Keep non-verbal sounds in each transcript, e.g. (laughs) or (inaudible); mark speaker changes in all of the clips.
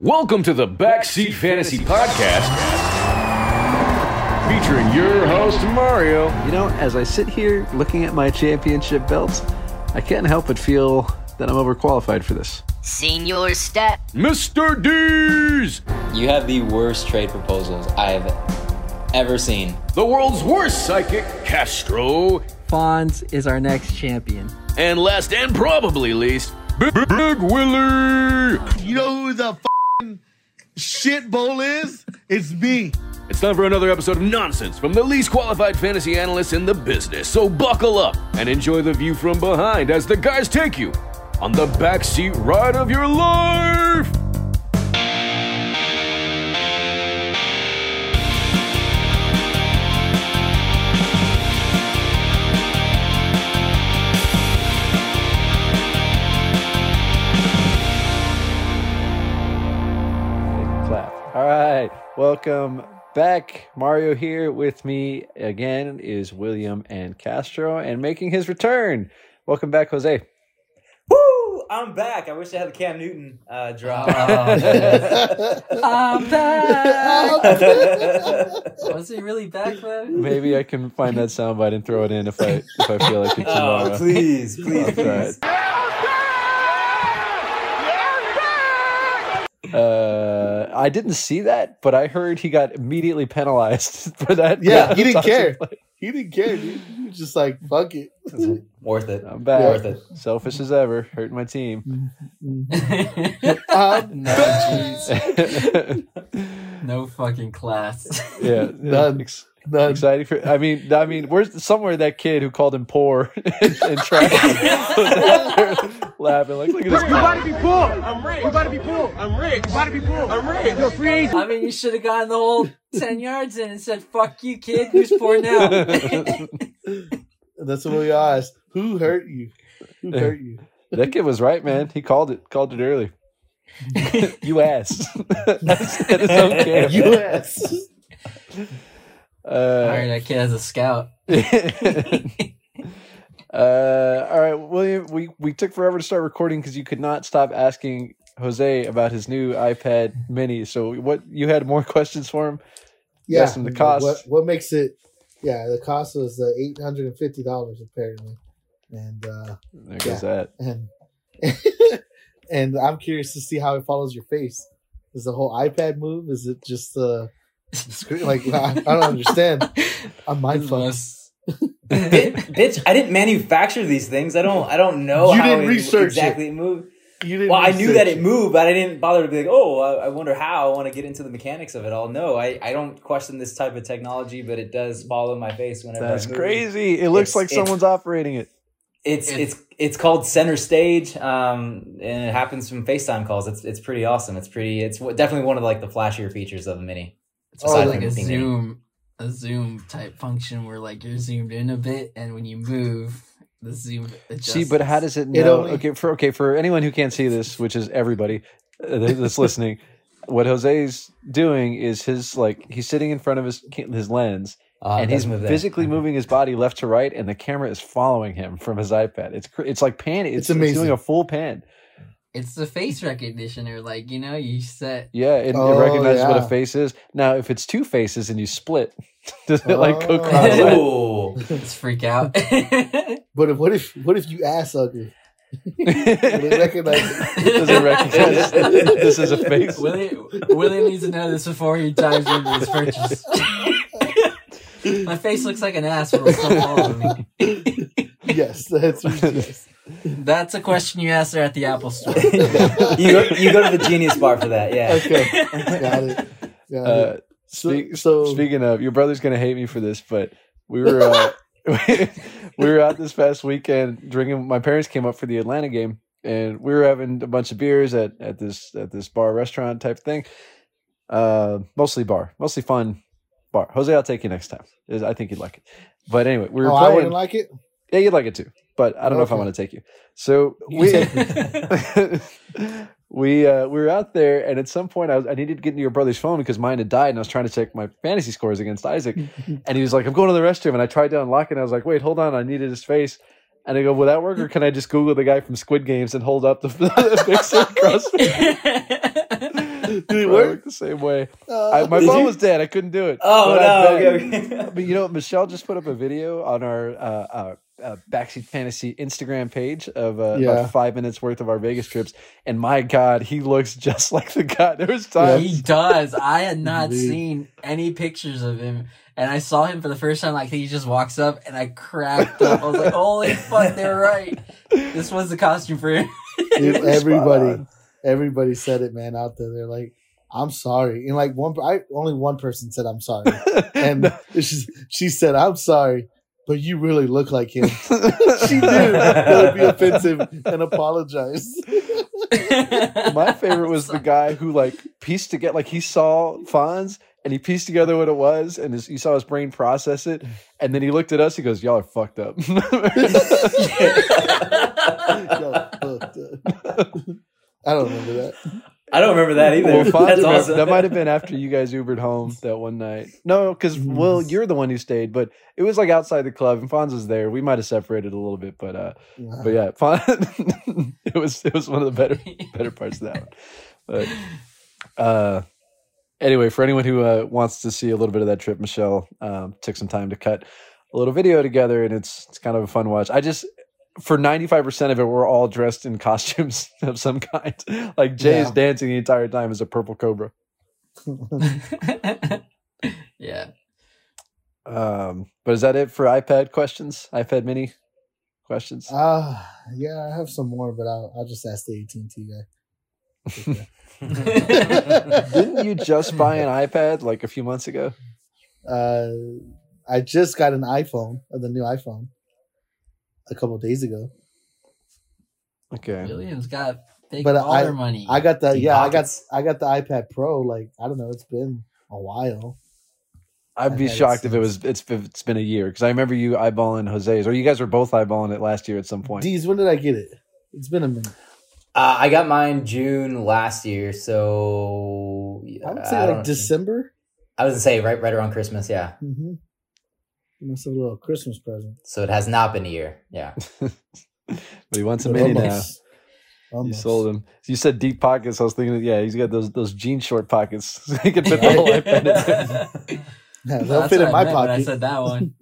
Speaker 1: Welcome to the Backseat Fantasy Podcast, featuring your host, Mario.
Speaker 2: You know, as I sit here looking at my championship belts, I can't help but feel that I'm overqualified for this.
Speaker 3: Senior step.
Speaker 1: Mr. D's,
Speaker 4: You have the worst trade proposals I've ever seen.
Speaker 1: the world's worst psychic, Castro,
Speaker 5: Fonz is our next champion.
Speaker 1: and last and probably least, Big, Big Willie.
Speaker 6: You know who the f***ing shit bowl is? It's me.
Speaker 1: It's time for another episode of nonsense from the least qualified fantasy analysts in the business. So buckle up and enjoy the view from behind as the guys take you on the backseat ride of your life.
Speaker 2: Right. Welcome back. Mario here with me again is William and Castro and making his return. Welcome back, Jose.
Speaker 4: Woo! I'm back. I wish I had the Cam Newton uh, drop. (laughs)
Speaker 5: I'm back. Was he really back, man?
Speaker 2: Maybe I can find that soundbite and throw it in if I if I feel like it tomorrow.
Speaker 4: oh, please, please, please.
Speaker 2: Uh, I didn't see that, but I heard he got immediately penalized (laughs) for that.
Speaker 6: Yeah, he (laughs) didn't care.
Speaker 2: play.
Speaker 6: He didn't care, dude. He was just like, fuck it. (laughs)
Speaker 4: Worth it.
Speaker 2: I'm back.
Speaker 4: Worth it.
Speaker 2: Selfish as ever, hurting my team.
Speaker 6: Um,
Speaker 5: no fucking class.
Speaker 2: yeah,
Speaker 6: None.
Speaker 2: Ex-
Speaker 6: none.
Speaker 2: exciting for. I mean, I mean, where's somewhere that kid who called him poor and, and trash laughing like, look at this. guy.
Speaker 7: be poor. I'm rich. You about to be poor. I'm rich. You about to be poor. I'm rich. You're free agent.
Speaker 5: I mean, you should have gotten the whole 10 yards in and said, fuck you, kid. Who's poor now?
Speaker 6: That's what we asked. Who hurt you? Who hurt you?
Speaker 2: That kid was right, man. He called it. Called it early. you ass. That's that is okay.
Speaker 6: U.S.
Speaker 5: All right,
Speaker 2: Uh,
Speaker 5: that kid has a scout. (laughs)
Speaker 2: uh, all right, William. We we took forever to start recording because you could not stop asking Jose about his new iPad Mini. So what you had more (laughs) questions for him?
Speaker 6: Yeah.
Speaker 2: Asked him the cost.
Speaker 6: What, what makes it? Yeah, the cost was uh, eight hundred and fifty dollars apparently, and uh,
Speaker 2: There goes that.
Speaker 6: and (laughs) and I'm curious to see how it follows your face. Is the whole iPad move? Is it just uh, screen? (laughs) Like I, I don't understand. I'm mind fucked.
Speaker 5: Unless-
Speaker 4: Bi- bitch, I didn't manufacture these things. I don't. I don't know
Speaker 6: You
Speaker 4: how
Speaker 6: didn't
Speaker 4: it
Speaker 6: research
Speaker 4: exactly moved.
Speaker 6: You didn't
Speaker 4: Well, I knew that it moved, but I didn't bother to be like, oh, I, I wonder how. I want to get into the mechanics of it all. No, I, I don't question this type of technology, but it does fall follow my face whenever. I
Speaker 2: That's
Speaker 4: move.
Speaker 2: crazy. It looks
Speaker 4: It's-
Speaker 2: like
Speaker 4: it's-
Speaker 2: someone's operating it.
Speaker 4: It's
Speaker 5: It's-
Speaker 4: it's it's called center stage, um, and it happens from FaceTime calls. It's it's pretty awesome. It's pretty. It's definitely one of like the flashier features of the mini. It's
Speaker 6: Oh,
Speaker 4: aside
Speaker 5: like
Speaker 4: from
Speaker 5: a
Speaker 4: being mini.
Speaker 5: Zoom, a zoom type function where like you're zoomed in a bit, and when you move, the zoom adjusts.
Speaker 2: See, but how does it
Speaker 6: It
Speaker 2: know?
Speaker 6: only-
Speaker 2: okay, for okay for anyone who can't see this, which is everybody uh, that's listening, (laughs) what Jose's doing is his like he's sitting in front of his his lens
Speaker 4: Uh,
Speaker 2: and he's
Speaker 4: does move
Speaker 2: physically moving his body left to right, and the camera is following him from his iPad. It's it's like pan. It's,
Speaker 6: It's
Speaker 2: it's
Speaker 6: amazing.
Speaker 2: doing a full pan.
Speaker 5: It's the face recognition, or like you know, you set.
Speaker 2: Yeah, it,
Speaker 6: Oh,
Speaker 2: it recognizes what a face is. Now, if it's two faces and you split, (laughs) does it like go
Speaker 6: Oh.
Speaker 2: cross-eyed? (laughs)
Speaker 5: Let's freak out. (laughs)
Speaker 6: But what if what if you ass ugly? Will it recognize it?
Speaker 2: Does it recognize this is a face?
Speaker 5: Willie, William needs to know this before he dives into his purchase. My face looks like an ass, but it'll still follow me.
Speaker 6: Yes, (laughs) that's yes.
Speaker 5: That's a question you ask her at the Apple Store. (laughs)
Speaker 4: you go, you go to the Genius Bar for that. Yeah.
Speaker 6: Okay, got it. Got
Speaker 2: Uh,
Speaker 6: it. So,
Speaker 2: Speak,
Speaker 6: so
Speaker 2: speaking of, your brother's gonna hate me for this, but we were uh, (laughs) we were out this past weekend drinking. My parents came up for the Atlanta game, and we were having a bunch of beers at at this at this bar restaurant type thing. Uh, mostly bar, mostly fun bar. Jose, I'll take you next time. I think you'd like it. But anyway, we were
Speaker 6: oh, I
Speaker 2: playing.
Speaker 6: wouldn't like it.
Speaker 2: Yeah, you'd like it too. But I don't know if I
Speaker 6: Okay.
Speaker 2: want to take you. So we (laughs) we uh, we were out there, and at some point, I, was, I needed to get into your brother's phone because mine had died, and I was trying to check my fantasy scores against Isaac. (laughs) and he was like, "I'm going to the restroom," and I tried to unlock it. and I was like, "Wait, hold on, I needed his face." And I go, "Will that work, or can I just Google the guy from Squid Games and hold up the, (laughs) the picture across?"
Speaker 6: Did it work?
Speaker 2: work the same way.
Speaker 6: Uh,
Speaker 2: I, my phone
Speaker 4: you?
Speaker 2: was dead. I couldn't do it.
Speaker 4: Oh
Speaker 2: But
Speaker 4: no! Okay, okay.
Speaker 2: But you know, Michelle just put up a video on our uh, uh, Backseat Fantasy Instagram page of uh,
Speaker 6: Yeah.
Speaker 2: about five minutes worth of our Vegas trips, and my God, he looks (laughs) just like the guy. There was times.
Speaker 5: He does. I had not
Speaker 6: Indeed.
Speaker 5: seen any pictures of him. And I saw him for the first time, like he just walks up and I cracked up. I was like, holy (laughs) fuck, they're right. This was the costume for him. (laughs)
Speaker 6: Dude,
Speaker 2: It was spot
Speaker 6: everybody, everybody said it, man. Out there, they're like, "I'm sorry," and like one, I only one person said, "I'm sorry," and she, she said, "I'm sorry." But you really look like him. (laughs) (laughs) she knew that would be offensive and apologized. (laughs)
Speaker 2: my favorite was the guy who like pieced together, like he saw Fonz and he pieced together what it was, and his, you saw his brain process it, and then he looked at us. He goes, "Y'all are fucked up."
Speaker 6: Yo, fucked up. I don't remember that.
Speaker 4: I don't remember that either.
Speaker 2: Well, (laughs)
Speaker 4: That's
Speaker 2: remember-
Speaker 4: awesome.
Speaker 2: That might have been after you guys Ubered home that one night. No, because (laughs) well, you're the one who stayed, but it was like outside the club, and Fonz was there. We might have separated a little bit, but uh, but yeah, Fonz, (laughs) it was it was one of the better better parts of that one. But uh, anyway, for anyone who uh, wants to see a little bit of that trip, Michelle um, took some time to cut a little video together, and it's it's kind of a fun watch. I just for ninety five percent of it, we're all dressed in costumes (laughs) of some kind. Like Jay is dancing the entire time as a purple cobra. (laughs)
Speaker 5: yeah.
Speaker 2: Um, but is that it for iPad questions? iPad Mini questions?
Speaker 6: Uh, yeah, I have some more, but I'll, I'll just ask the AT and T guy. (laughs)
Speaker 2: Didn't you just buy an iPad like a few months ago?
Speaker 6: Uh, I just got an iPhone, uh, the new iPhone, a couple days ago.
Speaker 2: Okay.
Speaker 5: Williams got big
Speaker 6: But
Speaker 5: baller
Speaker 6: I-
Speaker 5: money.
Speaker 6: I got the
Speaker 4: Deep
Speaker 6: yeah, I got. I got the iPad Pro. Like I don't know, it's been a while.
Speaker 2: I'd be
Speaker 6: I've had it
Speaker 2: shocked if it
Speaker 6: since.
Speaker 2: was it's it's been a year because I remember you eyeballing Jose's or you guys were both eyeballing it last year at some point.
Speaker 6: D's, when did I get it? It's been a minute.
Speaker 4: Uh, I got mine June last year, so
Speaker 6: I would say
Speaker 4: I
Speaker 6: like December.
Speaker 4: I was gonna say right, right around Christmas. Yeah,
Speaker 6: Mm-hmm. Must have a little Christmas present.
Speaker 4: so it has not been a year. Yeah, (laughs)
Speaker 2: but he wants a
Speaker 6: But
Speaker 2: mini now.
Speaker 6: almost.
Speaker 2: You sold him. You said deep pockets. I was thinking, yeah, he's got those those jean short pockets. (laughs) he can fit the whole iPad in there.
Speaker 6: Yeah, (laughs)
Speaker 5: That's
Speaker 6: they'll fit in
Speaker 5: I
Speaker 6: my
Speaker 5: pocket. I said that one.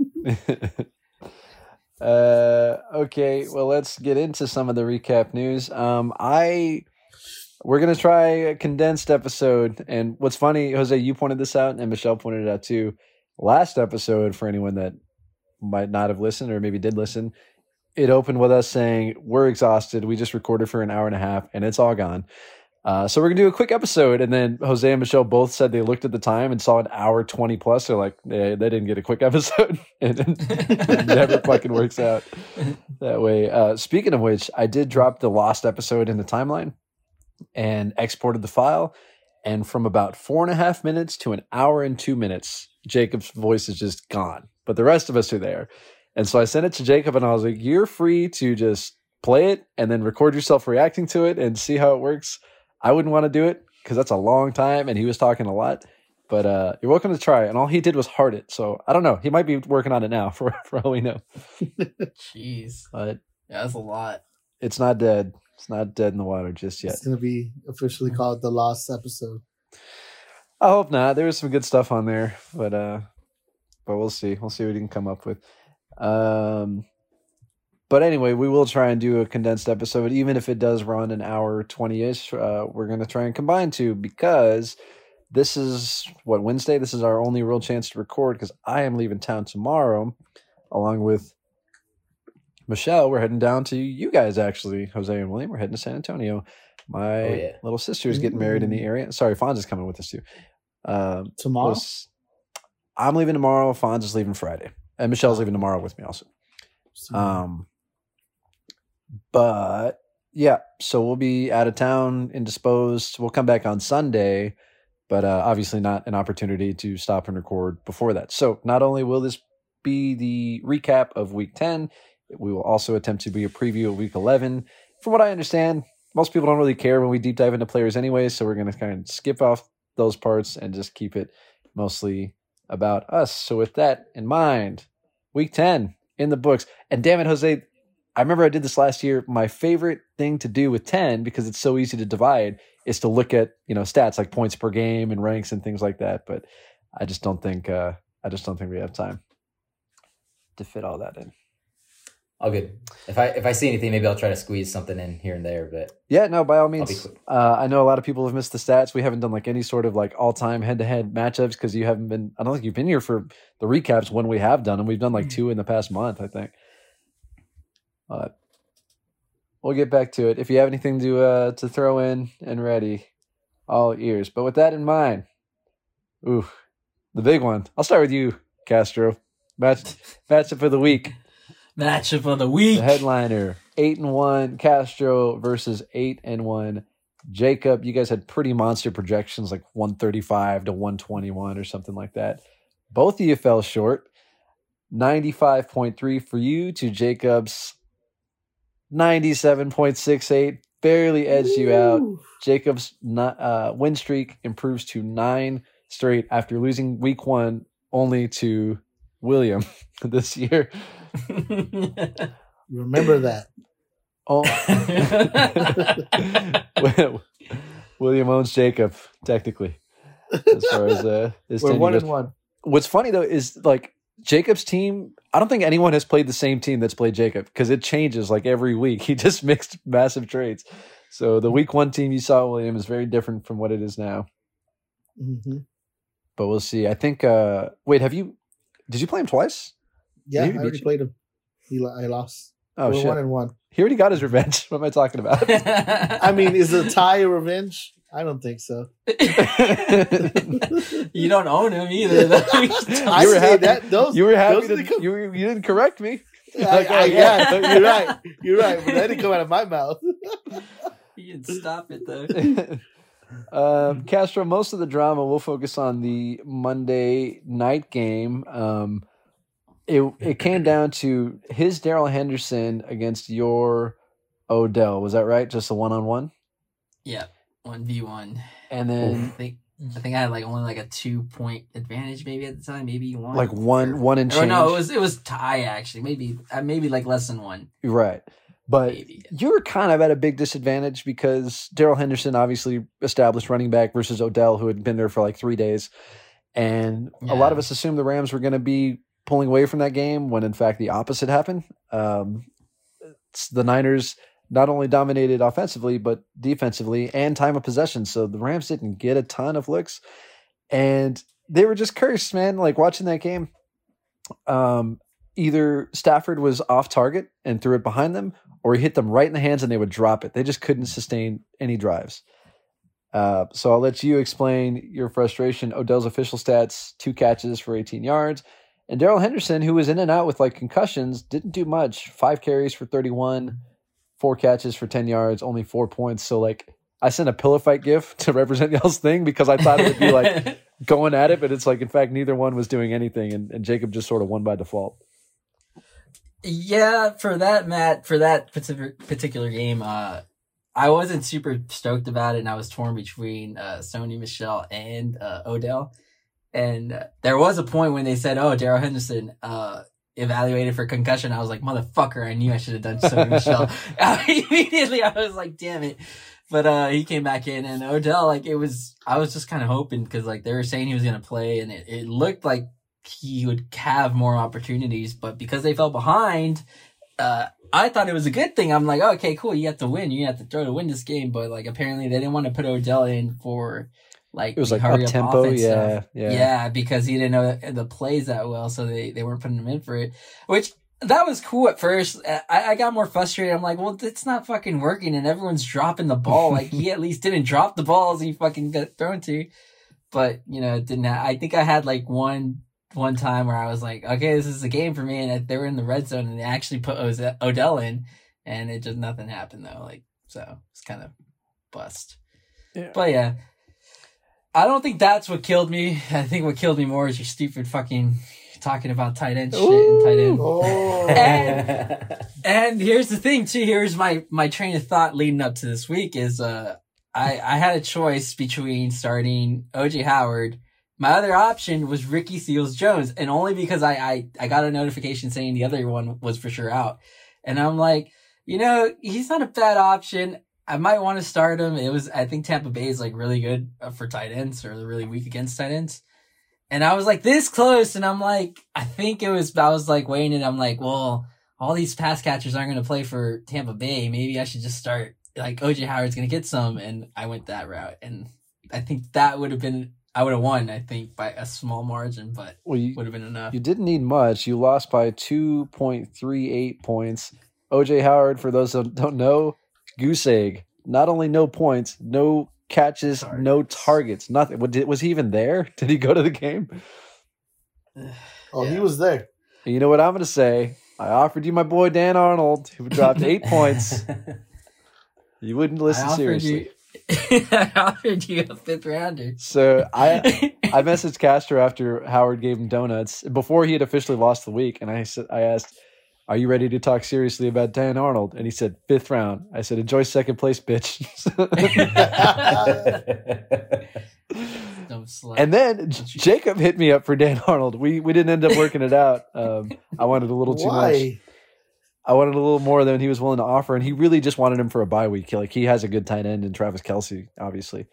Speaker 2: uh, okay, well, let's get into some of the recap news. Um, I we're gonna try a condensed episode, and what's funny, Jose, you pointed this out, and Michelle pointed it out too. Last episode, for anyone that might not have listened or maybe did listen, it opened with us saying we're exhausted. We just recorded for an hour and a half, and it's all gone. Uh, so we're gonna do a quick episode, and then Jose and Michelle both said they looked at the time and saw an hour twenty plus. They're like, they, they didn't get a quick (laughs) episode, (laughs) and it (laughs) never fucking works out that way. Uh, speaking of which, I did drop the lost episode in the timeline and exported the file, and from about four and a half minutes to an hour and two minutes, Jacob's voice is just gone, but the rest of us are there. And so I sent it to Jacob, and I was like, "You're free to just play it and then record yourself reacting to it and see how it works." I wouldn't want to do it because that's a long time, and he was talking a lot. But uh, you're welcome to try. And all he did was heart it. So I don't know. He might be working on it now, (laughs) for for all we know.
Speaker 5: Jeez.
Speaker 2: But
Speaker 5: Yeah, that's a lot.
Speaker 2: it's not dead. It's not dead in the water just yet.
Speaker 6: It's gonna be officially called the Lost episode.
Speaker 2: I hope not. There was some good stuff on there, but uh, but we'll see. We'll see what he can come up with. Um, but anyway, we will try and do a condensed episode, even if it does run an hour twenty ish. Uh, we're gonna try and combine two because this is what Wednesday. This is our only real chance to record because I am leaving town tomorrow, along with Michelle. We're heading down to you guys actually, Jose and William. We're heading to San Antonio. My
Speaker 4: Oh, yeah.
Speaker 2: little sister is getting married in the area. Sorry, Fonz is coming with us too. Um,
Speaker 6: Tomorrow?
Speaker 2: was- I'm leaving tomorrow. Fonz is leaving Friday, and Michelle's leaving tomorrow with me also. Um, but yeah, so we'll be out of town, indisposed. We'll come back on Sunday, but uh, obviously not an opportunity to stop and record before that. So not only will this be the recap of week 10, we will also attempt to be a preview of week 11. From what I understand, most people don't really care when we deep dive into players anyway, so we're going to kind of skip off those parts and just keep it mostly about us. So with that in mind, week 10 in the books. And damn it, Jose, I remember I did this last year. My favorite thing to do with 10, because it's so easy to divide, is to look at you know stats like points per game and ranks and things like that. But I just don't think uh, I just don't think we have time to fit all that in.
Speaker 4: All good. If I if I see anything, maybe I'll try to squeeze something in here and there. But
Speaker 2: Yeah, no, by all means. Uh, I know a lot of people have missed the stats. We haven't done like any sort of like all time head to head matchups because you haven't been. I don't think you've been here for the recaps when we have done them. We've done like two in the past month, I think. But we'll get back to it. If you have anything to uh, to throw in and ready, all ears. But with that in mind, ooh, the big one. I'll start with you, Castro. Match matchup for the week.
Speaker 5: Matchup of the week.
Speaker 2: The headliner, eight and one Castro versus eight and one Jacob. You guys had pretty monster projections, like one thirty five to one twenty one or something like that. Both of you fell short. Ninety five point three for you to Jacob's ninety seven point six eight. Barely edged you out. Jacob's not, uh, win streak improves to nine straight after losing week one only to William (laughs) this year.
Speaker 6: Remember that.
Speaker 2: Oh, (laughs) William owns Jacob technically, as far as uh, his
Speaker 6: We're one
Speaker 2: goes.
Speaker 6: and one.
Speaker 2: What's funny though is like Jacob's team. I don't think anyone has played the same team that's played Jacob because it changes like every week. (laughs) He just mixed massive trades. So the week one team you saw William is very different from what it is now.
Speaker 6: hmm
Speaker 2: But we'll see. I think. uh Wait, have you? Did you play him twice?
Speaker 6: Yeah, I
Speaker 2: He
Speaker 6: already
Speaker 2: you.
Speaker 6: played him. He, I lost.
Speaker 2: Oh
Speaker 6: We're
Speaker 2: shit!
Speaker 6: one and one.
Speaker 2: He already got his revenge. (laughs) What am I talking about? (laughs)
Speaker 6: I mean, is a tie a revenge? I don't think so. (laughs)
Speaker 5: you don't own him either.
Speaker 6: I
Speaker 2: You were happy-
Speaker 6: that those
Speaker 2: you were happy
Speaker 6: those
Speaker 2: to,
Speaker 6: didn't come-
Speaker 2: you, were- you didn't correct me.
Speaker 6: I,
Speaker 2: Like,
Speaker 6: I, yeah,
Speaker 2: yeah.
Speaker 6: you're right. You're right. But that didn't come out of my mouth.
Speaker 5: you can stop it though.
Speaker 2: um, Castro, most of the drama will focus on the Monday night game. Um, it (laughs) it came down to his Darrell Henderson against your Odell. Was that right? Just a one on one,
Speaker 5: Yeah, one v one.
Speaker 2: and
Speaker 5: I
Speaker 2: then
Speaker 5: think I think I had like only like a two point advantage maybe at the time, maybe one.
Speaker 2: like one one and change.
Speaker 5: no, it was it was tie actually. Maybe uh, maybe like less than one.
Speaker 2: right, but
Speaker 5: Maybe.
Speaker 2: you were kind of at a big disadvantage because Darrell Henderson obviously established running back versus Odell, who had been there for like three days. And a lot of us assumed the Rams were going to be pulling away from that game when in fact the opposite happened. Um, the Niners not only dominated offensively, but defensively and time of possession. So the Rams didn't get a ton of looks. And they were just cursed, man. Like watching that game, um, either Stafford was off target and threw it behind them, or he hit them right in the hands and they would drop it. They just couldn't sustain any drives. Uh, so I'll let you explain your frustration. Odell's official stats: two catches for 18 yards, and Darrell Henderson, who was in and out with like concussions, didn't do much. Five carries for 31, four catches for 10 yards, only four points. So like, I sent a pillow fight gif to represent (laughs) y'all's thing because I thought it would be like (laughs) going at it, but it's like in fact neither one was doing anything, and, and Jacob just sort of won by default.
Speaker 5: Yeah, for that Matt, for that particular particular game, uh, I wasn't super stoked about it, and I was torn between uh, Sony Michel and uh, Odell. And there was a point when they said, "Oh, Darrell Henderson uh, evaluated for concussion." I was like, "Motherfucker! I knew I should have done Sony Michel." (laughs) (laughs) Immediately, I was like, "Damn it!" But uh, he came back in, and Odell, like it was, I was just kind of hoping because like they were saying he was gonna play, and it, it looked like he would have more opportunities, but because they fell behind, uh, I thought it was a good thing. I'm like, okay, cool. You have to win. You have to throw to win this game. But like, apparently they didn't want to put Odell in for like
Speaker 2: It was like
Speaker 5: hurry
Speaker 2: up tempo, yeah,
Speaker 5: stuff.
Speaker 2: yeah,
Speaker 5: yeah, because he didn't know the, the plays that well, so they they weren't putting him in for it. Which that was cool at first. I, I got more frustrated. I'm like, well, it's not fucking working, and everyone's dropping the ball. like he at least didn't drop the balls he fucking got thrown to. But you know, it didn't. Ha- I think I had like one one time where I was like, okay, this is a game for me, and they were in the red zone, and they actually put Oze- Odell in, and it just nothing happened though. Like so, it's kind of bust.
Speaker 2: Yeah.
Speaker 5: But yeah, I don't think that's what killed me. I think what killed me more is your stupid fucking talking about tight end shit and tight end.
Speaker 6: Oh, (laughs)
Speaker 5: And, (laughs) and here's the thing too. Here's my my train of thought leading up to this week is uh I I had a choice between starting OJ Howard. My other option was Ricky Seals Jones, and only because I, I I got a notification saying the other one was for sure out, and I'm like, you know, he's not a bad option. I might want to start him. It was I think Tampa Bay is like really good uh, for tight ends or they're really weak against tight ends. And I was like this close, and I'm like, I think it was. I was like waiting, and I'm like, well, all these pass catchers aren't going to play for Tampa Bay. Maybe I should just start like OJ Howard's going to get some, and I went that route, and I think that would have been. I would have won, I think, by a small margin, but
Speaker 2: Well, you,
Speaker 5: would have been enough.
Speaker 2: you didn't need much. You lost by 2.38 points. OJ Howard, for those that don't know, goose egg. Not only no points, no catches, no
Speaker 5: Targets.
Speaker 2: targets, nothing. Was, was he even there? (laughs) Did he go to the game?
Speaker 6: Oh, he was there.
Speaker 2: You know what I'm going to say? I offered you my boy Dan Arnold, who dropped eight (laughs) points. (laughs) You wouldn't listen
Speaker 5: I offered
Speaker 2: seriously.
Speaker 5: You, I offered you a fifth rounder.
Speaker 2: So I I messaged Castro after Howard gave him donuts before he had officially lost the week, and I said I asked, "Are you ready to talk seriously about Dan Arnold?" And he said, fifth round." I said, "Enjoy second place, bitch."
Speaker 5: Dumb
Speaker 2: and then J- Jacob hit me up for Dan Arnold. We we didn't end up working it out. Um, I wanted a little too much. I wanted a little more than he was willing to offer, and he really just wanted him for a bye week. Like he has a good tight end in Travis Kelce, obviously.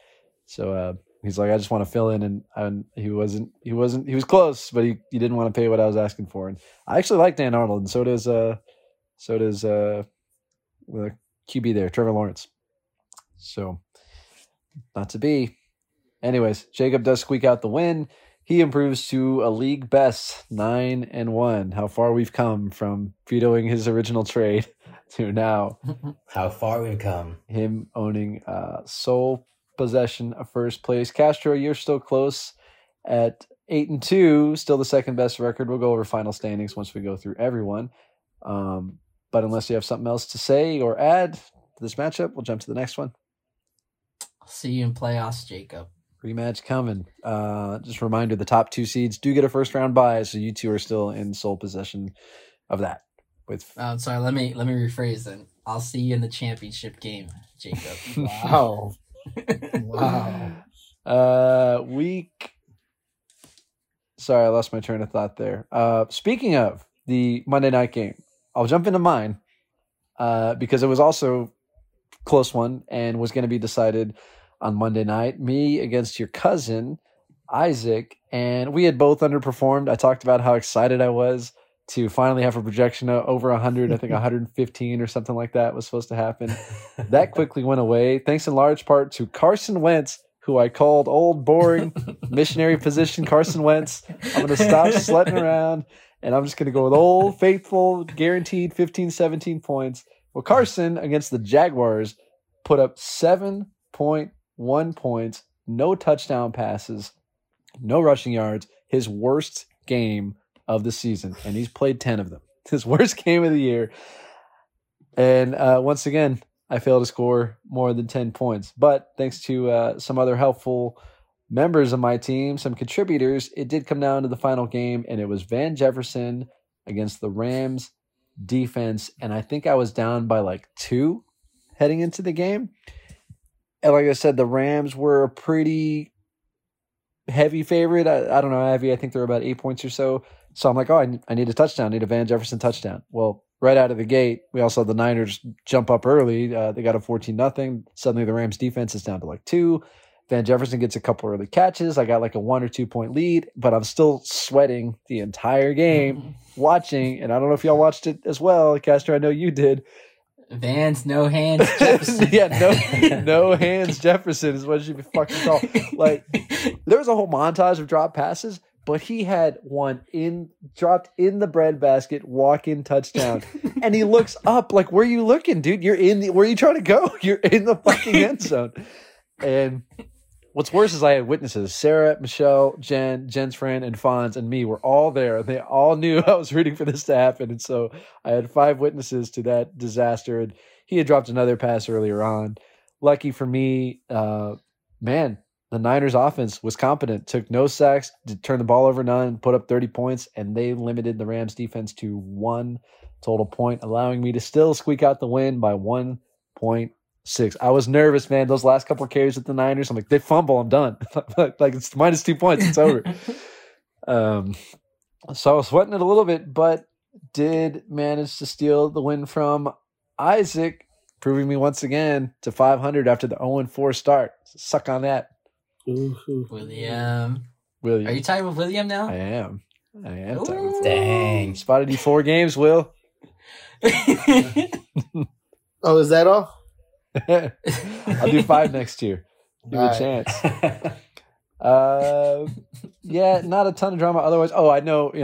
Speaker 2: So uh, he's like, I just want to fill in, and, and he wasn't. He wasn't. He was close, but he, he didn't want to pay what I was asking for. And I actually like Dan Arnold, and so does uh, so does uh, the QB there, Trevor Lawrence. So not to be. Anyways, Jacob does squeak out the win. He improves to a league best nine and one. How far we've come from vetoing his original trade (laughs) to now (laughs)
Speaker 4: How far we've come.
Speaker 2: him owning uh, sole possession of first place. Castro, you're still close at eight and two, still the second best record. We'll go over final standings once we go through everyone. Um, but unless you have something else to say or add to this matchup, we'll jump to the next one.
Speaker 5: I'll see you in playoffs, Jacob.
Speaker 2: Rematch coming. Uh, just a reminder: the top two seeds do get a first round bye, so you two are still in sole possession of that. With
Speaker 5: Oh, sorry. Let me let me rephrase then. I'll see you in the championship game, Jacob. (laughs)
Speaker 6: Wow. Wow. (laughs)
Speaker 2: uh, week. Sorry, I lost my train of thought there. Uh, speaking of the Monday night game, I'll jump into mine uh, because it was also close one and was going to be decided on Monday night. Me against your cousin Isaac, and we had both underperformed. I talked about how excited I was to finally have a projection of over 100. I think 115 or something like that was supposed to happen. That (laughs) quickly went away, thanks in large part to Carson Wentz, who I called old, boring, (laughs) missionary position Carson Wentz. I'm going to stop slutting around and I'm just going to go with old, faithful, guaranteed 15, 17 points. Well, Carson against the Jaguars put up 7.1 points, no touchdown passes, no rushing yards, his worst game of the season. And he's played 10 of them. (laughs) His worst game of the year. And uh, once again, I failed to score more than 10 points. But thanks to uh, some other helpful members of my team, some contributors, it did come down to the final game, and it was Van Jefferson against the Rams defense. And I think I was down by like two heading into the game. And like I said, the Rams were a pretty heavy favorite. I, I don't know, heavy. I think they're about eight points or so. So I'm like, oh, I, need- I need a touchdown. I need a Van Jefferson touchdown. Well, right out of the gate, we also the Niners jump up early. Uh, they got a 14 nothing. Suddenly the Rams defense is down to like two. Van Jefferson gets a couple early catches. I got like a one or two point lead, but I'm still sweating the entire game (laughs) watching. And I don't know if y'all watched it as well. Castro, I know you did.
Speaker 5: Vans, no hands, (laughs) Jefferson.
Speaker 2: yeah, no, (laughs) no hands. Jefferson is what be fucking called. Like there was a whole montage of drop passes, but he had one in dropped in the breadbasket, walk in touchdown, (laughs) and he looks up like, "Where are you looking, dude? You're in the. Where are you trying to go? (laughs) You're in the fucking end (laughs) zone." And what's worse is I had witnesses: Sarah, Michelle, Jen, Jen's friend, and Fonz, and me were all there. and They all knew I was rooting for this to happen, and so I had five witnesses to that disaster. And he had dropped another pass earlier on. Lucky for me, uh, man, the Niners offense was competent, took no sacks, did turn the ball over none, put up 30 points, and they limited the Rams defense to one total point, allowing me to still squeak out the win by 1.6. I was nervous, man. Those last couple of carries with the Niners, I'm like, they fumble, I'm done. (laughs) like it's minus two points, it's over. (laughs) um, so I was sweating it a little bit, but did manage to steal the win from Isaac, proving me once again to 500 after the 0 4 start. Suck on that,
Speaker 6: Ooh, ooh.
Speaker 5: William.
Speaker 2: William.
Speaker 5: Are you tied with William now?
Speaker 2: I am. I am. tied with-
Speaker 5: Ooh.
Speaker 4: Dang.
Speaker 2: Spotted you four games, Will. (laughs)
Speaker 6: Oh, is that all?
Speaker 2: I'll do five next year. Give me a
Speaker 6: Alright.
Speaker 2: chance. (laughs) Uh, yeah, not a ton of drama. Otherwise, oh, I know. You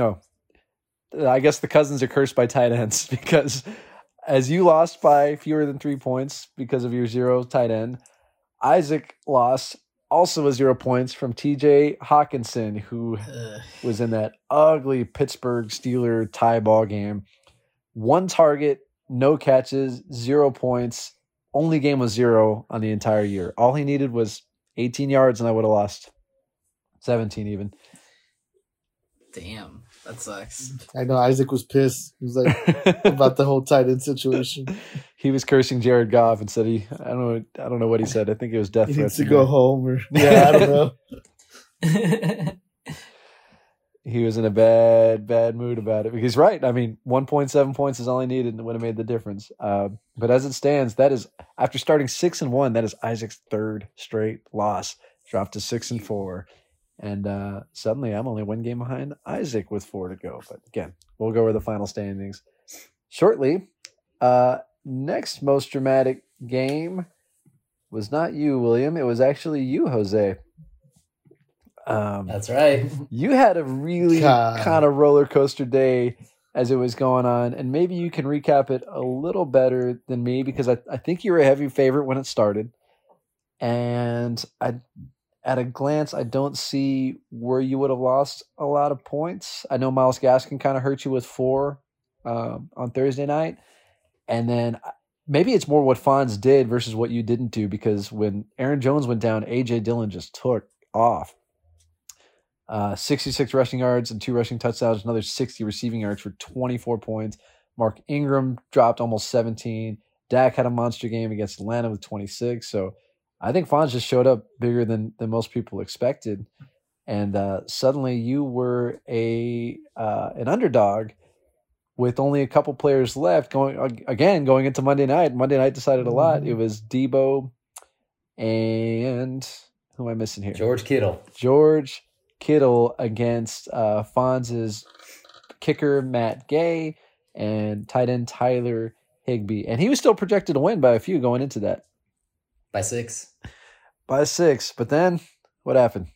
Speaker 2: know, I guess the cousins are cursed by tight ends (laughs) because as you lost by fewer than three points because of your zero tight end, Isaac lost also with zero points from T.J. Hockenson, who
Speaker 5: Ugh.
Speaker 2: was in that ugly Pittsburgh Steeler tie ball game. One target, no catches, zero points. Only game was zero on the entire year. All he needed was 18 yards, and I would have lost 17 even.
Speaker 5: Damn, that sucks.
Speaker 6: I know Isaac was pissed. He was like (laughs) about the whole tight end situation.
Speaker 2: he was cursing Jared Goff and said he I don't know I don't know what he said. I think it was death
Speaker 6: He needs to go home, or (laughs) yeah, I don't know. (laughs)
Speaker 2: he was in a bad, bad mood about it. He's right, I mean, one point seven points is all he needed and it would have made the difference. Uh, but as it stands, that is after starting six and one, that is Isaac's third straight loss. Dropped to six and four. And uh, suddenly I'm only one game behind Isaac with four to go. But again, we'll go over the final standings shortly. Uh, next most dramatic game was not you, William. It was actually you, Jose. Um,
Speaker 4: That's right.
Speaker 2: you had a really kind of roller coaster day as it was going on, and maybe you can recap it a little better than me because I, I think you were a heavy favorite when it started, and I, at a glance, I don't see where you would have lost a lot of points. I know Myles Gaskin kind of hurt you with four um, on Thursday night, and then uh, maybe it's more what Fonz did versus what you didn't do because when Aaron Jones went down, AJ Dillon just took off. Uh, 66 rushing yards and two rushing touchdowns, another 60 receiving yards for 24 points. Mark Ingram dropped almost 17. Dak had a monster game against Atlanta with 26. So I think Fonz just showed up bigger than, than most people expected. And uh, suddenly you were a uh, an underdog with only a couple players left going again going into Monday night. Monday night decided a lot. It was Deebo and who am I missing here?
Speaker 4: George Kittle.
Speaker 2: George Kittle against uh, Fonz's kicker Matt Gay and tight end Tyler Higbee, and he was still projected to win by a few going into that
Speaker 4: By six.
Speaker 2: by six. But then what happened?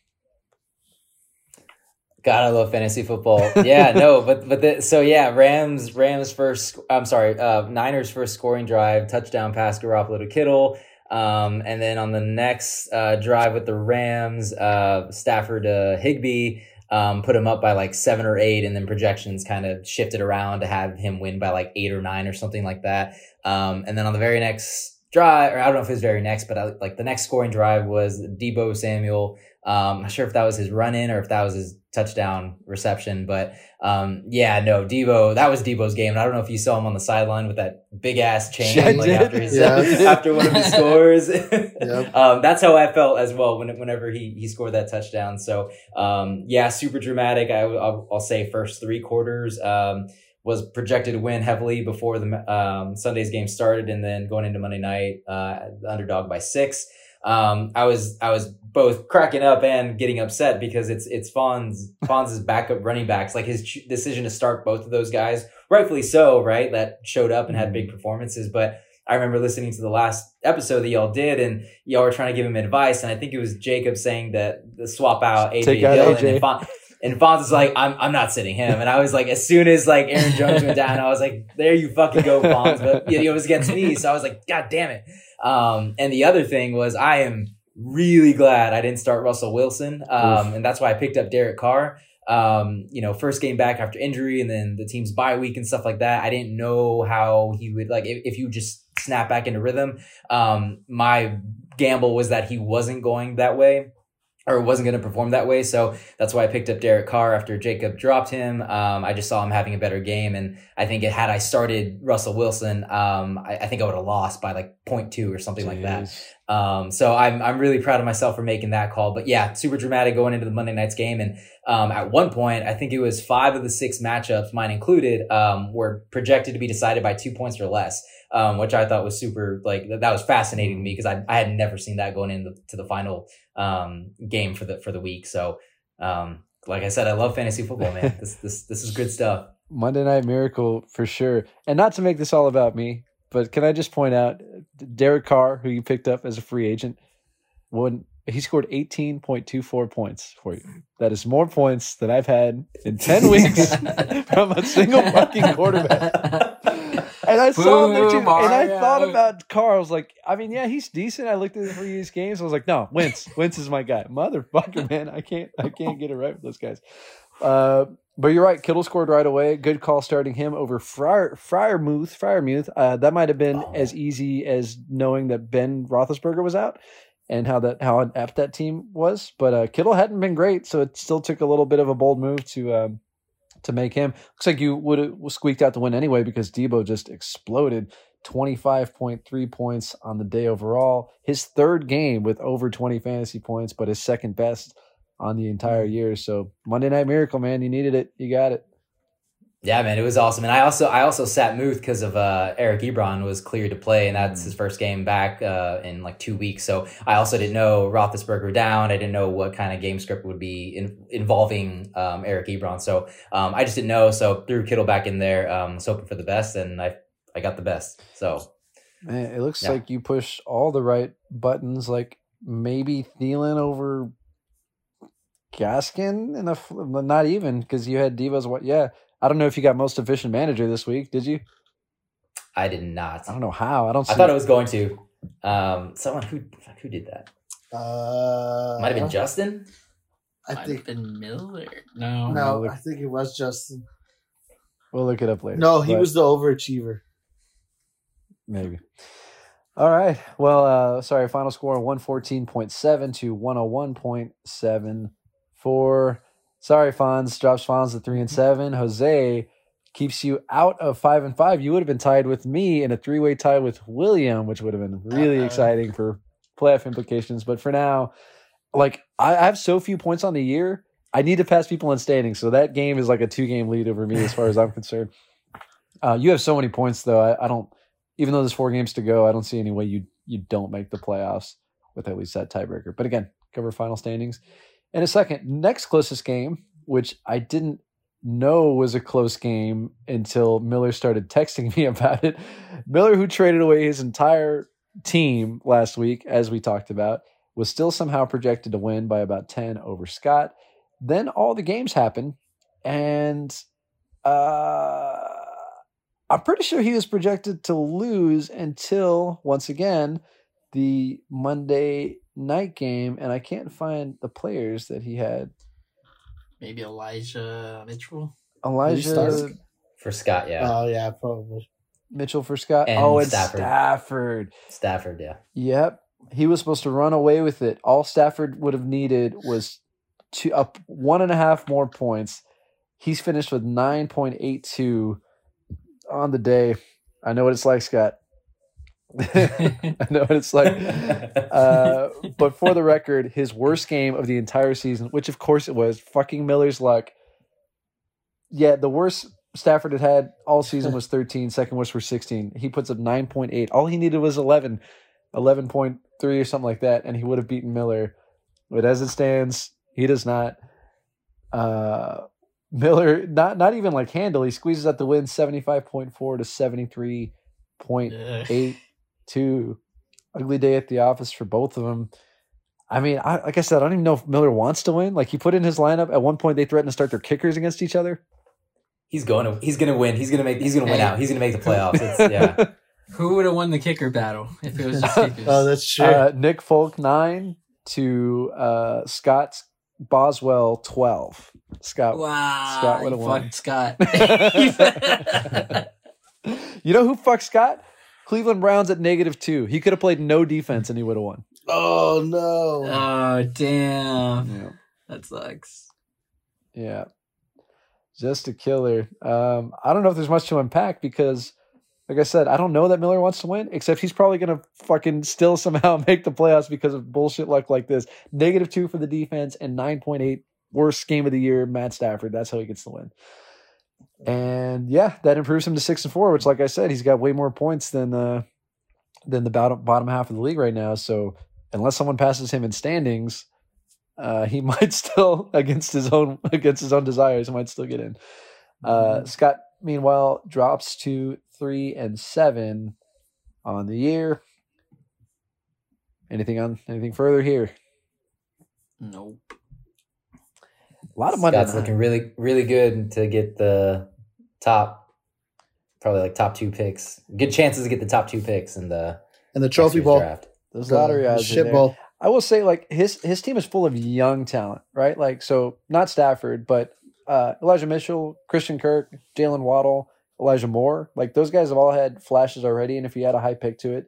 Speaker 4: God, I love fantasy football. Yeah, no, (laughs) but but the, so yeah, Rams Rams first. I'm sorry, uh, Niners first scoring drive, touchdown pass Garoppolo to Kittle, um, and then on the next uh, drive with the Rams, uh, Stafford to Higbee. Um, put him up by like seven or eight, and then projections kind of shifted around to have him win by like eight or nine or something like that. Um, and then on the very next drive, or I don't know if it was very next, but I, like the next scoring drive was Deebo Samuel. Um, I'm not sure if that was his run in or if that was his touchdown reception, but um, yeah, no, Deebo, that was Deebo's game. And I don't know if you saw him on the sideline with that big ass (laughs) chain
Speaker 2: I
Speaker 4: like
Speaker 2: did.
Speaker 4: after his
Speaker 6: Yeah. (laughs)
Speaker 4: after one of his (laughs) scores.
Speaker 6: Yep.
Speaker 4: um, that's how I felt as well when, whenever he, he scored that touchdown. So um, yeah, super dramatic. I, will I'll say first three quarters. Um, was projected to win heavily before the um, Sunday's game started, and then going into Monday night, uh, underdog by six. Um, I was I was both cracking up and getting upset because it's it's Fonz (laughs) Fonz's backup running backs, like his ch- decision to start both of those guys, rightfully so, right? That showed up and had big performances, but. I remember listening to the last episode that y'all did, and y'all were trying to give him advice, and I think it was Jacob saying that the swap out AJ
Speaker 2: Take out AJ.
Speaker 4: and Fon- and Fonz is like, I'm I'm not sitting him. And I was like, as soon as like Aaron Jones went down, I was like, there you fucking go, Fonz. But you know, it was against me. So I was like, God damn it. Um, and the other thing was I am really glad I didn't start Russell Wilson. Um, and that's why I picked up Derek Carr. Um, you know, first game back after injury and then the team's bye week and stuff like that. I didn't know how he would like if, if you just snap back into rhythm. Um, my gamble was that he wasn't going that way or it wasn't going to perform that way. So that's why I picked up Derek Carr after Jacob dropped him. Um, I just saw him having a better game. And I think it, had I started Russell Wilson, um, I, I think I would have lost by like 0.2 or something like that. Um, so I'm I'm really proud of myself for making that call. But yeah, super dramatic going into the Monday night's game. And um, at one point, I think it was five of the six matchups, mine included, um, were projected to be decided by two points or less, um, which I thought was super like that was fascinating to me because I I had never seen that going into to the final um, game for the for the week. So um, like I said, I love fantasy football, man. (laughs) this this this is good stuff.
Speaker 2: Monday Night Miracle for sure. And not to make this all about me, but can I just point out Derek Carr, who you picked up as a free agent, when he scored 18.24 points for you. That is more points than I've had in 10 (laughs) weeks (laughs) from a single fucking quarterback. And I saw him there too, and I thought about Carr. I was like, I mean, yeah, he's decent. I looked at the previous games. I was like, no, Wentz, (laughs) Wentz is my guy, motherfucker, man. I can't, I can't get it right with those guys. Uh, but you're right. Kittle scored right away. Good call starting him over Fryer Freiermuth. Freiermuth. Uh, that might have been
Speaker 4: Oh.
Speaker 2: as easy as knowing that Ben Roethlisberger was out and how that how inept that team was. But uh, Kittle hadn't been great, so it still took a little bit of a bold move to um, to make him. Looks like you would have squeaked out the win anyway because Deebo just exploded. 25.3 points on the day overall. His third game with over 20 fantasy points, but his second best on the entire mm-hmm. year. So Monday Night Miracle, man, you needed it. You got it.
Speaker 4: Yeah, man, it was awesome, and I also I also sat Muth because of uh, Eric Ebron was cleared to play, and that's his first game back uh, in like two weeks. So I also didn't know Roethlisberger down. I didn't know what kind of game script would be in, involving um, Eric Ebron. So um, I just didn't know. So threw Kittle back in there, um, was hoping for the best, and I I got the best. So
Speaker 2: Man, it looks
Speaker 4: Yeah.
Speaker 2: like you push all the right buttons. Like maybe Thielen over Gaskin, and not even because you had Divas. What? Yeah, I don't know if you got most efficient manager this week. Did you?
Speaker 4: I did not.
Speaker 2: I don't know how. I don't. See
Speaker 4: I thought it was going to. Um, someone who who did that
Speaker 6: Uh,
Speaker 4: might have been Justin.
Speaker 6: I
Speaker 5: Might
Speaker 6: think
Speaker 5: have been Miller. No.
Speaker 6: no.
Speaker 2: look-
Speaker 6: I think it was Justin.
Speaker 2: We'll look it up later.
Speaker 6: No, he
Speaker 2: but
Speaker 6: was the overachiever.
Speaker 2: maybe. All right. Well, uh, sorry. Final score one fourteen point seven to one hundred one point seven four. Sorry, Fonz drops Fonz to three and seven. Jose keeps you out of five and five. You would have been tied with me in a three way tie with William, which would have been really
Speaker 6: Uh-oh.
Speaker 2: exciting for playoff implications. But for now, like I I have so few points on the year, I need to pass people in standings. So that game is like a two game lead over me as far as I'm (laughs) concerned. Uh, you have so many points though. I, I don't, even though there's four games to go, I don't see any way you you don't make the playoffs with at least that tiebreaker. But again, cover final standings in a second. Next closest game, which I didn't know was a close game until Miller started texting (laughs) me about it. Miller, who traded away his entire team last week, as we talked about, was still somehow projected to win by about 10 over Scott. Then all the games happened, and uh, I'm pretty sure he was projected to lose until, once again, the Monday night game, and I can't find the players that he had.
Speaker 5: Maybe Elijah Mitchell.
Speaker 2: Elijah
Speaker 6: Stark?
Speaker 4: For Scott, yeah.
Speaker 6: Oh yeah, probably.
Speaker 2: Mitchell for Scott.
Speaker 4: And
Speaker 2: oh, and
Speaker 4: Stafford.
Speaker 2: Stafford.
Speaker 4: Stafford, yeah.
Speaker 2: Yep. He was supposed to run away with it. All Stafford would have needed was two up one and a half more points. He's finished with nine point eight two on the day. I know what it's like, Scott. (laughs) I know what it's like. Uh, but for the record, his worst game of the entire season, which of course it was, fucking Miller's luck. Yeah, the worst Stafford had had all season was 13. Second worst was 16. He puts up 9.8. All he needed was 11, 11.3 or something like that, and he would have beaten Miller. But as it stands, he does not. Uh, Miller, not not even like handle. He squeezes out the win 75.4 to 73.82.
Speaker 5: Ugh.
Speaker 2: Ugly day at the office for both of them. I mean, I, like I said, I don't even know if Miller wants to win. Like he put in his lineup at one point, they threatened to start their kickers against each other.
Speaker 4: He's going to he's gonna win. He's gonna make he's gonna win
Speaker 5: Hey.
Speaker 4: out. He's gonna make the playoffs. It's, yeah. (laughs)
Speaker 5: Who would have won the kicker battle if it was just (laughs) kickers?
Speaker 6: Oh, that's true.
Speaker 2: uh, Nick Folk nine to uh, Scott Boswell twelve. Scott,
Speaker 5: wow.
Speaker 2: Scott would've
Speaker 5: you
Speaker 2: won.
Speaker 5: fucked Scott. (laughs)
Speaker 2: you know who fucked Scott? Cleveland Browns at negative two. He could have played no defense and he would have won.
Speaker 6: oh no.
Speaker 5: oh damn.
Speaker 2: Yeah.
Speaker 5: That sucks.
Speaker 2: Yeah. Just a killer. Um, I don't know if there's much to unpack because, like I said, I don't know that Miller wants to win, except he's probably going to fucking still (laughs) somehow make the playoffs because of bullshit luck like this. Negative two for the defense and 9.8 worst game of the year, Matt Stafford. That's how he gets the win. And yeah, that improves him to six and four, which, like I said, he's got way more points than uh, than the bottom bottom half of the league right now. So unless someone passes him in standings, uh, he (laughs) might still against his own against his own desires, he might still get in. Uh, Scott, meanwhile, drops to three and seven on the year. Anything on anything further here?
Speaker 5: Nope.
Speaker 2: A lot of money.
Speaker 4: Scott's looking really, really good to get the top, probably like top two picks. Good chances to get the top two picks in the
Speaker 6: And the trophy
Speaker 4: year's
Speaker 6: bowl,
Speaker 4: draft.
Speaker 2: Those lottery odds.
Speaker 6: shit
Speaker 2: there.
Speaker 6: bowl.
Speaker 2: I will say, like his his team is full of young talent, right? Like so, not Stafford, but uh, Elijah Mitchell, Christian Kirk, Jaylen Waddle, Elijah Moore. Like those guys have all had flashes already, and if he had a high pick to it,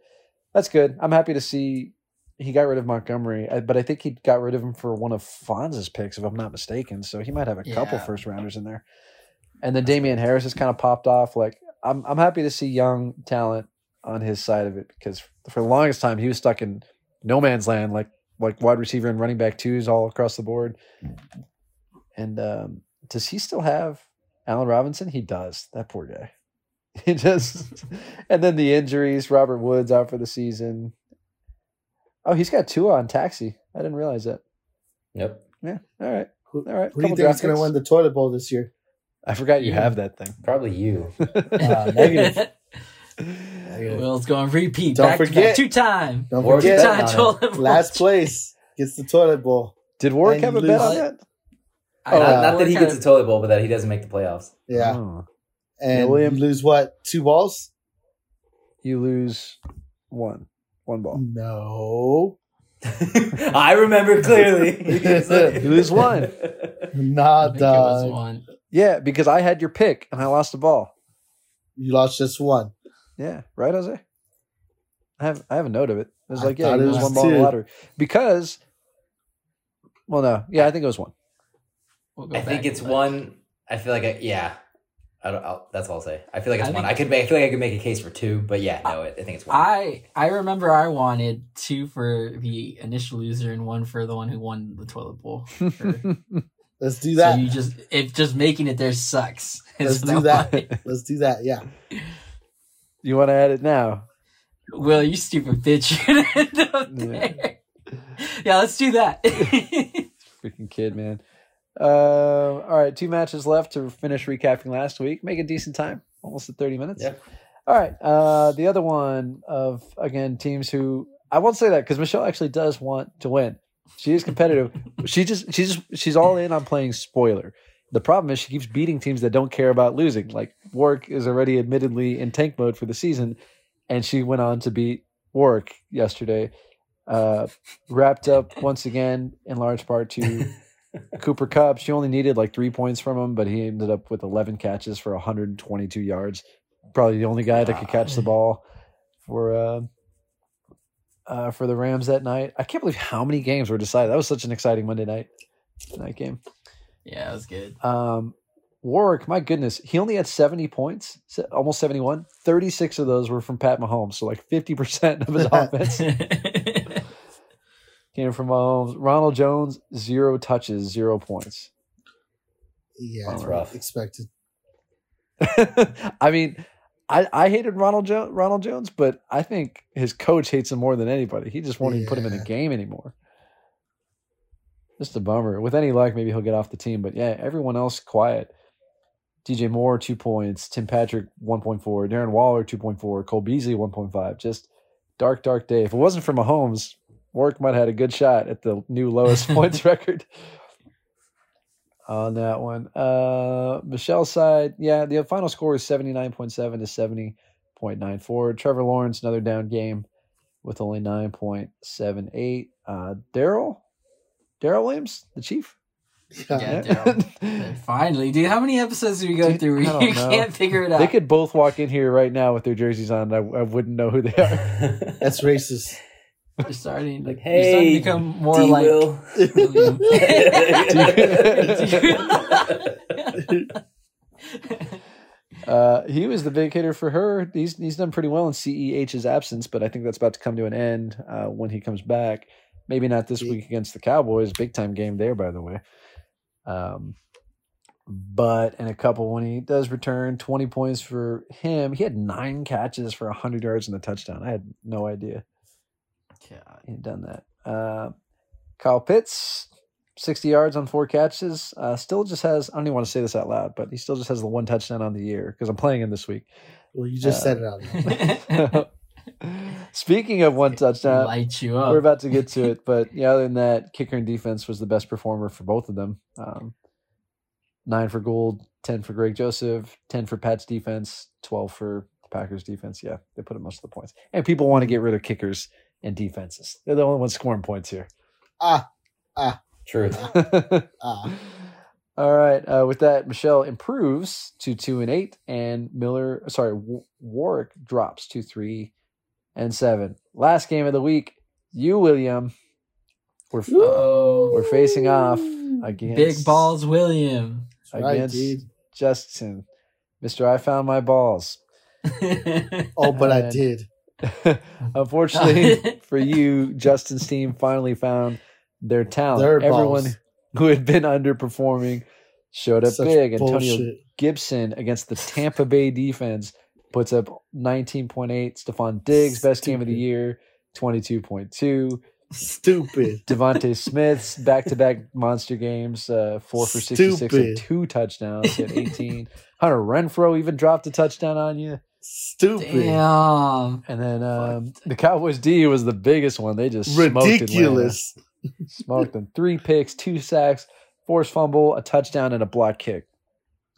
Speaker 2: that's good. I'm happy to see he got rid of Montgomery, but I think he got rid of him for one of Fonz's picks, if I'm not mistaken. So he might have a couple first rounders in there. And then Damien Harris has kind of popped off. Like I'm I'm happy to see young talent on his side of it because for the longest time he was stuck in no man's land, like like wide receiver and running back twos all across the board. And um, does he still have Allen Robinson? He does. That poor guy. (laughs) He just (laughs) and then the injuries. Robert Woods out for the season. Oh, he's got Tua on taxi. I didn't realize that.
Speaker 4: Yep.
Speaker 2: Yeah. All right.
Speaker 6: Who,
Speaker 2: All right.
Speaker 6: who do
Speaker 2: Couple
Speaker 6: you think is going to win the toilet bowl this year?
Speaker 2: I forgot you
Speaker 4: Yeah.
Speaker 2: have that thing.
Speaker 4: Probably you. (laughs)
Speaker 6: Uh, negative.
Speaker 5: Will's going repeat.
Speaker 6: Don't
Speaker 5: back to
Speaker 6: forget.
Speaker 5: Two time.
Speaker 6: Don't
Speaker 4: Or
Speaker 6: forget,
Speaker 4: bet
Speaker 5: time toilet bowl.
Speaker 6: last place gets the toilet bowl.
Speaker 2: Did Warwick
Speaker 6: And
Speaker 2: have a
Speaker 6: you
Speaker 2: bet on that?
Speaker 5: I-
Speaker 4: not,
Speaker 6: uh,
Speaker 4: not that he gets a toilet bowl, but that he doesn't make the playoffs.
Speaker 6: Yeah,
Speaker 2: Oh.
Speaker 6: and
Speaker 2: William-
Speaker 6: lose what? Two balls?
Speaker 2: You lose one. One ball.
Speaker 6: No,
Speaker 4: I remember clearly. (laughs)
Speaker 2: You lose one.
Speaker 5: I
Speaker 6: nah,
Speaker 5: think
Speaker 6: dog.
Speaker 5: one.
Speaker 2: Yeah, because I had your pick and I lost the ball.
Speaker 6: You lost just one.
Speaker 2: Yeah, right, Jose. I have I have a note of it. It was
Speaker 6: I
Speaker 2: like, yeah,
Speaker 6: it
Speaker 2: lose
Speaker 6: was
Speaker 2: one ball in the lottery because. Well, no, yeah, I think it was one.
Speaker 5: We'll
Speaker 4: I think it's one. I feel like I, yeah. I don't. I'll, that's all I'll say. I feel like it's
Speaker 5: I
Speaker 4: one.
Speaker 5: think-
Speaker 4: I could. Make, I feel like I could make a case for two, but yeah, no. I, I think it's one.
Speaker 5: I I remember I wanted two for the initial loser and one for the one who won the toilet bowl. (laughs)
Speaker 6: Let's do
Speaker 5: so
Speaker 6: that.
Speaker 5: you just if just making it there sucks.
Speaker 6: Let's do that.
Speaker 5: wanted. (laughs)
Speaker 6: Let's do that. Yeah.
Speaker 2: you want to add it now?
Speaker 5: Will you stupid bitch? You're (laughs) gonna end up
Speaker 2: Yeah.
Speaker 5: Yeah, let's do that.
Speaker 2: Freaking kid, man. Um, all right, two matches left to finish recapping last week. Make a decent time, almost at thirty minutes.
Speaker 4: Yeah.
Speaker 2: All right. Uh, the other one of again teams who I won't say that because Michelle actually does want to win. She is competitive. (laughs) she just she's just she's all in on playing spoiler. The problem is she keeps beating teams that don't care about losing. Like Warwick is already admittedly in tank mode for the season, and she went on to beat Warwick yesterday. Uh, wrapped up once again in large part to (laughs) Cooper Kupp. She only needed like three points from him, but he ended up with 11 catches for 122 yards. Probably the only guy that could catch the ball for uh, uh, for the Rams that night. I can't believe how many games were decided. That was such an exciting Monday night night game.
Speaker 5: yeah, it was good.
Speaker 2: Um, Warwick, my goodness, he only had 70 points, almost 71. 36 of those were from Pat Mahomes, so like 50% of his (laughs) offense (laughs) came from Mahomes. Ronald Jones, zero touches, zero points.
Speaker 6: Yeah.
Speaker 4: That's rough.
Speaker 6: Expected. (laughs)
Speaker 2: I mean, I, I hated Ronald jo- Ronald Jones, but I think his coach hates him more than anybody. He just won't even put him in a
Speaker 6: Yeah.
Speaker 2: game anymore. Just a bummer. With any luck, maybe he'll get off the team. But yeah, everyone else quiet. DJ Moore, two points. Tim Patrick, 1.4. Darren Waller, 2.4. Cole Beasley, 1.5. Just dark, dark day. If it wasn't for Mahomes, Warwick might have had a good shot at the new lowest (laughs) points record on that one. Uh, Michelle's side, yeah, the final score is 79.7 to 70.94. Trevor Lawrence, another down game with only 9.78. Uh, Darrel, Darrel Williams, the chief.
Speaker 5: Yeah, Darrel. (laughs) Finally, dude, how many episodes do we go
Speaker 2: Dude,
Speaker 5: through? Where You
Speaker 2: know.
Speaker 5: can't figure it out.
Speaker 2: they could both walk in here right now with their jerseys on. I, I wouldn't know who they are. (laughs)
Speaker 6: That's racist.
Speaker 5: You're starting,
Speaker 4: like,
Speaker 5: you're starting
Speaker 4: hey,
Speaker 5: to become more
Speaker 4: D
Speaker 5: like.
Speaker 4: Will. (laughs)
Speaker 5: William. (laughs)
Speaker 2: Uh, he was the big hitter for her. He's he's done pretty well in CEH's absence, but I think that's about to come to an end uh, when he comes back. Maybe not this week against the Cowboys. Big time game there, by the way. Um, but in a couple when he does return, twenty points for him. He had nine catches for hundred yards and a touchdown. I had no idea
Speaker 5: God.
Speaker 2: he had done that. Uh, Kyle Pitts, 60 yards on four catches. Uh, still just has, I don't even want to say this out loud, but he still just has the one touchdown on the year because I'm playing him this week.
Speaker 6: Well, you just
Speaker 2: Uh,
Speaker 6: said it out. loud. (laughs)
Speaker 2: Speaking of one touchdown,
Speaker 5: Light you up.
Speaker 2: we're about to get to it, but yeah, other than that, kicker and defense was the best performer for both of them. Um, nine for Gould, 10 for Greg Joseph, 10 for Pat's defense, 12 for the Packers defense. Yeah, they put up most of the points. And people want to get rid of kickers and defenses. They're the only ones scoring points here.
Speaker 6: ah, ah.
Speaker 4: Truth. (laughs)
Speaker 6: ah.
Speaker 2: All right. Uh, with that, Michelle improves to two and eight, and Miller, sorry, W- Warwick drops to three and seven. Last game of the week, you William, we're
Speaker 5: Oh,
Speaker 2: we're facing off against
Speaker 5: big balls, William.
Speaker 6: That's right,
Speaker 2: against. Justin, Mister. I found my balls. (laughs)
Speaker 6: Oh, but I did. (laughs)
Speaker 2: Unfortunately (laughs) for you, Justin's team finally found their talent.
Speaker 6: Their
Speaker 2: Everyone
Speaker 6: balls. (laughs)
Speaker 2: who had been underperforming showed up
Speaker 6: Such
Speaker 2: big. Antonio
Speaker 6: bullshit.
Speaker 2: Gibson against the Tampa Bay defense puts up 19.8. Stefon Diggs, best game of the year, 22.2.
Speaker 6: Stupid.
Speaker 2: DeVonta Smith's back to back monster games, uh, four for 66 and two touchdowns at 18. Hunter Renfrow even dropped a touchdown on you.
Speaker 6: Stupid.
Speaker 5: Damn.
Speaker 2: And then um, the Cowboys D was the biggest one. They just smoked Atlanta.
Speaker 6: Ridiculous.
Speaker 2: Smoked them. Three picks, two sacks, forced fumble, a touchdown, and a block kick.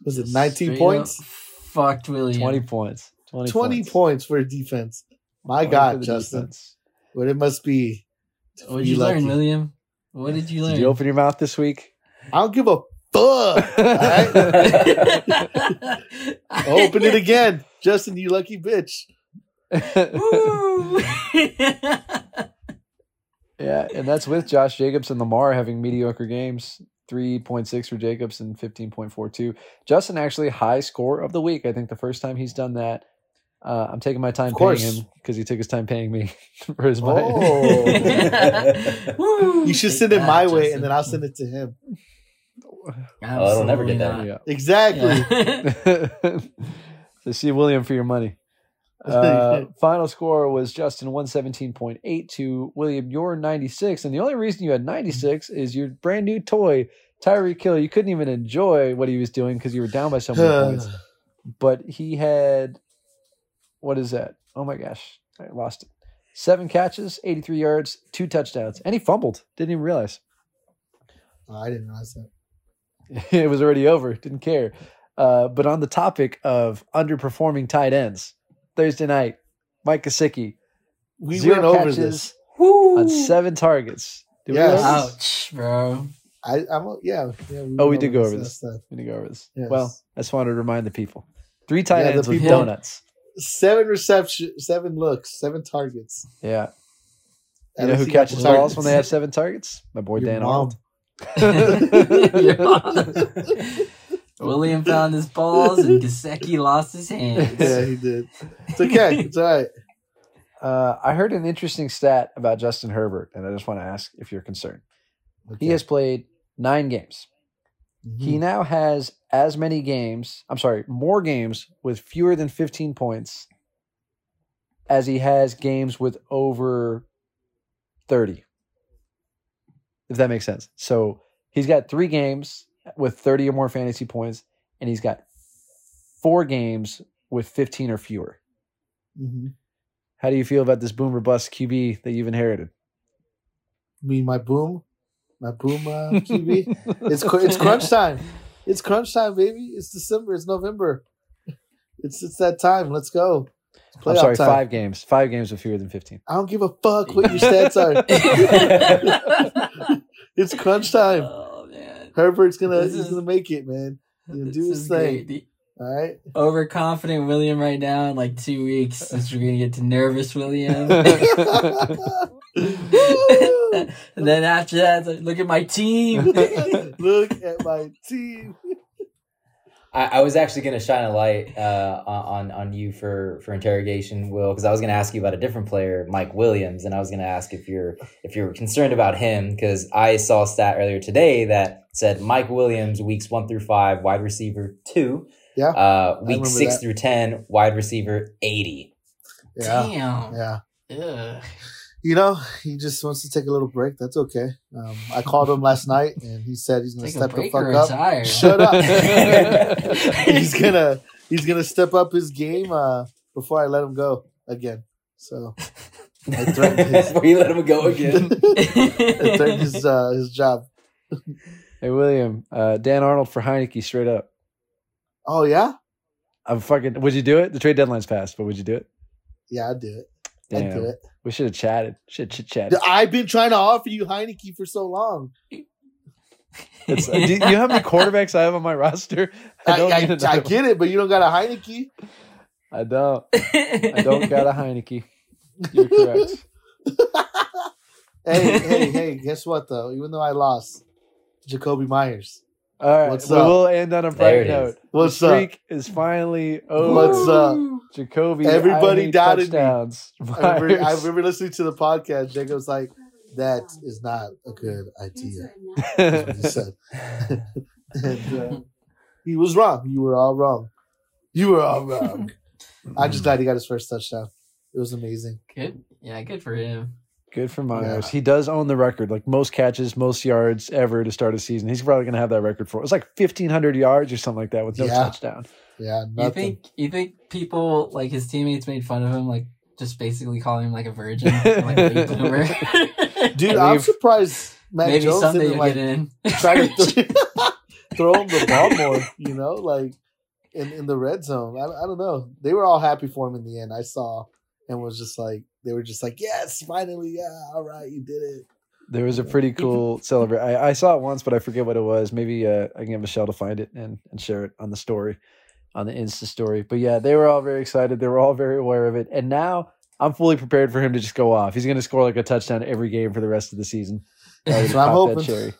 Speaker 6: Was it 19
Speaker 5: Straight
Speaker 6: points?
Speaker 5: Fucked William.
Speaker 2: 20 points. 20,
Speaker 6: 20
Speaker 2: points.
Speaker 6: points for defense. My God, Justin.
Speaker 2: defense.
Speaker 6: What it must be. to
Speaker 5: What did
Speaker 6: be
Speaker 5: you
Speaker 6: lucky.
Speaker 5: learn, William? What did you learn?
Speaker 2: Did you open your mouth this week?
Speaker 6: I don't give a fuck. Alright? (laughs) Open it again. Justin, you lucky bitch. (laughs)
Speaker 2: Yeah, and that's with Josh Jacobs and Lamar having mediocre games. 3.6 for Jacobs and 15.42. Justin actually high score of the week. I think the first time he's done that. Uh, I'm taking my time paying him because he took his time paying me (laughs) for his money.
Speaker 6: Oh. You should send it my way and then I'll send it to him.
Speaker 4: Oh, it'll never get
Speaker 5: Absolutely
Speaker 4: that.
Speaker 2: yeah.
Speaker 6: Exactly.
Speaker 5: Yeah. (laughs) (laughs)
Speaker 2: so see William for your money. (laughs) Uh, final score was Justin 117.8 to William your 96. And the only reason you had 96 is your brand new toy, Tyreek Hill. You couldn't even enjoy what he was doing because you were down by so many (sighs) points. But he had, what is that? Oh my gosh, I lost it. Seven catches, 83 yards, two touchdowns. And he fumbled. Didn't even realize.
Speaker 6: Oh, I didn't realize that. (laughs)
Speaker 2: it was already over. Didn't care. Uh, but on the topic of underperforming tight ends, Thursday night, Mike Gesicki,
Speaker 6: We
Speaker 2: zero
Speaker 6: went over
Speaker 2: catches
Speaker 6: this.
Speaker 2: on seven targets. Did
Speaker 6: Yes.
Speaker 2: go this?
Speaker 5: Ouch, bro.
Speaker 6: I, I'm, yeah, yeah.
Speaker 2: Oh, we did go over
Speaker 6: that
Speaker 2: this.
Speaker 6: stuff.
Speaker 2: We didn't go over this.
Speaker 6: Yes.
Speaker 2: Well, I just wanted to remind the people. Three tight
Speaker 6: Yeah,
Speaker 2: ends with
Speaker 6: people-
Speaker 2: donuts.
Speaker 6: Seven reception, seven looks, seven targets.
Speaker 2: Yeah. You know who catches
Speaker 6: the
Speaker 2: balls when they have seven targets? My boy
Speaker 6: Your
Speaker 2: Dan
Speaker 6: mom.
Speaker 2: Arnold. (laughs)
Speaker 5: William found his balls and Gesicki lost his hands.
Speaker 6: yeah, he did. It's okay. It's all right.
Speaker 2: Uh, I heard an interesting stat about Justin Herbert, and I just want to ask if you're concerned. He has played nine games.
Speaker 6: Mhm.
Speaker 2: He now has as many games, I'm sorry, more games with fewer than 15 points as he has games with over 30. If that makes sense. So he's got three games with 30 or more fantasy points, and he's got four games with 15 or fewer.
Speaker 6: Mhm.
Speaker 2: How do you feel about this boomer bust QB that you've inherited?
Speaker 6: Me, my boom, my boom uh, (laughs) QB. it's it's crunch time. It's crunch time, baby. It's December. It's November. (laughs) It's it's that time. Let's go. It's
Speaker 2: I'm sorry,
Speaker 6: time.
Speaker 2: five games. Five games with fewer than 15.
Speaker 6: I don't give a fuck what your stats are. it's crunch time.
Speaker 5: Oh man.
Speaker 6: Herbert's gonna
Speaker 5: This
Speaker 6: he's
Speaker 5: is-
Speaker 6: gonna make it, man. He's gonna do
Speaker 5: This
Speaker 6: his
Speaker 5: is
Speaker 6: thing.
Speaker 5: great.
Speaker 6: All right.
Speaker 5: overconfident William right now in like two weeks since we're gonna get to nervous William. (laughs) (laughs) and then after that, like, look at my team. (laughs)
Speaker 6: Look at my team.
Speaker 4: I, I was actually going to shine a light uh, on on you for for interrogation, Will, because I was going to ask you about a different player, Mike Williams, and I was going to ask if you're if you're concerned about him because I saw a stat earlier today that said Mike Williams weeks one through five, wide receiver two,
Speaker 6: Yeah,
Speaker 4: uh, week six
Speaker 6: that.
Speaker 4: through ten, wide receiver eighty.
Speaker 6: yeah,
Speaker 5: Damn.
Speaker 6: yeah.
Speaker 5: Ugh.
Speaker 6: You know, he just wants to take a little break. That's okay. Um, I called him last night, and he said he's going to
Speaker 5: Take a
Speaker 6: step the fuck
Speaker 5: or
Speaker 6: up.
Speaker 5: retire.
Speaker 6: Shut up. (laughs) he's gonna he's gonna step up his game uh, before I let him go again. So I threatened his, (laughs)
Speaker 4: Before you let him go again. (laughs)
Speaker 6: I threatened his uh, his job.
Speaker 2: Hey William, uh, Dan Arnold for Heinicke straight up.
Speaker 6: Oh yeah,
Speaker 2: I'm fucking. Would you do it? The trade deadline's passed, but would you do it?
Speaker 6: yeah, I'd do it. I'd do it.
Speaker 2: We should have chatted. Should chit chatted.
Speaker 6: I've been trying to offer you Heinicke for so long.
Speaker 2: It's, uh, do you know how many quarterbacks I have on my roster?
Speaker 6: I,
Speaker 2: don't
Speaker 6: I,
Speaker 2: need
Speaker 6: I, get it, but you don't got a Heinicke.
Speaker 2: I don't. I don't got a Heinicke. You're correct. (laughs)
Speaker 6: hey, hey, hey! Guess what though? Even though I lost, Jakobi Meyers.
Speaker 2: All right,
Speaker 6: What's
Speaker 2: we
Speaker 6: up?
Speaker 2: will end on a bright
Speaker 4: it is.
Speaker 2: note.
Speaker 6: What's
Speaker 2: the
Speaker 6: up?
Speaker 2: streak is finally over.
Speaker 6: What's up?
Speaker 2: Jakobi?
Speaker 6: Everybody
Speaker 2: I need
Speaker 6: doubted me. I remember, I remember listening to the podcast. Jacob's like, "That is not a good idea." That's what he (laughs) said. (laughs) and, uh, he was wrong. You were all wrong. You were all wrong. I'm just (laughs) glad he got his first touchdown. It was amazing.
Speaker 5: good. Yeah, good for him.
Speaker 2: Good for Meyers.
Speaker 6: Yeah.
Speaker 2: He does own the record, like most catches, most yards ever to start a season. He's probably going to have that record for. It's like fifteen hundred yards or something like that with no
Speaker 6: Yeah.
Speaker 2: touchdown.
Speaker 6: Yeah,
Speaker 5: You think you think people like his teammates made fun of him, like just basically calling him like a virgin, (laughs) like a late bloomer. (laughs)
Speaker 6: Dude,
Speaker 2: I
Speaker 6: I'm
Speaker 2: mean,
Speaker 6: surprised Mac
Speaker 5: Maybe
Speaker 6: Jones
Speaker 5: someday
Speaker 6: didn't like
Speaker 5: get in.
Speaker 6: try to (laughs) th- throw him the ball more. You know, like in in the red zone. I, I don't know. They were all happy for him in the end. I saw and was just like they were just like, yes, finally, yeah, all right, you did it.
Speaker 2: There was a pretty cool (laughs) celebrate. I, I saw it once, but I forget what it was. Maybe uh, I can get Michelle to find it and, and share it on the story, on the Insta story. But yeah, they were all very excited. They were all very aware of it. And now I'm fully prepared for him to just go off. He's going to score like a touchdown every game for the rest of the season. Ready (laughs)
Speaker 6: That's what I'm
Speaker 2: pop that
Speaker 6: hoping.
Speaker 2: cherry.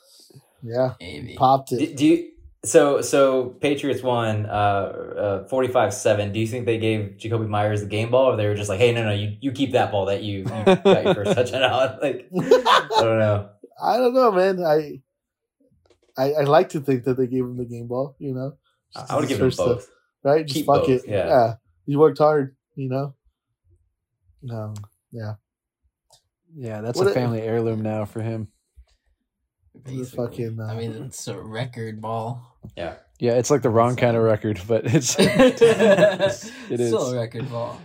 Speaker 6: Yeah,
Speaker 5: Maybe.
Speaker 6: popped
Speaker 4: do,
Speaker 6: it.
Speaker 4: do you so so Patriots won uh, uh 45-7. Do you think they gave Jakobi Meyers the game ball or they were just like, "Hey, no, no, you, you keep that ball that you, you (laughs) got your first touchdown on." (laughs) Like, I don't know.
Speaker 6: I don't know, man. I, I I like to think that they gave him the game ball. You know,
Speaker 4: I would give them
Speaker 6: First, uh,
Speaker 4: both.
Speaker 6: right? Just
Speaker 4: Keep
Speaker 6: fuck
Speaker 4: both,
Speaker 6: it.
Speaker 4: yeah.
Speaker 6: you worked hard. You know. Um, yeah.
Speaker 2: Yeah, that's
Speaker 6: What
Speaker 2: a
Speaker 6: a-
Speaker 2: family heirloom now for him.
Speaker 5: Basically.
Speaker 6: fucking, uh,
Speaker 5: I mean, it's a record ball.
Speaker 4: Yeah.
Speaker 2: Yeah, it's like the wrong kind of record, but it's (laughs)
Speaker 5: it
Speaker 2: it is.
Speaker 5: Still a record ball.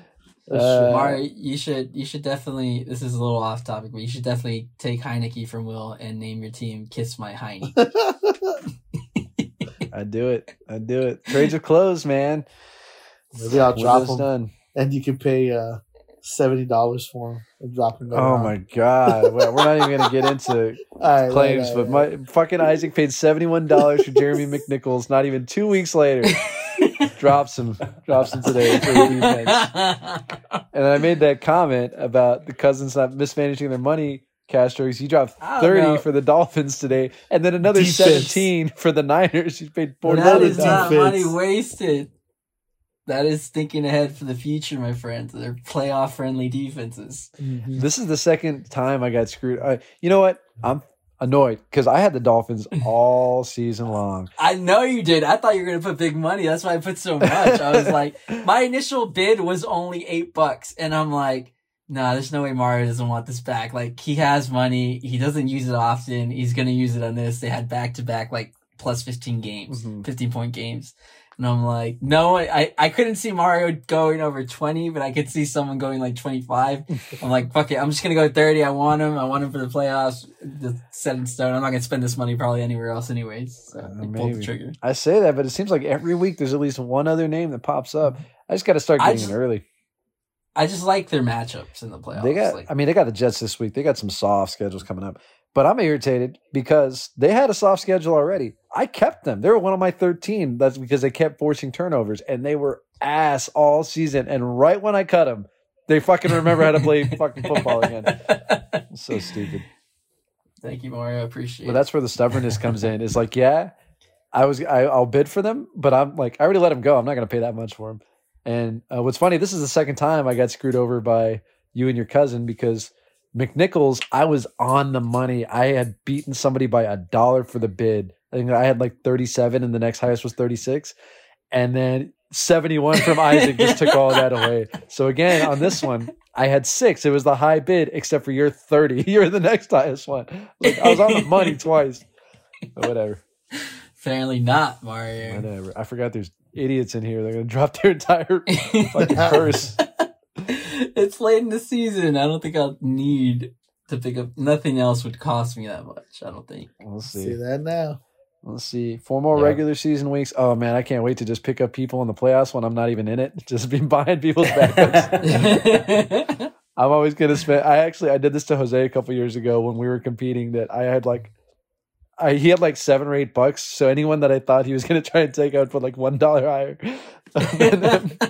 Speaker 2: Uh,
Speaker 6: true.
Speaker 5: Mari, you should you should definitely. This is a little off topic, but you should definitely take Heinicke from Will and name your team "Kiss My Heine." (laughs)
Speaker 2: I do it. I do it. Trades are closed, man.
Speaker 6: Maybe I'll drop
Speaker 2: Window's
Speaker 6: him,
Speaker 2: done.
Speaker 6: and you can pay uh, seventy dollars for him and drop him. later
Speaker 2: Oh
Speaker 6: on.
Speaker 2: my god, we're not even gonna get into (laughs)
Speaker 6: All right,
Speaker 2: claims,
Speaker 6: right,
Speaker 2: but
Speaker 6: right,
Speaker 2: my fucking Isaac paid seventy one dollars for Jeremy McNichols. Not even two weeks later, (laughs) drops him, drops him today for the defense. And I made that comment about the Cousins not mismanaging their money. Castro, he dropped
Speaker 5: I
Speaker 2: thirty
Speaker 5: know.
Speaker 2: for the Dolphins today, and then another
Speaker 6: Defense.
Speaker 2: seventeen for the Niners. He's paid forty.
Speaker 5: that
Speaker 6: Another
Speaker 5: is not money wasted. That is thinking ahead for the future, my friends. They're playoff friendly defenses.
Speaker 6: Mhm.
Speaker 2: This is the second time I got screwed. I, you know what? I'm annoyed because I had the Dolphins (laughs) all season long.
Speaker 5: I know you did. I thought you were gonna put big money. That's why I put so much. I was like, (laughs) my initial bid was only eight bucks, and I'm like, nah, there's no way Mario doesn't want this back. Like he has money, he doesn't use it often. He's gonna use it on this. They had back to back like plus fifteen games,
Speaker 2: Mhm.
Speaker 5: fifteen point games. And I'm like, no, I, I couldn't see Mario going over 20, but I could see someone going like 25. I'm like, fuck it. I'm just going to go 30. I want him. I want him for the playoffs. It's set in stone. I'm not going to spend this money probably anywhere else anyways. So
Speaker 2: Uh,
Speaker 5: I pulled the trigger.
Speaker 2: I say that, but it seems like every week there's at least one other name that pops up. I just got to start getting
Speaker 5: just-
Speaker 2: it early.
Speaker 5: I just like their matchups in the playoffs.
Speaker 2: They got,
Speaker 5: like,
Speaker 2: I mean, they got the Jets this week. They got some soft schedules coming up, but I'm irritated because they had a soft schedule already. I kept them. They were one of my 13. That's because they kept forcing turnovers, and they were ass all season. And right when I cut them, they fucking remember how to play (laughs) fucking football again. So stupid.
Speaker 5: Thank you, Mario. I appreciate
Speaker 2: But that's where the stubbornness comes in. It's like, yeah, I was I, I'll bid for them, but I'm like I already let them go. I'm not going to pay that much for them. And uh, what's funny, this is the second time I got screwed over by you and your cousin because McNichols, I was on the money. I had beaten somebody by a dollar for the bid. I think I had like 37 and the next highest was 36. And then 71 from Isaac just took all that away. So again, on this one, I had six. It was the high bid, except for your 30. (laughs) You're the next highest one. Like I was on the money twice. But whatever.
Speaker 5: Apparently not, Mario.
Speaker 2: Whatever. I forgot there's idiots in here. They're gonna drop their entire fucking purse. (laughs)
Speaker 5: it's late in the season. I don't think I'll need to pick up. Nothing else would cost me that much. I don't think.
Speaker 2: We'll
Speaker 6: See
Speaker 2: see.
Speaker 6: that now.
Speaker 2: Let's see. Four more
Speaker 4: Yeah.
Speaker 2: regular season weeks. Oh man, I can't wait to just pick up people in the playoffs when I'm not even in it. (laughs) Just be buying people's backups. (laughs) I'm always gonna spend. I actually I did this to Jose a couple years ago when we were competing. That I had like, I he had like seven or eight bucks. So anyone that I thought he was gonna try and take, out for like one dollar higher. (laughs)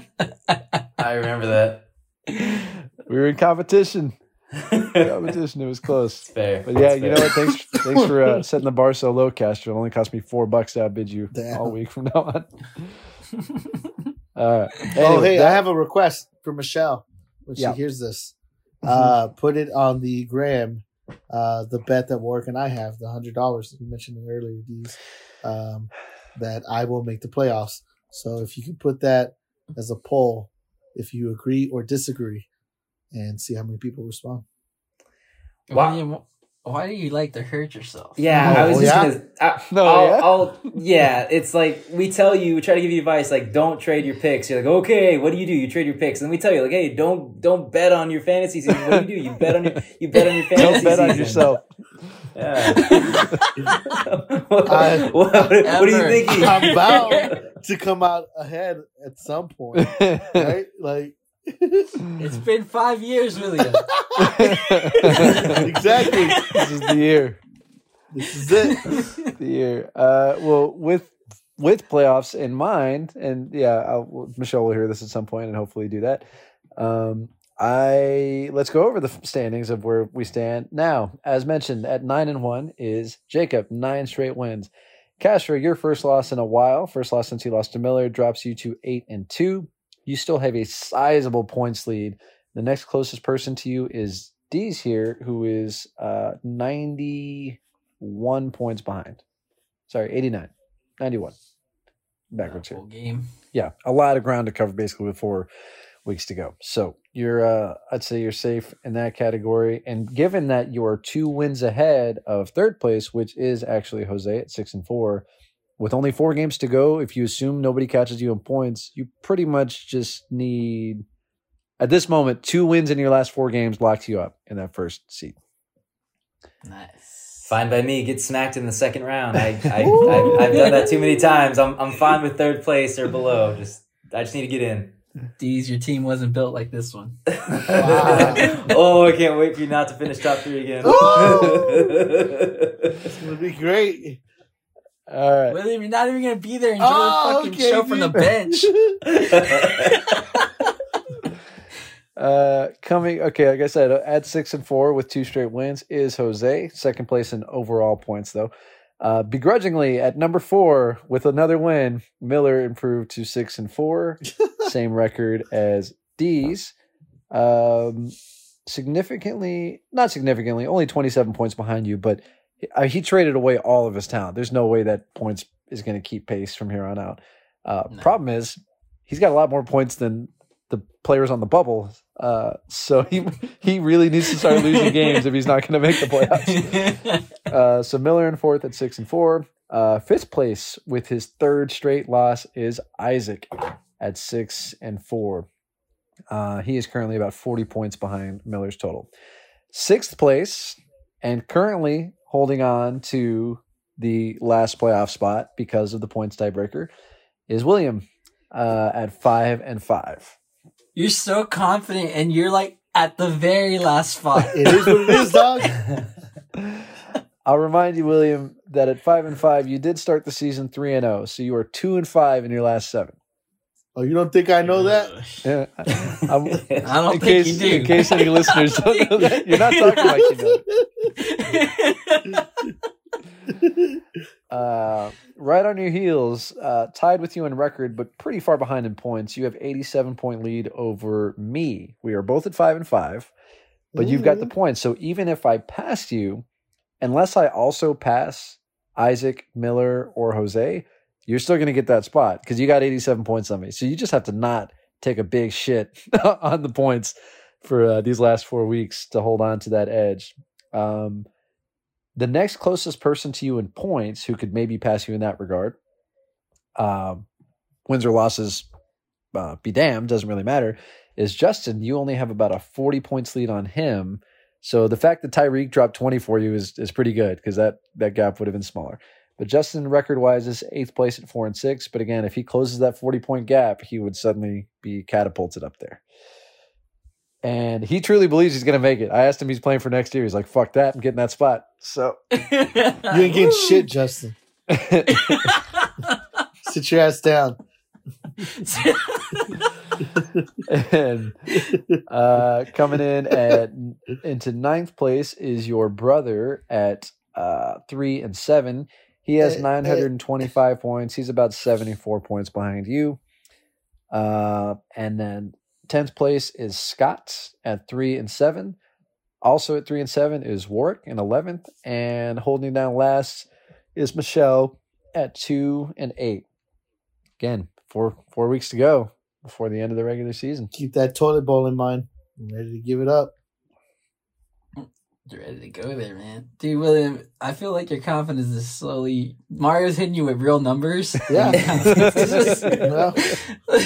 Speaker 4: I remember that.
Speaker 2: We were in competition. (laughs) Competition. It was close.
Speaker 4: Fair.
Speaker 2: But yeah,
Speaker 4: That's
Speaker 2: you know what? Thanks, thanks for uh, (laughs) setting the bar so low, Castro. It only cost me four bucks to outbid you
Speaker 6: Damn.
Speaker 2: all week from now on. (laughs) Uh,
Speaker 6: oh, hey,
Speaker 2: that-
Speaker 6: I have a request for Michelle when
Speaker 2: Yeah.
Speaker 6: she hears this. Uh, put it on the gram. Uh, the bet that Warwick and I have, the hundred dollars that you mentioned earlier, these, um, that I will make the playoffs. So if you can put that as a poll, if you agree or disagree, and see how many people respond.
Speaker 4: Wow.
Speaker 5: William, why do you like to hurt yourself?
Speaker 4: Yeah, oh, I
Speaker 6: Oh,
Speaker 4: was just
Speaker 6: yeah?
Speaker 4: gonna. I,
Speaker 2: No,
Speaker 4: I'll,
Speaker 2: yeah?
Speaker 4: I'll, yeah. It's like we tell you, we try to give you advice, like don't trade your picks. You're like, okay, what do you do? You trade your picks, and we tell you, like, hey, don't don't bet on your fantasy season. What do you do? You bet on your you bet on your fantasy
Speaker 2: don't bet on yourself.
Speaker 4: Yeah. (laughs) (laughs) what,
Speaker 6: I-
Speaker 4: what, what are you
Speaker 5: Ever.
Speaker 4: thinking?
Speaker 6: I'm (laughs) bound (laughs) to come out ahead at some point, right? (laughs) Like
Speaker 5: It's been five years, William. (laughs)
Speaker 6: exactly.
Speaker 2: This is the year.
Speaker 6: This is it.
Speaker 2: The year. Uh, well, with with playoffs in mind, and yeah, I'll, Michelle will hear this at some point, and hopefully do that. Um, I let's go over the standings of where we stand now. As mentioned, at nine and one is Jacob, nine straight wins. Castro, your first loss in a while, first loss since you lost to Miller, drops you to eight and two. You still have a sizable points lead. The next closest person to you is Dee's here, who is uh, 91 points behind. Sorry, 89, 91. Backwards here
Speaker 5: game.
Speaker 2: yeah, a lot of ground to cover basically with four weeks to go. So you're, uh, I'd say you're safe in that category. And given that you're two wins ahead of third place, which is actually Jose at six and four, with only four games to go, if you assume nobody catches you in points, you pretty much just need, at this moment, two wins in your last four games locks you up in that first seat.
Speaker 5: Nice.
Speaker 4: Fine by me. Get smacked in the second round. I, I, (laughs) I've, I've done that too many times. I'm, I'm fine with third place or below. Just I just need to get in.
Speaker 5: D's, your team wasn't built like this one. (laughs)
Speaker 4: oh, I can't wait for you not to finish top three again. (laughs)
Speaker 6: It's gonna be great.
Speaker 2: All right.
Speaker 5: William, you're not even gonna be there. Enjoy
Speaker 6: Oh,
Speaker 5: the fucking
Speaker 6: okay,
Speaker 5: show from the bench. (laughs)
Speaker 2: Uh, coming okay, like I said, at six and four with two straight wins is Jose, second place in overall points though. Uh, begrudgingly at number four with another win, Miller improved to six and four, same record as D's. Um, significantly, not significantly, only twenty seven points behind you, but uh, he traded away all of his talent. There's no way that points is going to keep pace from here on out. Uh,
Speaker 5: No.
Speaker 2: Problem is, he's got a lot more points than the players on the bubble. Uh, so he (laughs) he really needs to start losing (laughs) games if he's not going to make the playoffs. (laughs) Uh, so Miller in fourth at six and four. Uh, fifth place with his third straight loss is Isaac at six and four. Uh, he is currently about 40 points behind Miller's total. Sixth place and currently holding on to the last playoff spot because of the points tiebreaker is William uh, at five and five.
Speaker 5: you're so confident, and you're like at the very last spot.
Speaker 6: It is what it is, (laughs) dog. (laughs)
Speaker 2: I'll remind you, William, that at five and five, you did start the season three and zero, so you are two and five in your last seven.
Speaker 6: Oh, you don't think I know that?
Speaker 2: Yeah, I'm- (laughs)
Speaker 5: I don't
Speaker 2: in
Speaker 5: think
Speaker 2: case
Speaker 5: you do.
Speaker 2: in case any listeners don't know that, you're not talking like you know. (laughs) Uh, right on your heels, uh, tied with you in record, but pretty far behind in points. You have 87 point lead over me. We are both at five and five, but you've got the points. So even if I pass you, unless I also pass Isaac, Miller, or Jose, you're still going to get that spot because you got 87 points on me. So you just have to not take a big shit (laughs) on the points for uh, these last four weeks to hold on to that edge. Um, the next closest person to you in points who could maybe pass you in that regard, um, wins or losses, uh, be damned, doesn't really matter, is Justin. You only have about a 40 points lead on him. So the fact that Tyreek dropped 20 for you is, is pretty good because that, that gap would have been smaller. But Justin, record wise, is eighth place at four and six. But again, if he closes that 40 point gap, he would suddenly be catapulted up there. And he truly believes he's going to make it. I asked him he's playing for next year. He's like, fuck that. I'm getting that spot. So (laughs)
Speaker 6: You ain't getting shit, Justin. (laughs) Sit your ass down.
Speaker 2: and uh, coming in at into ninth place is your brother at uh, three and seven. He has
Speaker 6: Eh, eh.
Speaker 2: 925 points. He's about 74 points behind you. Uh, and then 10th place is Scott at three and seven. Also at three and seven is Warwick in 11th. And holding down last is Michelle at two and eight. Again, four four weeks to go before the end of the regular season.
Speaker 6: Keep that toilet bowl in mind. I'm ready to give it up.
Speaker 5: You're ready to go there, man. Dude, William, I feel like your confidence is slowly. Mario's hitting you with real numbers. (laughs)
Speaker 6: Yeah. (laughs)
Speaker 5: It's just- (laughs)
Speaker 6: Well,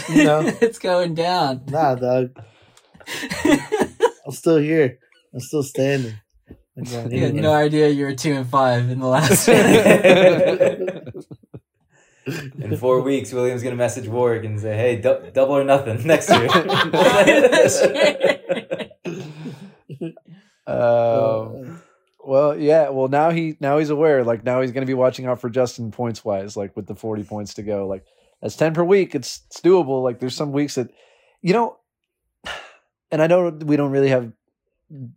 Speaker 6: you know.
Speaker 5: it's going down.
Speaker 6: Nah, dog. I'm still here. I'm still standing. I got
Speaker 5: You had no idea you were two and five in the last.
Speaker 4: In four weeks, William's gonna message Warwick and say, "Hey, dou- double or nothing next year."
Speaker 2: Um, well, yeah. Well, now he now he's aware. Like now he's going to be watching out for Justin points wise. Like with the forty points to go. Like that's ten per week. It's it's doable. Like there's some weeks that, you know, (sighs) and I know we don't really have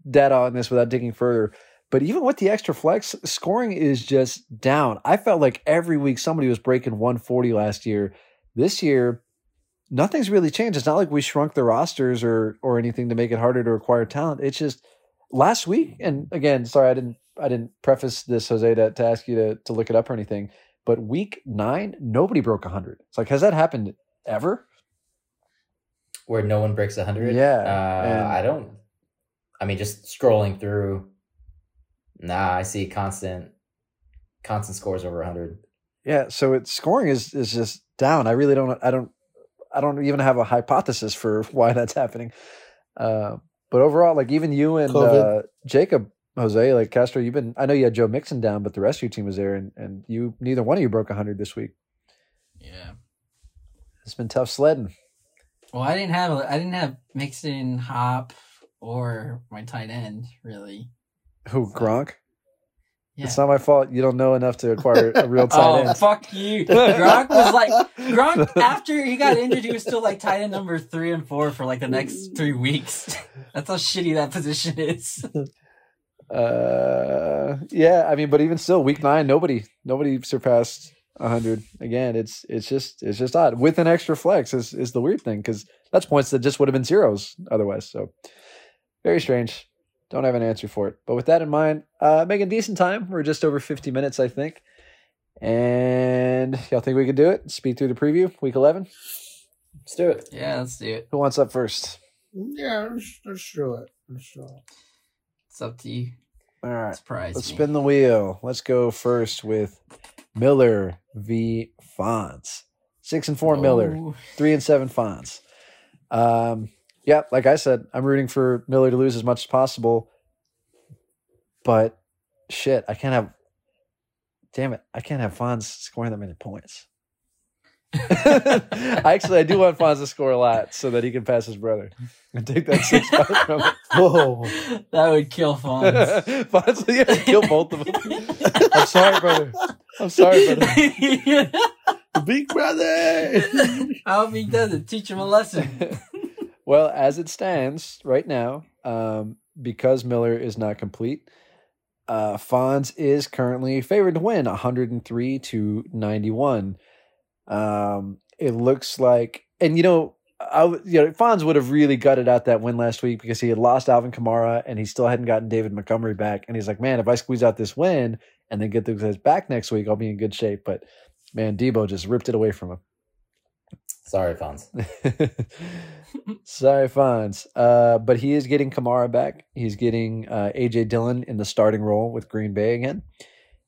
Speaker 2: data on this without digging further. But even with the extra flex, scoring is just down. I felt like every week somebody was breaking 140 last year. This year, nothing's really changed. It's not like we shrunk the rosters or or anything to make it harder to acquire talent. It's just last week, and again, sorry, I didn't I didn't preface this, Jose, to, to ask you to to look it up or anything. But week nine, nobody broke hundred. It's like, has that happened ever?
Speaker 4: Where no one breaks hundred.
Speaker 2: Yeah,
Speaker 4: uh, I don't. I mean, just scrolling through. Nah, I see constant, constant scores over hundred.
Speaker 2: Yeah, so it's scoring is is just down. I really don't I don't I don't even have a hypothesis for (laughs) why that's happening. Uh, but overall, like even you and uh, Jacob Jose, like Castro, you've been I know you had Joe Mixon down, but the rest of your team was there and, and you neither one of you broke hundred this week.
Speaker 5: yeah.
Speaker 2: It's been tough sledding.
Speaker 5: Well, I didn't have I didn't have Mixon, Hop, or my tight end really.
Speaker 2: Who Gronk?
Speaker 5: Yeah.
Speaker 2: It's not my fault. You don't know enough to acquire a real (laughs) tight
Speaker 5: Oh
Speaker 2: end.
Speaker 5: fuck you! Gronk was like Gronk (laughs) after he got injured, he was still like tight end number three and four for like the next three weeks. (laughs) That's how shitty that position is.
Speaker 2: Uh, yeah, I mean, but even still, week nine, nobody, nobody surpassed hundred. Again, it's it's just it's just odd with an extra flex is is the weird thing because that's points that just would have been zeros otherwise. So very strange. Don't have an answer for it. But with that in mind, uh, making decent time. We're just over fifty minutes, I think. And y'all think we could do it? Speed through the preview, week eleven.
Speaker 4: Let's do it.
Speaker 5: Yeah, let's do it.
Speaker 2: Who wants up first?
Speaker 6: Yeah, let's, let's do it. Let's do it.
Speaker 5: It's up to you.
Speaker 2: All right.
Speaker 5: Surprise
Speaker 2: Let's
Speaker 5: me.
Speaker 2: spin the wheel. Let's go first with Miller v. Fonz. Six and four Miller, three and seven Fonz. Um, yeah, like I said, I'm rooting for Miller to lose as much as possible. But shit, I can't have. Damn it, I can't have Fonz scoring that many points. (laughs) Actually, I do want Fonz to score a lot so that he can pass his brother and take that six (laughs) from him.
Speaker 6: Whoa.
Speaker 5: that would kill Fonz. (laughs)
Speaker 2: Fonz, you have to kill both of them. I'm sorry, brother. I'm sorry, brother.
Speaker 6: Big brother.
Speaker 5: I hope he doesn't teach him a lesson.
Speaker 2: Well, as it stands right now, um, because Miller is not complete, uh, Fonz is currently favored to win 103 to 91. Um, it looks like, and you know, I, you know, Fonz would have really gutted out that win last week because he had lost Alvin Kamara and he still hadn't gotten David Montgomery back. And he's like, man, if I squeeze out this win and then get those guys back next week, I'll be in good shape. But man, Deebo just ripped it away from him.
Speaker 4: Sorry, Fonz. (laughs)
Speaker 2: Sorry, Fonz. Uh, but he is getting Kamara back. He's getting uh, AJ Dillon in the starting role with Green Bay again.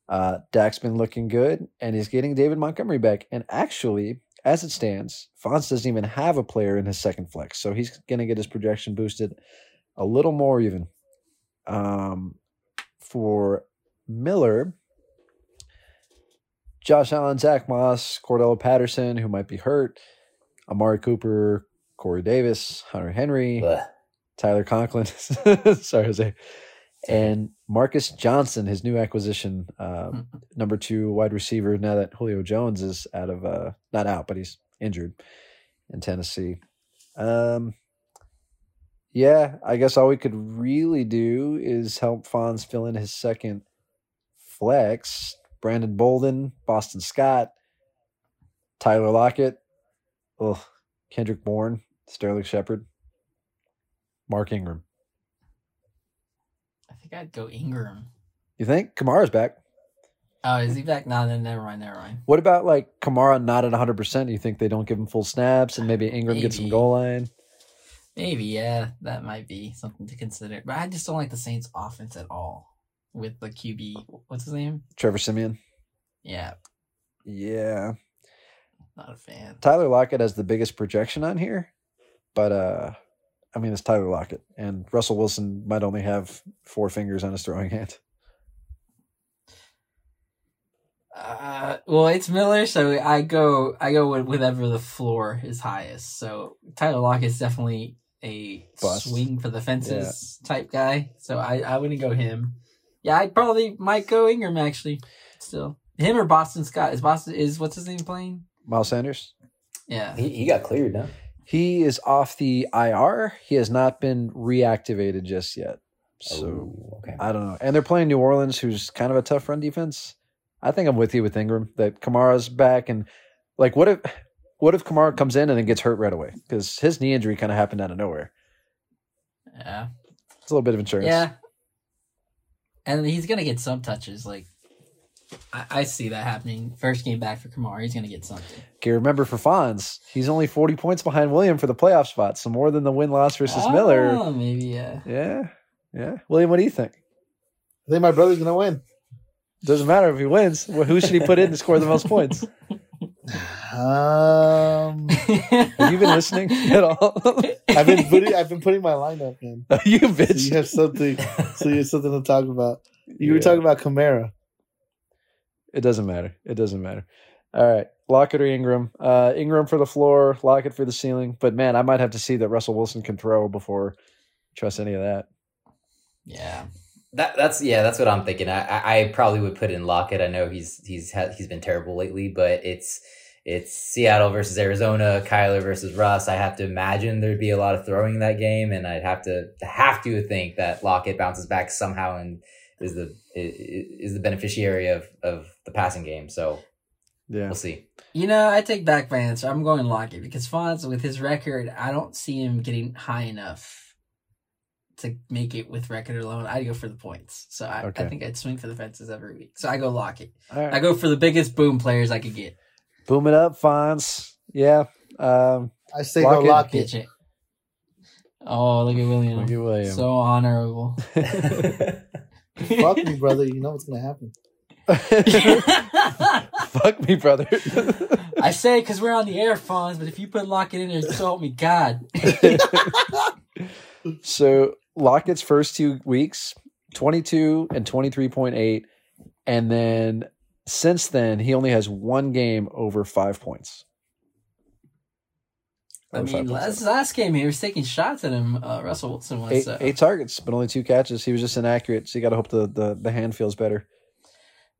Speaker 2: Uh, Dak's been looking good, and he's getting David Montgomery back. And actually, as it stands, Fonz doesn't even have a player in his second flex, so he's going to get his projection boosted a little more even. Um, for Miller, Josh Allen, Zack Moss, Cordarrelle Patterson, who might be hurt, Amari Cooper, Corey Davis, Hunter Henry,
Speaker 4: Blech.
Speaker 2: Tyler Conklin, (laughs) sorry, Jose, and Marcus Johnson, his new acquisition, um, (laughs) number two wide receiver. Now that Julio Jones is out of, uh, not out, but he's injured in Tennessee. Um, yeah, I guess all we could really do is help Fonz fill in his second flex. Brandon Bolden, Boston Scott, Tyler Lockett, ugh, Kendrick Bourne, Sterling Shepard, Mark Ingram.
Speaker 5: I think I'd go Ingram.
Speaker 2: You think Kamara's back?
Speaker 5: Oh, is he back? No, then never mind, never mind.
Speaker 2: What about like Kamara not at 100%? You think they don't give him full snaps and maybe Ingram gets some goal line?
Speaker 5: Maybe, yeah, that might be something to consider. But I just don't like the Saints' offense at all with the QB. What's his name?
Speaker 2: Trevor Siemian?
Speaker 5: Yeah,
Speaker 2: Yeah.
Speaker 5: Not a fan.
Speaker 2: Tyler Lockett has the biggest projection on here, but uh I mean it's Tyler Lockett and Russell Wilson might only have four fingers on his throwing hand.
Speaker 5: Uh, well, it's Miller, so I go I go with whatever the floor is highest. So Tyler Lockett's definitely a
Speaker 2: Bust.
Speaker 5: swing for the fences type guy. So I I wouldn't go him. Yeah, I probably might go Ingram actually. Still, him or Boston Scott is Boston is what's his name playing?
Speaker 2: Miles Sanders?
Speaker 5: Yeah,
Speaker 4: He, he got cleared, no?
Speaker 2: He is off the IR. He has not been reactivated just yet. So
Speaker 4: Oh, okay.
Speaker 2: I don't know. And they're playing New Orleans, who's kind of a tough run defense. I think I'm with you with Ingram that Kamara's back and like what if what if Kamara comes in and then gets hurt right away? Because his knee injury kind of happened out of nowhere.
Speaker 5: yeah,
Speaker 2: It's a little bit of insurance.
Speaker 5: yeah. And he's gonna get some touches. Like I, I see that happening. First game back for Kamara, he's gonna get something.
Speaker 2: Okay, remember for Fonz, he's only 40 points behind William for the playoff spot. So more than the win loss versus Miller.
Speaker 5: Oh, maybe yeah.
Speaker 2: Yeah. Yeah. William, what do you think?
Speaker 6: I think my brother's gonna win.
Speaker 2: Doesn't matter if he wins. Well, who should he put in to score the most points? (laughs)
Speaker 6: Um,
Speaker 2: Have you been listening (laughs) at all?
Speaker 6: I've been putting I've been putting my lineup in. (laughs)
Speaker 2: you
Speaker 6: So
Speaker 2: bitch.
Speaker 6: you have something. So you have something to talk about. You were talking about Kamara.
Speaker 2: It doesn't matter. It doesn't matter. All right. Lockett or Ingram? Uh, Ingram for the floor, Lockett for the ceiling. But man, I might have to see that Russell Wilson can throw before I trust any of that.
Speaker 5: yeah.
Speaker 4: That that's yeah, that's what I'm thinking. I I, probably would put in Lockett. I know he's he's he's been terrible lately, but it's it's Seattle versus Arizona, Kyler versus Russ. I have to imagine there'd be a lot of throwing in that game, and I'd have to have to think that Lockett bounces back somehow and is the is the beneficiary of of the passing game. So
Speaker 2: Yeah.
Speaker 4: we'll see.
Speaker 5: You know, I take back my answer. I'm going Lockett because Fonz, with his record, I don't see him getting high enough to make it with record alone. I'd go for the points. So I,
Speaker 2: Okay.
Speaker 5: I think I'd swing for the fences every week. So I go Lockett.
Speaker 2: All right.
Speaker 5: I go for the biggest boom players I could get.
Speaker 2: Boom it up, Fonz. Yeah. Um,
Speaker 6: I say
Speaker 2: Lock
Speaker 6: go
Speaker 2: it.
Speaker 5: Pitch
Speaker 6: it.
Speaker 5: it. Oh, look at William.
Speaker 2: look at William.
Speaker 5: So honorable. (laughs) (laughs)
Speaker 6: Fuck me, brother. You know what's gonna happen. (laughs)
Speaker 2: Fuck me, brother.
Speaker 5: I say because we're on the air, Fonz, but if you put Lockett in there, so help me God. (laughs)
Speaker 2: so Lockett's first two weeks, 22 and 23.8. And then since then, he only has one game over five points.
Speaker 5: I mean, last, last game he was taking shots at him. Uh, Russell Wilson was.
Speaker 2: eight,
Speaker 5: so.
Speaker 2: eight targets, but only two catches. He was just inaccurate. So you got to hope the, the, the hand feels better.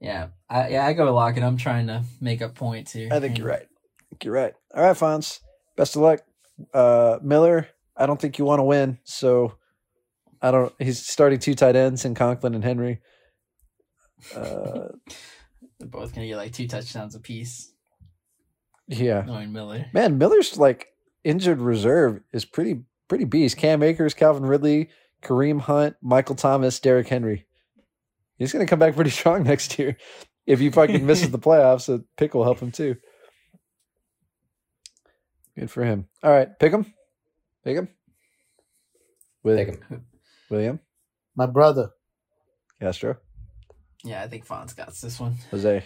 Speaker 5: Yeah, I, yeah, I go Lockett. I'm trying to make up points here.
Speaker 2: I think you're right. I think you're right. All right, Fonz. Best of luck. Uh, Miller, I don't think you want to win. So I don't. He's starting two tight ends in Conklin and Henry. Uh, (laughs)
Speaker 5: They're both gonna get like two touchdowns apiece.
Speaker 2: yeah,
Speaker 5: Knowing Miller.
Speaker 2: man, Miller's like injured reserve is pretty pretty beast. Cam Akers, Calvin Ridley, Kareem Hunt, Michael Thomas, Derrick Henry. He's gonna come back pretty (laughs) strong next year. If he fucking misses the (laughs) playoffs, so pick will help him too. Good for him. All right, pick him. Pick him. With
Speaker 4: Pick him.
Speaker 2: William
Speaker 6: My brother.
Speaker 2: Castro,
Speaker 5: Yeah, I think Fonz got this one.
Speaker 2: Jose.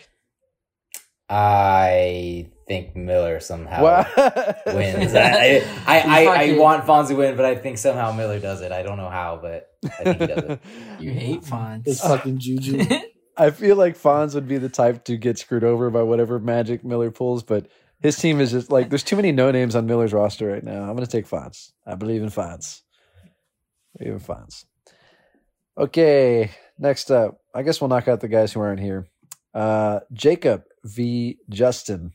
Speaker 4: I think Miller somehow
Speaker 2: Wow. (laughs)
Speaker 4: wins. I, I, (laughs) I, I,
Speaker 5: fucking-
Speaker 4: want Fonz to win, but I think somehow Miller does it. I don't know how, but I think he does it. (laughs)
Speaker 5: You hate Fonz.
Speaker 6: It's fucking Juju.
Speaker 2: I feel like Fonz would be the type to get screwed over by whatever magic Miller pulls, but his team is just like there's too many no names on Miller's roster right now. I'm gonna take Fonz. I believe in Fonz. Believe in Fonz. Okay, next up, I guess we'll knock out the guys who aren't here. Uh, Jacob v. Justin.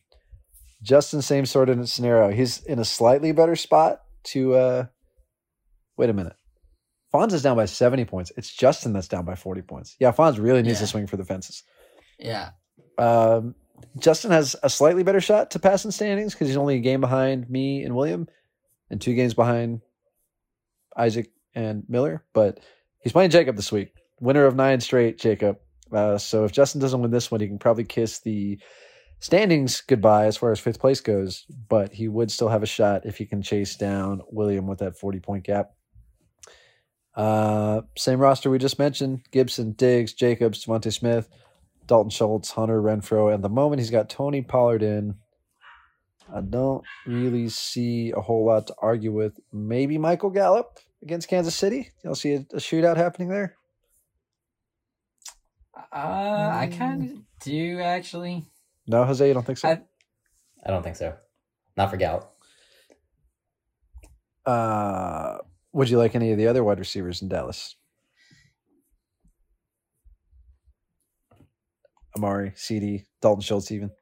Speaker 2: Justin, same sort of scenario. He's in a slightly better spot to. uh Wait a minute. Fonz is down by 70 points. It's Justin that's down by 40 points. Yeah, Fonz really needs to swing for the fences.
Speaker 5: yeah.
Speaker 2: Um, Justin has a slightly better shot to pass in standings because he's only a game behind me and William, and two games behind Isaac and Miller. But he's playing Jacob this week, winner of nine straight. Jacob. Uh, so if Justin doesn't win this one, he can probably kiss the standings goodbye as far as fifth place goes. But he would still have a shot if he can chase down William with that forty point gap. Uh, same roster we just mentioned: Gibson, Diggs, Jacobs, DeVonta Smith. Dalton Schultz, Hunter Renfrow. At the moment, he's got Tony Pollard in. I don't really see a whole lot to argue with. Maybe Michael Gallup against Kansas City. You'll see a, a shootout happening there?
Speaker 5: Uh, I kind of do actually.
Speaker 2: No, Jose, you don't think so?
Speaker 5: I-
Speaker 4: I don't think so. Not for Gallup.
Speaker 2: uh, would you like any of the other wide receivers in Dallas? Amari, CD, Dalton Schultz, even.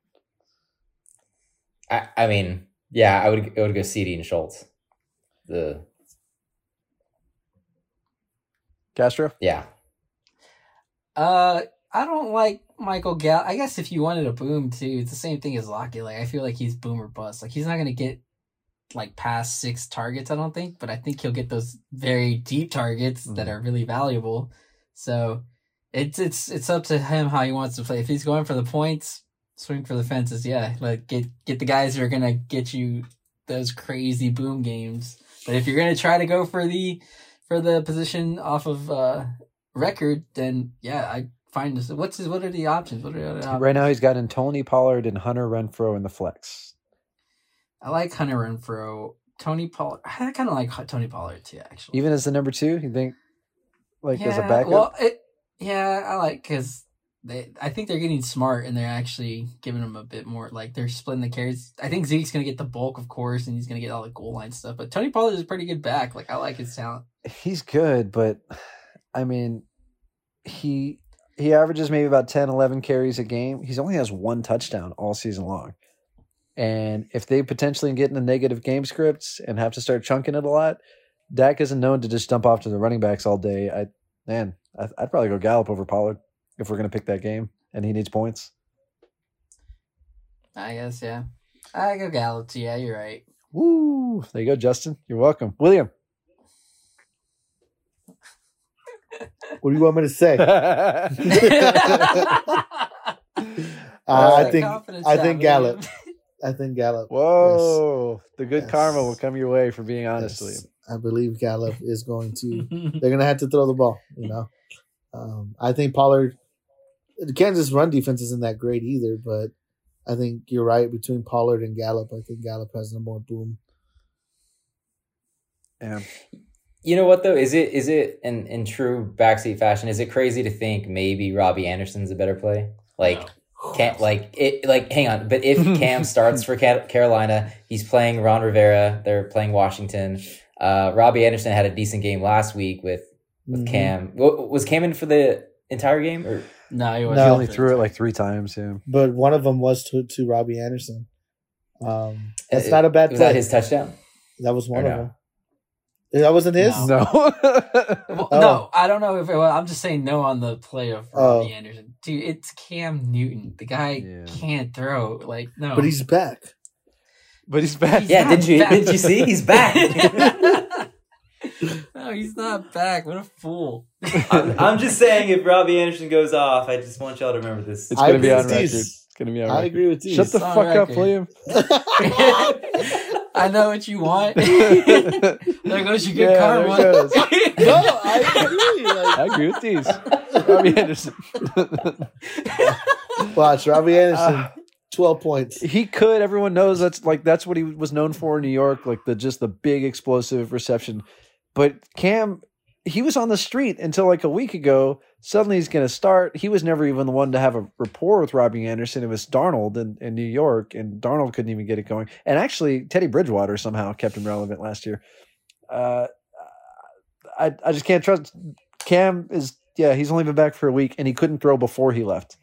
Speaker 4: I, I mean, yeah, I would I would go CD and Schultz. The
Speaker 2: Castro?
Speaker 4: yeah,
Speaker 5: Uh, I don't like Michael Gall. I guess if you wanted a boom too, it's the same thing as Lockett. Like I feel like he's boom or bust. Like he's not gonna get like past six targets. I don't think, but I think he'll get those very deep targets that
Speaker 2: Mhm.
Speaker 5: are really valuable. So it's it's it's up to him how he wants to play. If he's going for the points, swing for the fences. Yeah, like get get the guys who are gonna get you those crazy boom games. But if you're gonna try to go for the for the position off of uh record, then yeah, I find this. What's his, what are the options? What are the options?
Speaker 2: Right now, he's got in Tony Pollard and Hunter Renfrow in the flex.
Speaker 5: I like Hunter Renfrow, Tony Pollard. I kind of like Tony Pollard too, actually.
Speaker 2: Even as the number two, you think, like as a
Speaker 5: Yeah,
Speaker 2: backup?
Speaker 5: Well, it, yeah, I like because they. I think they're getting smart and they're actually giving him a bit more. Like they're splitting the carries. I think Zeke's gonna get the bulk, of course, and he's gonna get all the goal line stuff. But Tony Pollard is a pretty good back. Like I like his talent.
Speaker 2: he's good, but I mean, he he averages maybe about 10, 11 carries a game. He's only has one touchdown all season long. And if they potentially get in a negative game scripts and have to start chunking it a lot, Dak isn't known to just dump off to the running backs all day. I man, I'd probably go Gallup over Pollard if we're gonna pick that game, and he needs points.
Speaker 5: I guess yeah. I go Gallup too. Yeah, you're right.
Speaker 2: Woo! There you go, Justin. You're welcome, William. (laughs)
Speaker 6: What do you want me to say? (laughs) Uh, I think I think Gallup. I think Gallup.
Speaker 2: Whoa! The good
Speaker 6: Yes.
Speaker 2: karma will come your way for being honest,
Speaker 6: Yes. I believe Gallup is going to. (laughs) They're going to have to throw the ball. You know, um, I think Pollard. The Kansas run defense isn't that great either, but I think you're right between Pollard and Gallup. I think Gallup has the more boom.
Speaker 2: Yeah.
Speaker 4: You know what though? Is it is it in in true backseat fashion? Is it crazy to think maybe Robbie Anderson's a better play? Like can't like it like hang on, but if (laughs) Cam starts for Carolina, he's playing Ron Rivera. They're playing Washington. Uh, Robbie Anderson had a decent game last week with with
Speaker 6: Mhm.
Speaker 4: Cam. Wa- Was Cam in for the entire game or
Speaker 5: no, he
Speaker 6: No.
Speaker 5: wasn't.
Speaker 2: He only threw it like three times. Yeah.
Speaker 6: But one of them was to to Robbie Anderson. Um, that's
Speaker 4: Uh,
Speaker 6: not a bad
Speaker 4: was
Speaker 6: play.
Speaker 4: that his touchdown?
Speaker 6: that was one
Speaker 4: or
Speaker 6: of
Speaker 4: no?
Speaker 6: them. That wasn't his.
Speaker 5: No.
Speaker 2: No.
Speaker 5: Well, (laughs)
Speaker 6: Oh.
Speaker 5: No, I don't know if it, well, I'm just saying no on the play of
Speaker 6: Oh.
Speaker 5: Robbie Anderson. Dude, it's Cam Newton. The guy
Speaker 2: Yeah.
Speaker 5: can't throw. Like no,
Speaker 6: But he's back.
Speaker 2: but he's back.
Speaker 5: He's
Speaker 4: Yeah, did you
Speaker 5: back.
Speaker 4: did you see? He's back. (laughs) (laughs)
Speaker 5: no, he's not back. What a fool!
Speaker 4: I'm, I'm just saying, if Robbie Anderson goes off, I just want y'all to remember this.
Speaker 2: It's gonna be on
Speaker 6: with
Speaker 2: record. It's gonna be on
Speaker 6: I
Speaker 2: record.
Speaker 6: agree with you.
Speaker 2: Shut the
Speaker 5: on
Speaker 2: fuck up. William.
Speaker 5: I know what you want. (laughs) there goes your good
Speaker 2: Yeah,
Speaker 5: karma.
Speaker 2: there it goes. (laughs)
Speaker 6: no, I agree. Like,
Speaker 2: I agree with these. (laughs) Robbie Anderson.
Speaker 6: watch Robbie Anderson,
Speaker 2: Uh,
Speaker 6: twelve points.
Speaker 2: he could. Everyone knows that's like that's what he was known for in New York, like the just the big explosive reception. But Cam, he was on the street until like a week ago. Suddenly he's going to start. He was never even the one to have a rapport with Robbie Anderson. It was Darnold in, in New York, and Darnold couldn't even get it going. And actually, Teddy Bridgewater somehow kept him relevant last year. Uh, I I just can't trust Cam. Is yeah, he's only been back for a week, and he couldn't throw before he left.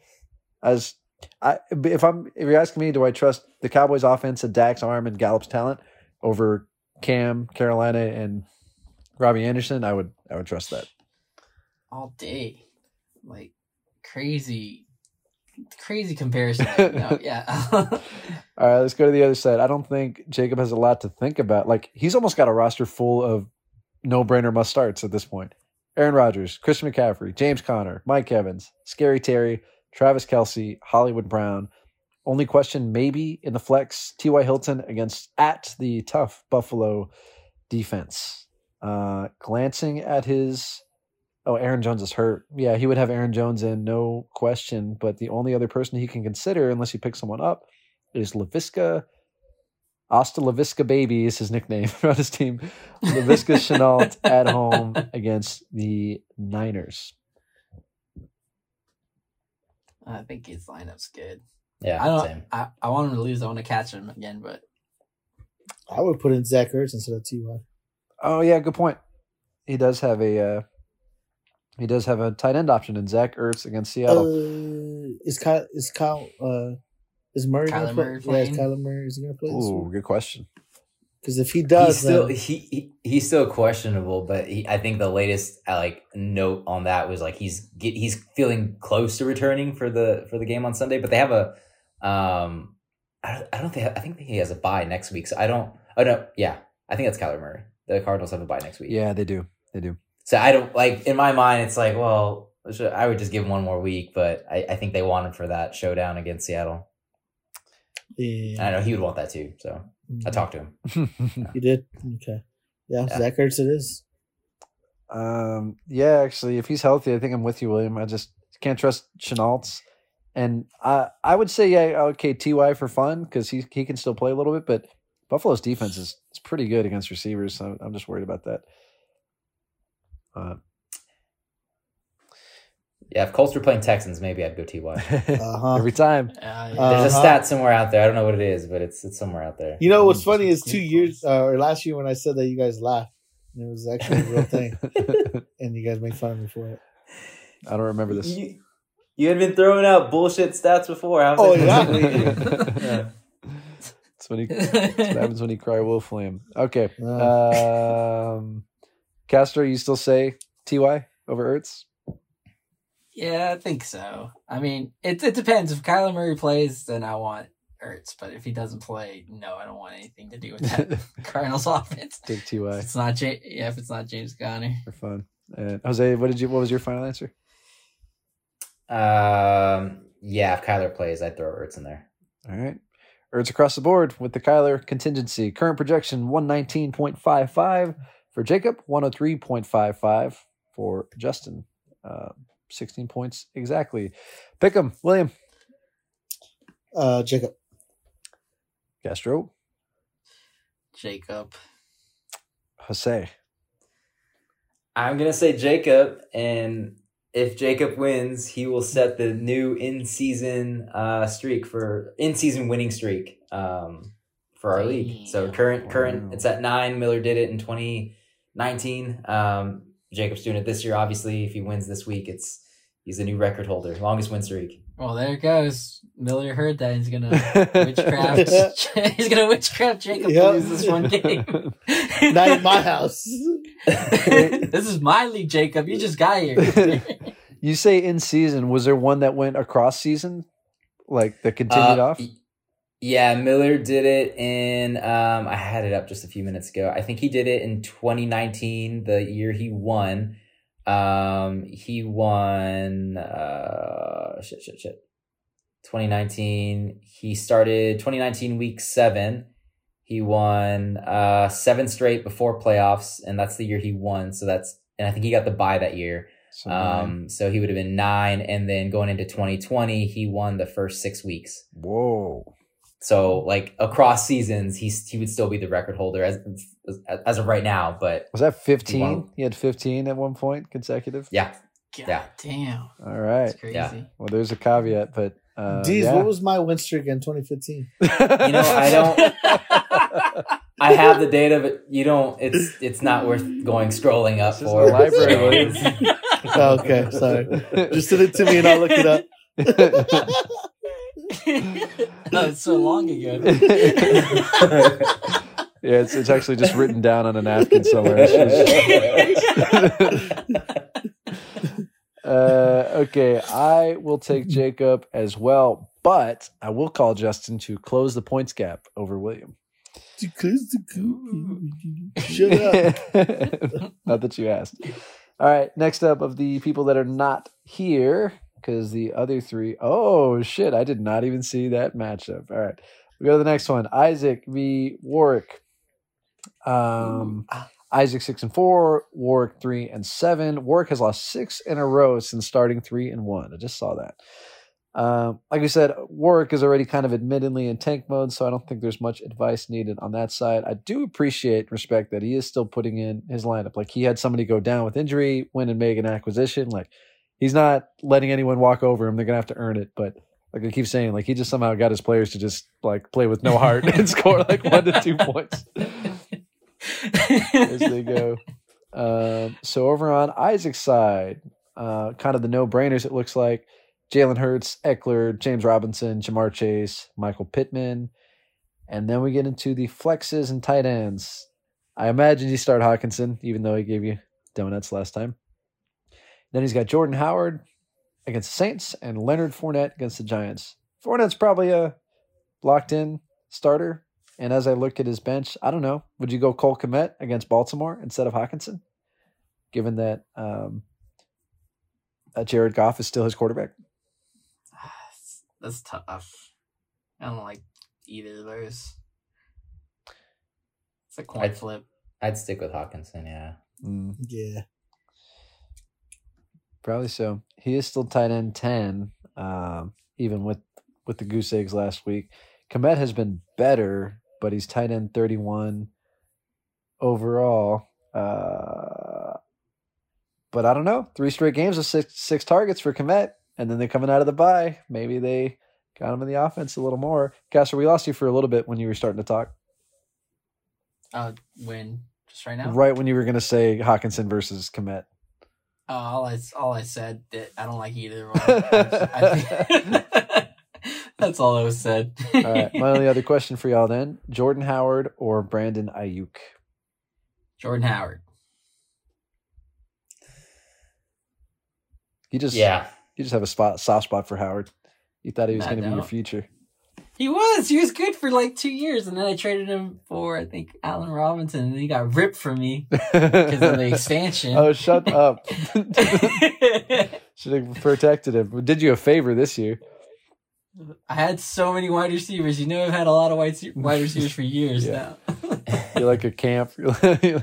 Speaker 2: As I if I'm if you're asking me, do I trust the Cowboys offense and Dak's arm and Gallup's talent over Cam, Carolina, and Robbie Anderson? I would I would trust that.
Speaker 5: all day. Like crazy, crazy comparison. No, (laughs) yeah.
Speaker 2: All right, let's go to the other side. I don't think Jacob has a lot to think about. Like he's almost got a roster full of no brainer must starts at this point. Aaron Rodgers, Christian McCaffrey, James Conner, Mike Evans, Scary Terry, Travis Kelce, Hollywood Brown. Only question maybe in the flex, T.Y. Hilton against at the tough Buffalo defense. Uh glancing at his oh, Aaron Jones is hurt. Yeah, he would have Aaron Jones in, no question. But the only other person he can consider, unless you pick someone up, is Laviska. Asta Laviska Baby is his nickname (laughs) on his team. Laviska (laughs) Shenault at home against the Niners.
Speaker 5: I think his lineup's good.
Speaker 4: Yeah,
Speaker 5: I don't.
Speaker 4: same.
Speaker 5: I, I want him to lose. I want to catch him again, but
Speaker 6: I would put in Zach Ertz instead of Ty.
Speaker 2: Oh yeah, good point. He does have a uh, he does have a tight end option in Zach Ertz against Seattle.
Speaker 6: Uh, is Kyle? Is Kyle? Uh, is Murray? gonna play?
Speaker 5: Murray
Speaker 6: Yeah, is? Kyler Murray is he gonna play this
Speaker 2: Ooh,
Speaker 6: week?
Speaker 2: good question.
Speaker 6: Because if he does,
Speaker 4: he's still
Speaker 6: then,
Speaker 4: he, he he's still questionable, but he, I think the latest uh, like note on that was like he's get, he's feeling close to returning for the for the game on Sunday. But they have a um I don't, I don't think I think he has a bye next week. So I don't oh no yeah I think that's Kyler Murray. The Cardinals have a bye next week.
Speaker 2: Yeah, they do. They do.
Speaker 4: So I don't like in my mind it's like well I would just give him one more week, but I, I think they want him for that showdown against Seattle.
Speaker 6: yeah,
Speaker 4: I know he would want that too. So I talked to him.
Speaker 6: You did okay. Yeah,
Speaker 4: Yeah.
Speaker 6: Zach Ertz it is.
Speaker 2: Um, yeah, actually, if he's healthy, I think I'm with you, William. I just can't trust Shenault's. And I I would say, yeah, okay, Ty for fun because he he can still play a little bit, but Buffalo's defense is, is pretty good against receivers. So I'm just worried about that. Uh,
Speaker 4: Yeah, if Colts were playing Texans, maybe I'd go Ty. (laughs)
Speaker 6: Uh-huh.
Speaker 2: every time.
Speaker 5: uh,
Speaker 4: There's a
Speaker 6: Uh-huh.
Speaker 4: stat somewhere out there. I don't know what it is, but it's it's somewhere out there.
Speaker 6: You know what's funny is two years uh, or last year when I said that you guys laughed. And it was actually a real (laughs) thing, and you guys made fun of me for it.
Speaker 2: I don't remember this.
Speaker 4: You, you had been throwing out bullshit stats before. How's
Speaker 6: Oh,
Speaker 4: that-
Speaker 6: yeah. (laughs)
Speaker 4: Yeah.
Speaker 2: It's when he (laughs) that's what happens when you cry wolf lamb. Okay.
Speaker 6: Uh,
Speaker 2: Um Castro, you still say TY over Ertz?
Speaker 5: yeah, I think so. I mean, it it depends. If Kyler Murray plays, then I want Ertz. But if he doesn't play, no, I don't want anything to do with that (laughs) Cardinals offense.
Speaker 2: Take TY
Speaker 5: It's not J- yeah, if it's not James Conner.
Speaker 2: for fun. And Jose, what did you what was your final answer?
Speaker 4: Um, yeah, if Kyler plays, I'd throw Ertz in there.
Speaker 2: All right. Ertz across the board with the Kyler contingency. Current projection 119.55 for Jacob, 103.55 for Justin. Uh, 16 points exactly. Pick 'em, William.
Speaker 6: uh, Jacob.
Speaker 2: Castro.
Speaker 5: Jacob.
Speaker 2: Jose.
Speaker 4: I'm gonna say Jacob, and if Jacob wins, he will set the new in-season uh, streak for in-season winning streak um, for our league. So current current
Speaker 2: Wow.
Speaker 4: it's at nine. Miller did it in 2019. Um, Jacob's doing it this year. Obviously, if he wins this week, it's he's the new record holder, longest win streak.
Speaker 5: Well, there it goes. Miller heard that he's gonna (laughs) witchcraft. (laughs) (laughs) he's gonna witchcraft Jacob
Speaker 6: Yep.
Speaker 5: to lose this one game.
Speaker 6: Not in my house. (laughs)
Speaker 5: this is my league, Jacob. You just got here. (laughs)
Speaker 2: You say in season. Was there one that went across season, like that continued
Speaker 4: Uh,
Speaker 2: off?
Speaker 4: Yeah, Miller did it in. Um, I had it up just a few minutes ago. I think he did it in 2019, the year he won. Um, he won. Uh, shit, shit, shit. 2019. He started 2019 week seven. He won uh seven straight before playoffs, and that's the year he won. So that's and I think he got the bye that year.
Speaker 2: So.
Speaker 4: Um, so he would have been nine, and then going into 2020, he won the first six weeks.
Speaker 2: Whoa.
Speaker 4: So like across seasons, he's he would still be the record holder as as, as of right now. But
Speaker 2: Was that 15?
Speaker 4: Wow.
Speaker 2: He had 15 at one point consecutive?
Speaker 4: yeah,
Speaker 5: God
Speaker 4: Yeah.
Speaker 5: damn.
Speaker 2: All right.
Speaker 5: That's crazy.
Speaker 4: Yeah.
Speaker 2: Well, there's a caveat, but. Uh,
Speaker 6: Deez,
Speaker 2: yeah.
Speaker 6: what was my win streak in 2015?
Speaker 2: you
Speaker 4: know, I
Speaker 2: don't. (laughs)
Speaker 4: I have the data, but you don't. It's it's not worth going scrolling up for.
Speaker 2: library,
Speaker 4: So
Speaker 2: Williams. (laughs)
Speaker 4: it's-
Speaker 6: Oh, okay, sorry. Just send it to me and I'll look it up. (laughs)
Speaker 5: no, it's so long ago. (laughs)
Speaker 2: yeah, it's, it's actually just written down on a napkin somewhere. Uh, okay, I will take Jacob as well, but I will call Justin to close the points gap over William.
Speaker 6: Shut up.
Speaker 2: not that you asked. All right, next up of the people that are not here, because the other three, oh shit, I did not even see that matchup. All right, we go to the next one Isaac v. Warwick. Um, Isaac six and four, Warwick three and seven. Warwick has lost six in a row since starting three and one. I just saw that. Um, like I said, Warwick is already kind of admittedly in tank mode, so I don't think there's much advice needed on that side. I do appreciate respect that he is still putting in his lineup. Like he had somebody go down with injury, win and make an acquisition. Like he's not letting anyone walk over him. They're gonna have to earn it. But like I keep saying, like he just somehow got his players to just like play with no heart (laughs) and score like one to two points as they go. (laughs) Um, so over on Isaac's side, uh, kind of the no-brainers. It looks like Jalen Hurts, Ekeler, James Robinson, Ja'Marr Chase, Michael Pittman, and then we get into the flexes and tight ends. I imagine you start Hockenson, even though he gave you donuts last time. Then he's got Jordan Howard against the Saints and Leonard Fournette against the Giants. Fournette's probably a locked-in starter. And as I look at his bench, I don't know. Would you go Cole Kmet against Baltimore instead of Hockenson, given that um, Jared Goff is still his quarterback?
Speaker 5: That's tough. I don't like either of those. It's a coin
Speaker 4: I'd-
Speaker 5: flip.
Speaker 4: I'd stick with Hockenson. Yeah.
Speaker 2: Mm,
Speaker 6: Yeah.
Speaker 2: probably so. He is still tight end ten, um, even with with the goose eggs last week. Kmet has been better, but he's tight end thirty one overall. Uh, but I don't know. Three straight games of six six targets for Kmet, and then they're coming out of the bye. Maybe they got him in the offense a little more. Casper, we lost you for a little bit when you were starting to talk.
Speaker 5: Uh, win just right now.
Speaker 2: Right when you were going to say Hockenson versus Kmet.
Speaker 5: Uh, all I all I said that I don't like either one. (laughs) I think- (laughs) That's all I was said.
Speaker 2: All right. My only other (laughs) question for y'all then: Jordan Howard or Brandon Aiyuk?
Speaker 5: Jordan Howard.
Speaker 2: You just
Speaker 4: Yeah.
Speaker 2: You just have a spot soft spot for Howard. You thought he was going to be your future.
Speaker 5: He was. He was good for like two years, and then I traded him for I think Allen Robinson, and he got ripped from me because of the (laughs) expansion.
Speaker 2: oh, shut up! (laughs) Should have protected him. Did you a favor this year?
Speaker 5: I had so many wide receivers. You know, I've had a lot of wide wide receivers for years (laughs)
Speaker 2: Yeah.
Speaker 5: now.
Speaker 2: You're like a camp. (laughs) You're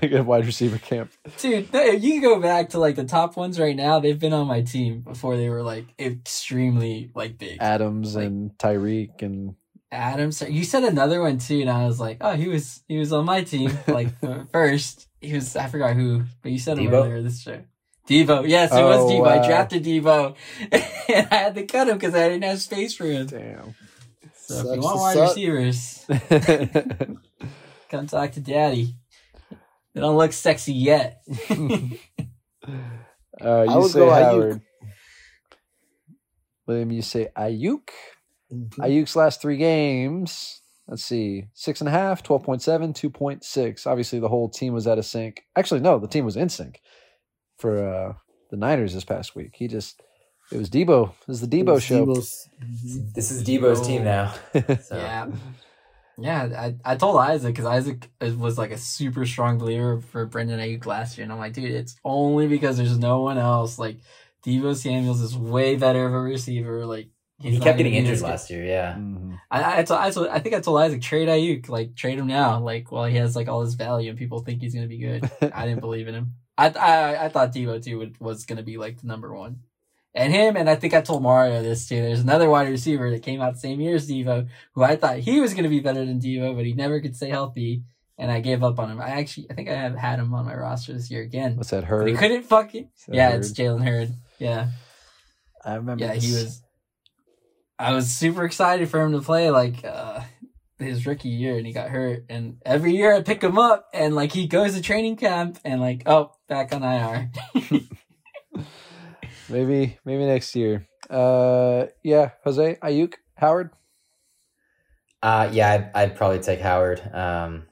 Speaker 2: like a wide receiver camp.
Speaker 5: Dude, if you go back to like the top ones right now. They've been on my team before they were like extremely like big.
Speaker 2: Adams
Speaker 5: Like-
Speaker 2: and Tyreek and
Speaker 5: Adams. You said another one too, and I was like, oh, he was he was on my team (laughs) like first. He was I forgot who, but you said him earlier this show. Deebo, yes, it
Speaker 2: Oh,
Speaker 5: was Deebo.
Speaker 2: wow.
Speaker 5: I drafted Deebo, (laughs) and I had to cut him because I didn't have space for him.
Speaker 2: damn.
Speaker 5: So if you want wide
Speaker 6: suck.
Speaker 5: receivers, come talk to Daddy. They don't look sexy yet. (laughs)
Speaker 2: Uh, you
Speaker 6: would
Speaker 2: say
Speaker 6: go Aiyuk.
Speaker 2: Howard. William, you say Aiyuk.
Speaker 6: Mhm.
Speaker 2: Aiyuk's last three games. Let's see, six and a half, 12.7, 2.6. Obviously, the whole team was out of sync. Actually, no, the team was in sync for uh, the Niners this past week. He just, it was Deebo. It was the
Speaker 6: Deebo
Speaker 2: show.
Speaker 6: Deebo's-.
Speaker 4: This is Deebo's team now. (laughs) So.
Speaker 5: Yeah. Yeah, I, I told Isaac because Isaac was like a super strong believer for Brendan Aiyuk last year, and I'm like, dude, it's only because there's no one else. Like, Deebo Samuels is way better of a receiver. Like, he's
Speaker 4: He kept getting injured
Speaker 5: good.
Speaker 4: last year. Yeah.
Speaker 2: Mhm.
Speaker 5: I, I, told, I, told, I think I told Isaac trade Aiyuk, like trade him now, like while he has like all his value and people think he's gonna be good. (laughs) I didn't believe in him. I I, I thought Deebo too would, was gonna be like the number one, and him. And I think I told Mario this too. There's another wide receiver that came out the same year as Deebo, who I thought he was gonna be better than Deebo, but he never could stay healthy, and I gave up on him. I actually I think I have had him on my roster this year again.
Speaker 2: What's that, Hurd?
Speaker 5: he couldn't fucking. Yeah,
Speaker 2: Hurd?
Speaker 5: it's Jalen Hurd. Yeah.
Speaker 2: I remember.
Speaker 5: Yeah,
Speaker 2: this.
Speaker 5: he was. I was super excited for him to play like uh, his rookie year, and he got hurt. And every year I pick him up, and like he goes to training camp, and like oh, back on IR. (laughs) (laughs)
Speaker 2: Maybe, maybe next year. Uh, yeah, Jose Aiyuk, Howard.
Speaker 4: Uh, yeah, I'd, I'd probably take Howard. Um,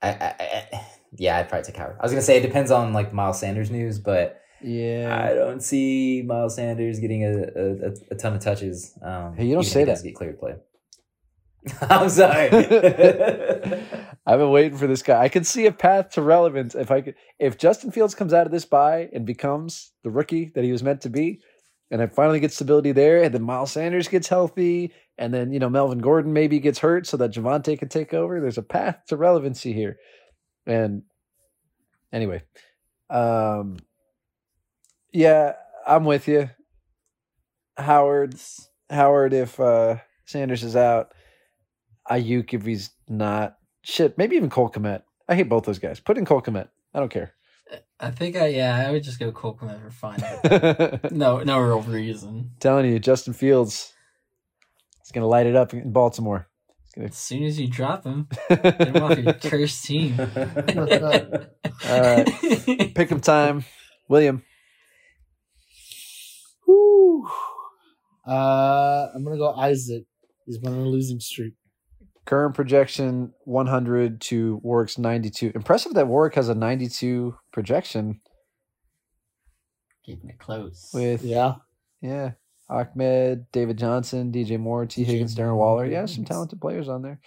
Speaker 4: I, I, I, yeah, I'd probably take Howard. I was gonna say it depends on like Miles Sanders news, but
Speaker 2: Yeah,
Speaker 4: I don't see Miles Sanders getting a, a, a ton of touches. Um,
Speaker 2: Hey, you don't say
Speaker 4: he
Speaker 2: that.
Speaker 4: Get cleared play. (laughs) I'm sorry. (laughs)
Speaker 2: I've been waiting for this guy. I can see a path to relevance if I could. If Justin Fields comes out of this bye and becomes the rookie that he was meant to be, and I finally get stability there, and then Miles Sanders gets healthy, and then you know Melvin Gordon maybe gets hurt so that Javonte can take over. There's a path to relevancy here. And anyway, um, yeah, I'm with you, Howard. Howard, if uh, Sanders is out, Aiyuk if he's not. Shit, maybe even Cole Kmet. I hate both those guys. Put in Cole Kmet. I don't care.
Speaker 5: I think I yeah I would just go Cole Kmet for fun. (laughs) No, no real reason.
Speaker 2: Telling you, Justin Fields is gonna light it up in Baltimore.
Speaker 5: As soon as you drop him, get him off your cursed team. (laughs)
Speaker 2: All right. (laughs) Pick 'em time, William.
Speaker 6: Whew. Uh, I'm gonna go Isaac. He's been on a losing streak.
Speaker 2: Current projection 100 to Warwick's 92. Impressive that Warwick has a 92 projection
Speaker 5: Keeping it close.
Speaker 2: with yeah,
Speaker 6: Yeah,
Speaker 2: Ahmed, David Johnson, DJ Moore, T.
Speaker 6: DJ
Speaker 2: Higgins, Darren
Speaker 6: Moore,
Speaker 2: Waller. Yeah, some talented players on there.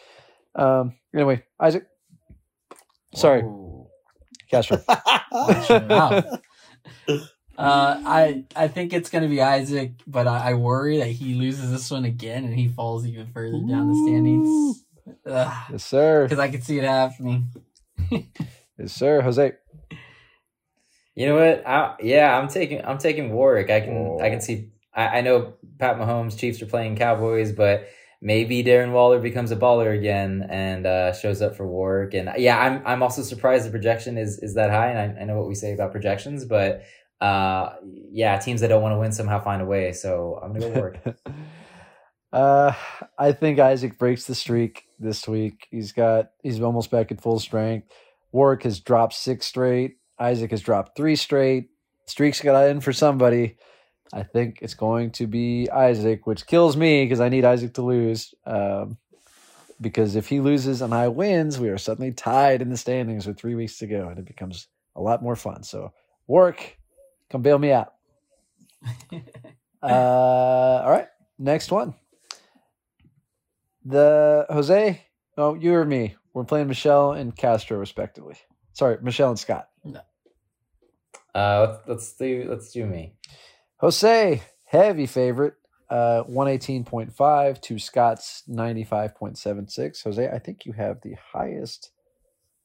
Speaker 2: Um, anyway, Isaac. Sorry,
Speaker 5: Whoa.
Speaker 2: Castro. (laughs)
Speaker 5: Wow. Uh, I I think it's gonna be Isaac, but I, I worry that he loses this one again and he falls even further down the standings.
Speaker 2: Yes, sir.
Speaker 5: Because I could see it happening. (laughs)
Speaker 2: Yes, sir. Jose.
Speaker 4: You know what? I, yeah, I'm taking I'm taking Warwick. I can I
Speaker 2: Oh.
Speaker 4: can see. I, I know Pat Mahomes, Chiefs are playing Cowboys, but maybe Darren Waller becomes a baller again and uh, shows up for Warwick. And yeah, I'm I'm also surprised the projection is is that high. And I, I know what we say about projections, but uh, yeah, teams that don't want to win somehow find a way. So I'm gonna go Warwick. (laughs)
Speaker 2: uh, I think Isaac breaks the streak this week. He's got he's almost back at full strength. Warwick has dropped six straight. Isaac has dropped three straight. Streaks got in for somebody. I think it's going to be Isaac, which kills me because I need Isaac to lose. Um, because if he loses and I wins, we are suddenly tied in the standings with three weeks to go, and it becomes a lot more fun. So, Warwick, come bail me out. (laughs) Uh, all right, next one. The Jose, oh, you or me? We're playing Michelle and Castro, respectively. Sorry, Michelle and Scott.
Speaker 4: Uh, let's let's do let's do me.
Speaker 2: Jose, heavy favorite, uh, one eighteen point five to Scott's ninety five point seven six. Jose, I think you have the highest.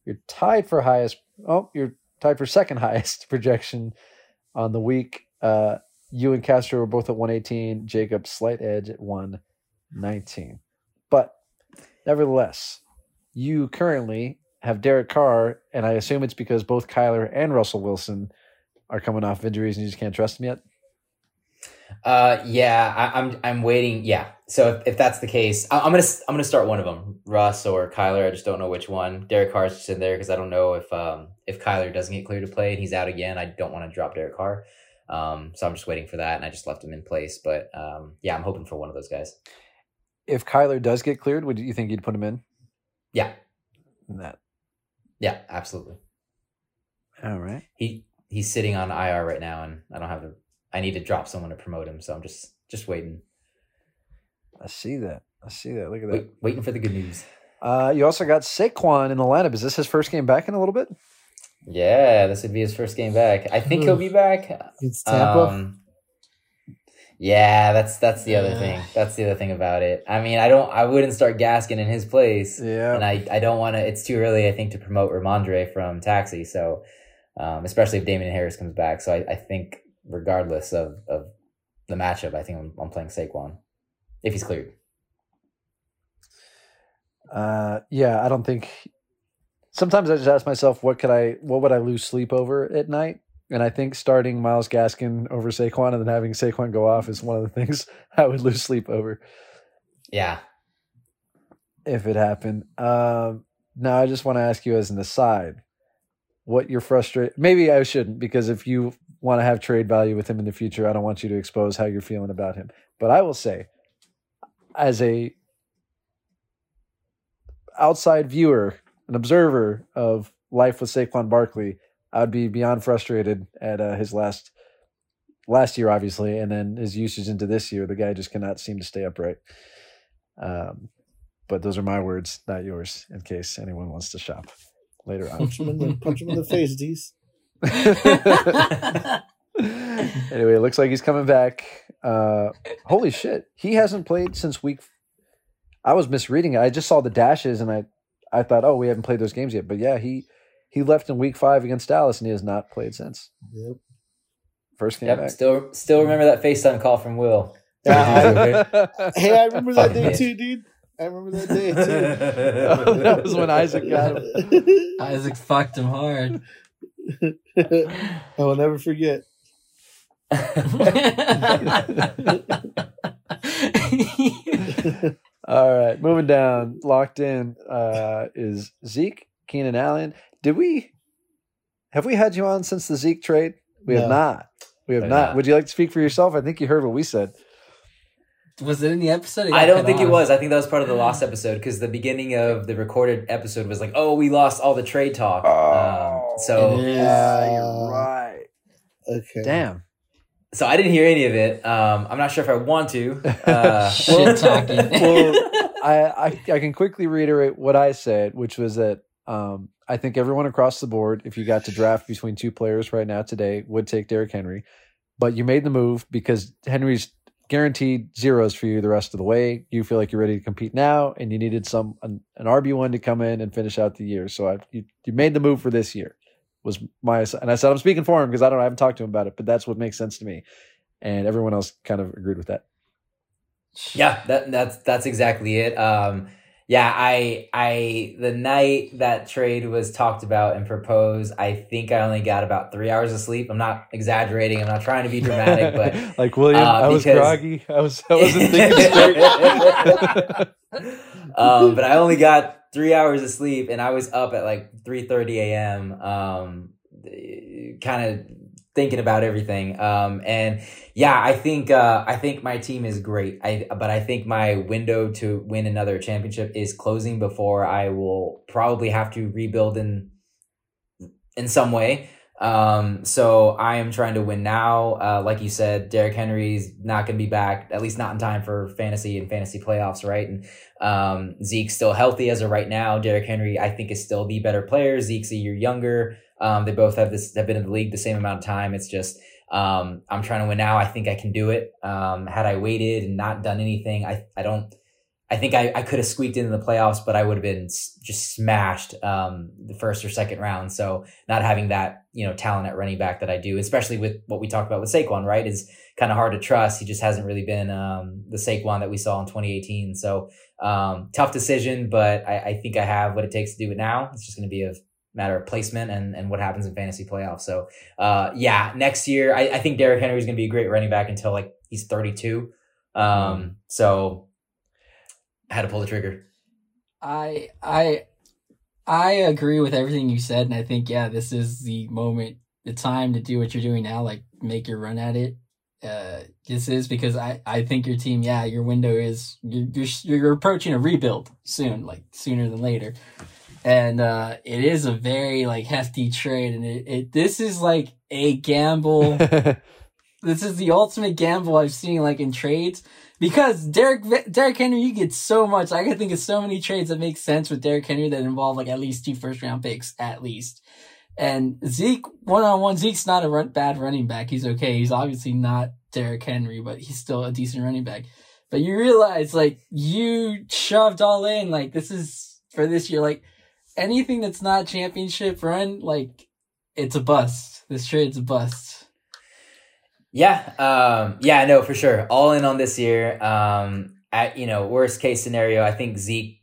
Speaker 2: You're tied for highest. Oh, you're tied for second highest (laughs) projection on the week. Uh, you and Castro were both at one eighteen. Jacob slight edge at one nineteen. Nevertheless, you currently have Derek Carr, and I assume it's because both Kyler and Russell Wilson are coming off injuries and you just can't trust them yet.
Speaker 4: Uh, yeah, I, I'm I'm waiting. Yeah, so if, if that's the case, I, I'm gonna I'm gonna start one of them, Russ or Kyler. I just don't know which one. Derek Carr's just in there because I don't know if um if Kyler doesn't get cleared to play and he's out again. I don't want to drop Derek Carr. Um, so I'm just waiting for that, and I just left him in place. But um, yeah, I'm hoping for one of those guys.
Speaker 2: If Kyler does get cleared, would you think you'd put him in?
Speaker 4: Yeah,
Speaker 2: in that?
Speaker 4: yeah, absolutely.
Speaker 2: All right.
Speaker 4: He he's sitting on IR right now, and I don't have to. I need to drop someone to promote him, so I'm just just waiting,
Speaker 2: I see that. I see that. Look at that.
Speaker 4: wait, waiting for the good news.
Speaker 2: Uh, you also got Saquon in the lineup. Is this his first game back in a little bit?
Speaker 4: Yeah, this would be his first game back. I think he'll be back.
Speaker 6: Against Tampa.
Speaker 4: Um, yeah, that's that's the other
Speaker 5: Yeah.
Speaker 4: thing. That's the other thing about it. I mean, I don't. I wouldn't start Gaskin in his place,
Speaker 2: Yeah.
Speaker 4: and I I don't want to. It's too early, I think, to promote Rhamondre from Taxi. So, um, especially if Damien Harris comes back. So I, I think, regardless of of the matchup, I think I'm, I'm playing Saquon if he's cleared.
Speaker 2: Uh, yeah, I don't think. Sometimes I just ask myself, what could I, what would I lose sleep over at night? And I think starting Myles Gaskin over Saquon and then having Saquon go off is one of the things (laughs) I would lose sleep over
Speaker 4: Yeah,
Speaker 2: if it happened. Um, now I just want to ask you as an aside, what you're frustrated. Maybe I shouldn't because if you want to have trade value with him in the future, I don't want you to expose how you're feeling about him. But I will say, as a outside viewer, an observer of life with Saquon Barkley, I'd be beyond frustrated at uh, his last last year, obviously, and then his usage into this year. The guy just cannot seem to stay upright. Um, but those are my words, not yours, in case anyone wants to shop later on.
Speaker 6: punch him in the punch him in the (laughs) face, D's. (laughs)
Speaker 2: anyway, it looks like he's coming back. Uh, holy shit, he hasn't played since week. I was misreading it. I just saw the dashes and I, I thought, oh, we haven't played those games yet. But yeah, he he left in week five against Dallas and he has not played since
Speaker 6: Yep.
Speaker 2: first game
Speaker 4: yep.
Speaker 2: back.
Speaker 4: Still still remember that FaceTime call from Will.
Speaker 6: Yeah, (laughs) Hey, I remember that day too, dude. I remember that day too. (laughs) (laughs)
Speaker 2: that was when Isaac got him.
Speaker 5: Isaac fucked him hard.
Speaker 6: I will never forget.
Speaker 2: All right, moving down, locked in uh, is Zeke, Keenan Allen. Did we have we had you on since the Zeke trade? We have not. We have
Speaker 4: Have
Speaker 2: not.
Speaker 4: not.
Speaker 2: Would you like to speak for yourself? I think you heard what we said.
Speaker 5: was it in the episode?
Speaker 4: I don't
Speaker 5: cut
Speaker 4: think it was. I think that was part of the lost episode because the beginning of the recorded episode was like, "Oh, we lost all the trade talk." um, so,
Speaker 2: Yeah, you're right.
Speaker 6: Okay.
Speaker 2: Damn.
Speaker 4: so I didn't hear any of it. Um, I'm not sure if I want to. (laughs) Uh, (laughs)
Speaker 5: Shit talking.
Speaker 2: Well, (laughs) I, I I can quickly reiterate what I said, which was that um, I think everyone across the board, if you got to draft between two players right now today, would take Derrick Henry. But you made the move because Henry's guaranteed zeros for you the rest of the way. You feel like you're ready to compete now, and you needed some an, an RB one to come in and finish out the year. So I you, you made the move for this year. Was my and I said I'm speaking for him because I don't I haven't talked to him about it, but that's what makes sense to me. And everyone else kind of agreed with that.
Speaker 4: yeah, that, that's that's exactly it. Um, yeah, I I the night that trade was talked about and proposed, I think I only got about three hours of sleep. I'm not exaggerating. I'm not trying to be dramatic, but (laughs)
Speaker 2: like William,
Speaker 4: uh,
Speaker 2: I was groggy. I was I wasn't thinking straight. (laughs)
Speaker 4: um, but I only got three hours of sleep, and I was up at like three thirty a.m. Um, kind of thinking about everything. Um, and yeah, I think uh, I think my team is great. I but I think my window to win another championship is closing before I will probably have to rebuild in in some way. Um, so I am trying to win now. Uh, like you said, Derrick Henry's not going to be back, at least not in time for fantasy and fantasy playoffs, right? And um, Zeke's still healthy as of right now. Derrick Henry, I think, is still the better player. Zeke's a year younger. Um, they both have this have been in the league the same amount of time. It's just um, I'm trying to win now. I think I can do it. Um, had I waited and not done anything, I I don't. I think I, I could have squeaked into the playoffs, but I would have been just smashed um, the first or second round. So not having that you know talent at running back that I do, especially with what we talked about with Saquon, right, is kind of hard to trust. He just hasn't really been um, the Saquon that we saw in 2018. So um, tough decision, but I, I think I have what it takes to do it now. It's just going to be a matter of placement and, and what happens in fantasy playoffs. So uh, yeah, next year I, I think Derrick Henry is going to be a great running back until like he's 32. Um, so I had to pull the trigger.
Speaker 5: I I I agree with everything you said, and I think yeah, this is the moment, the time to do what you're doing now. Like make your run at it. Uh, this is because I, I think your team, yeah, your window is you're, you're you're approaching a rebuild soon, like sooner than later, and uh, it is a very like hefty trade, and it, it this is like a gamble. (laughs) this is the ultimate gamble I've seen like in trades because Derek Derrick Henry, you get so much. I can think of so many trades that make sense with Derrick Henry that involve like at least two first round picks at least. And Zeke, one on one, Zeke's not a run, bad running back. He's okay. He's obviously not Derrick Henry, but he's still a decent running back. But you realize, like, you shoved all in. Like, this is for this year. Like, anything that's not championship run, like, it's a bust. This trade's a bust.
Speaker 4: Yeah, um, yeah, no, for sure. All in on this year. Um, at you know, worst case scenario, I think Zeke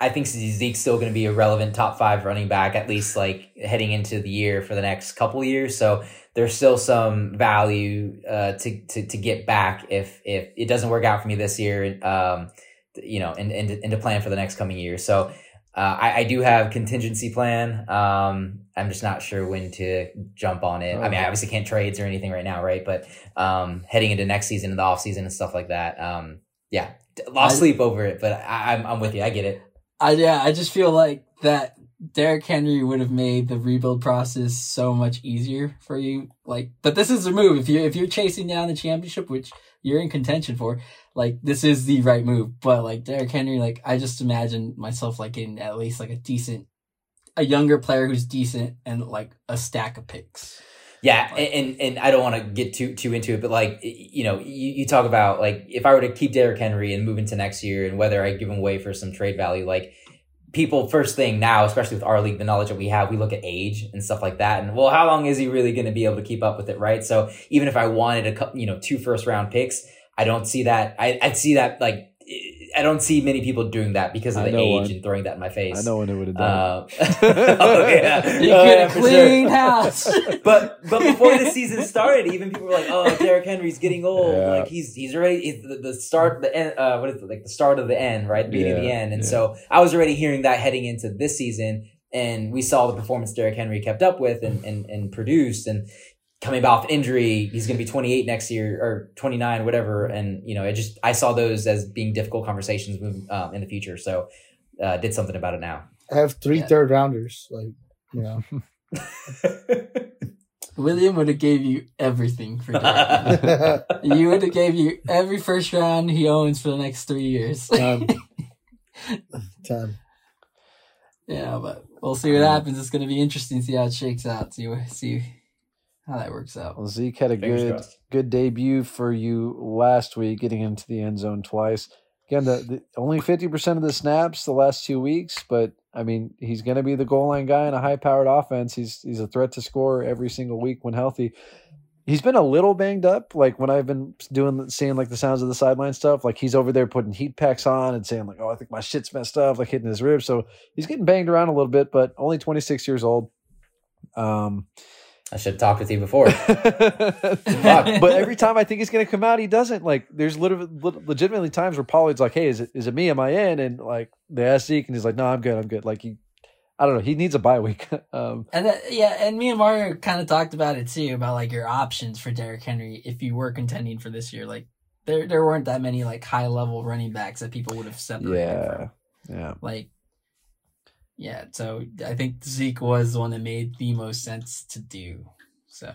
Speaker 4: I think Zeke's still going to be a relevant top five running back, at least like heading into the year for the next couple years. So there's still some value uh, to, to to get back if if it doesn't work out for me this year. Um, you know, and, and, and to plan for the next coming year. So uh, I, I do have contingency plan. Um, I'm just not sure when to jump on it. I mean, I obviously can't trades or anything right now, right? But um, heading into next season and the off season and stuff like that. Um, yeah, lost sleep over it, but I, I'm I'm with you. I get it.
Speaker 5: I yeah, I just feel like that Derrick Henry would have made the rebuild process so much easier for you. Like, but this is the move. If you if you're chasing down the championship, which you're in contention for, like this is the right move. But like Derrick Henry, like I just imagine myself like in at least like a decent, a younger player who's decent and like a stack of picks.
Speaker 4: Yeah, and and I don't want to get too too into it, but like you know, you, you talk about like if I were to keep Derrick Henry and move into next year, and whether I give him away for some trade value, like people first thing now, especially with our league, the knowledge that we have, we look at age and stuff like that, and well, how long is he really going to be able to keep up with it, right? So even if I wanted a couple, you know two first round picks, I don't see that. I I'd see that like I don't see many people doing that because of the age one. and throwing that in my face.
Speaker 2: I know when it would have done. Uh,
Speaker 4: oh yeah,
Speaker 5: you
Speaker 4: oh,
Speaker 5: yeah, clean sure. house. (laughs)
Speaker 4: but but before the season started, even people were like, "Oh, Derrick Henry's getting old. Yeah. Like he's he's already he's the, the, start the end. Uh, what is it like the start of the end, right? The beginning yeah, of the end." And so I was already hearing that heading into this season, and we saw the performance Derrick Henry kept up with and and, and produced, and coming off injury. He's going to be 28 next year or 29, whatever. And, you know, it just, I saw those as being difficult conversations moving, um, in the future. So, uh, did something about it now.
Speaker 6: I have three yeah. third rounders. Like, you know. (laughs)
Speaker 5: William would have gave you everything for that. (laughs) you would have gave you every first round he owns for the next three years.
Speaker 6: Time. (laughs) Time.
Speaker 5: Yeah, but we'll see what happens. It's going to be interesting to see how it shakes out. See, see how that works out.
Speaker 2: Well, Zeke had a Fingers good crossed. good debut for you last week, getting into the end zone twice. Again, the, the only fifty percent of the snaps the last two weeks, but I mean, he's going to be the goal line guy in a high powered offense. He's he's a threat to score every single week when healthy. He's been a little banged up, like when I've been doing seeing like the sounds of the sideline stuff. Like he's over there putting heat packs on and saying like, "Oh, I think my shit's messed up," like hitting his ribs. So he's getting banged around a little bit, but only twenty six years old. Um,
Speaker 4: I should have talked with you before. (laughs)
Speaker 2: but every time I think he's going to come out, he doesn't. Like, there's literally legitimately times where Pollard's like, "Hey, is it is it me? Am I in?" And like they ask Zeke, and he's like, "No, I'm good. I'm good." Like he, I don't know. He needs a bye week. (laughs) um,
Speaker 5: and that, yeah, and me and Mario kind of talked about it too about like your options for Derrick Henry if you were contending for this year. Like there there weren't that many like high level running backs that people would have separated.
Speaker 2: Yeah,
Speaker 5: from.
Speaker 2: yeah.
Speaker 5: Like yeah, so I think Zeke was the one that made the most sense to do. So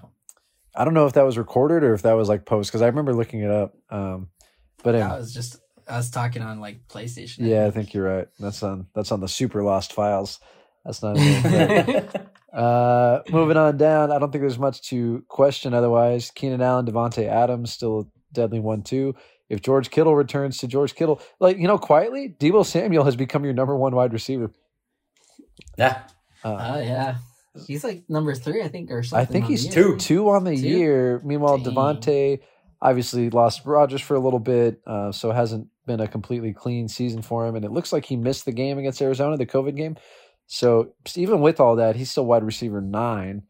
Speaker 2: I don't know if that was recorded or if that was like post because I remember looking it up. Um, but
Speaker 5: anyway. I was just I was talking on like PlayStation.
Speaker 2: I yeah, think. I think you're right. That's on that's on the super lost files. That's not. (laughs) (laughs) uh, moving on down. I don't think there's much to question. Otherwise, Keenan Allen, Davante Adams, still a deadly one too. If George Kittle returns to George Kittle, like you know, quietly, Deebo Samuel has become your number one wide receiver.
Speaker 4: Yeah.
Speaker 5: Oh uh, yeah. He's like number three, I think, or something. I
Speaker 2: think he's two, two on the two? year. Meanwhile, Dang. Davante obviously lost Rodgers for a little bit, uh, so hasn't been a completely clean season for him. And it looks like he missed the game against Arizona, the COVID game. So even with all that, he's still wide receiver nine.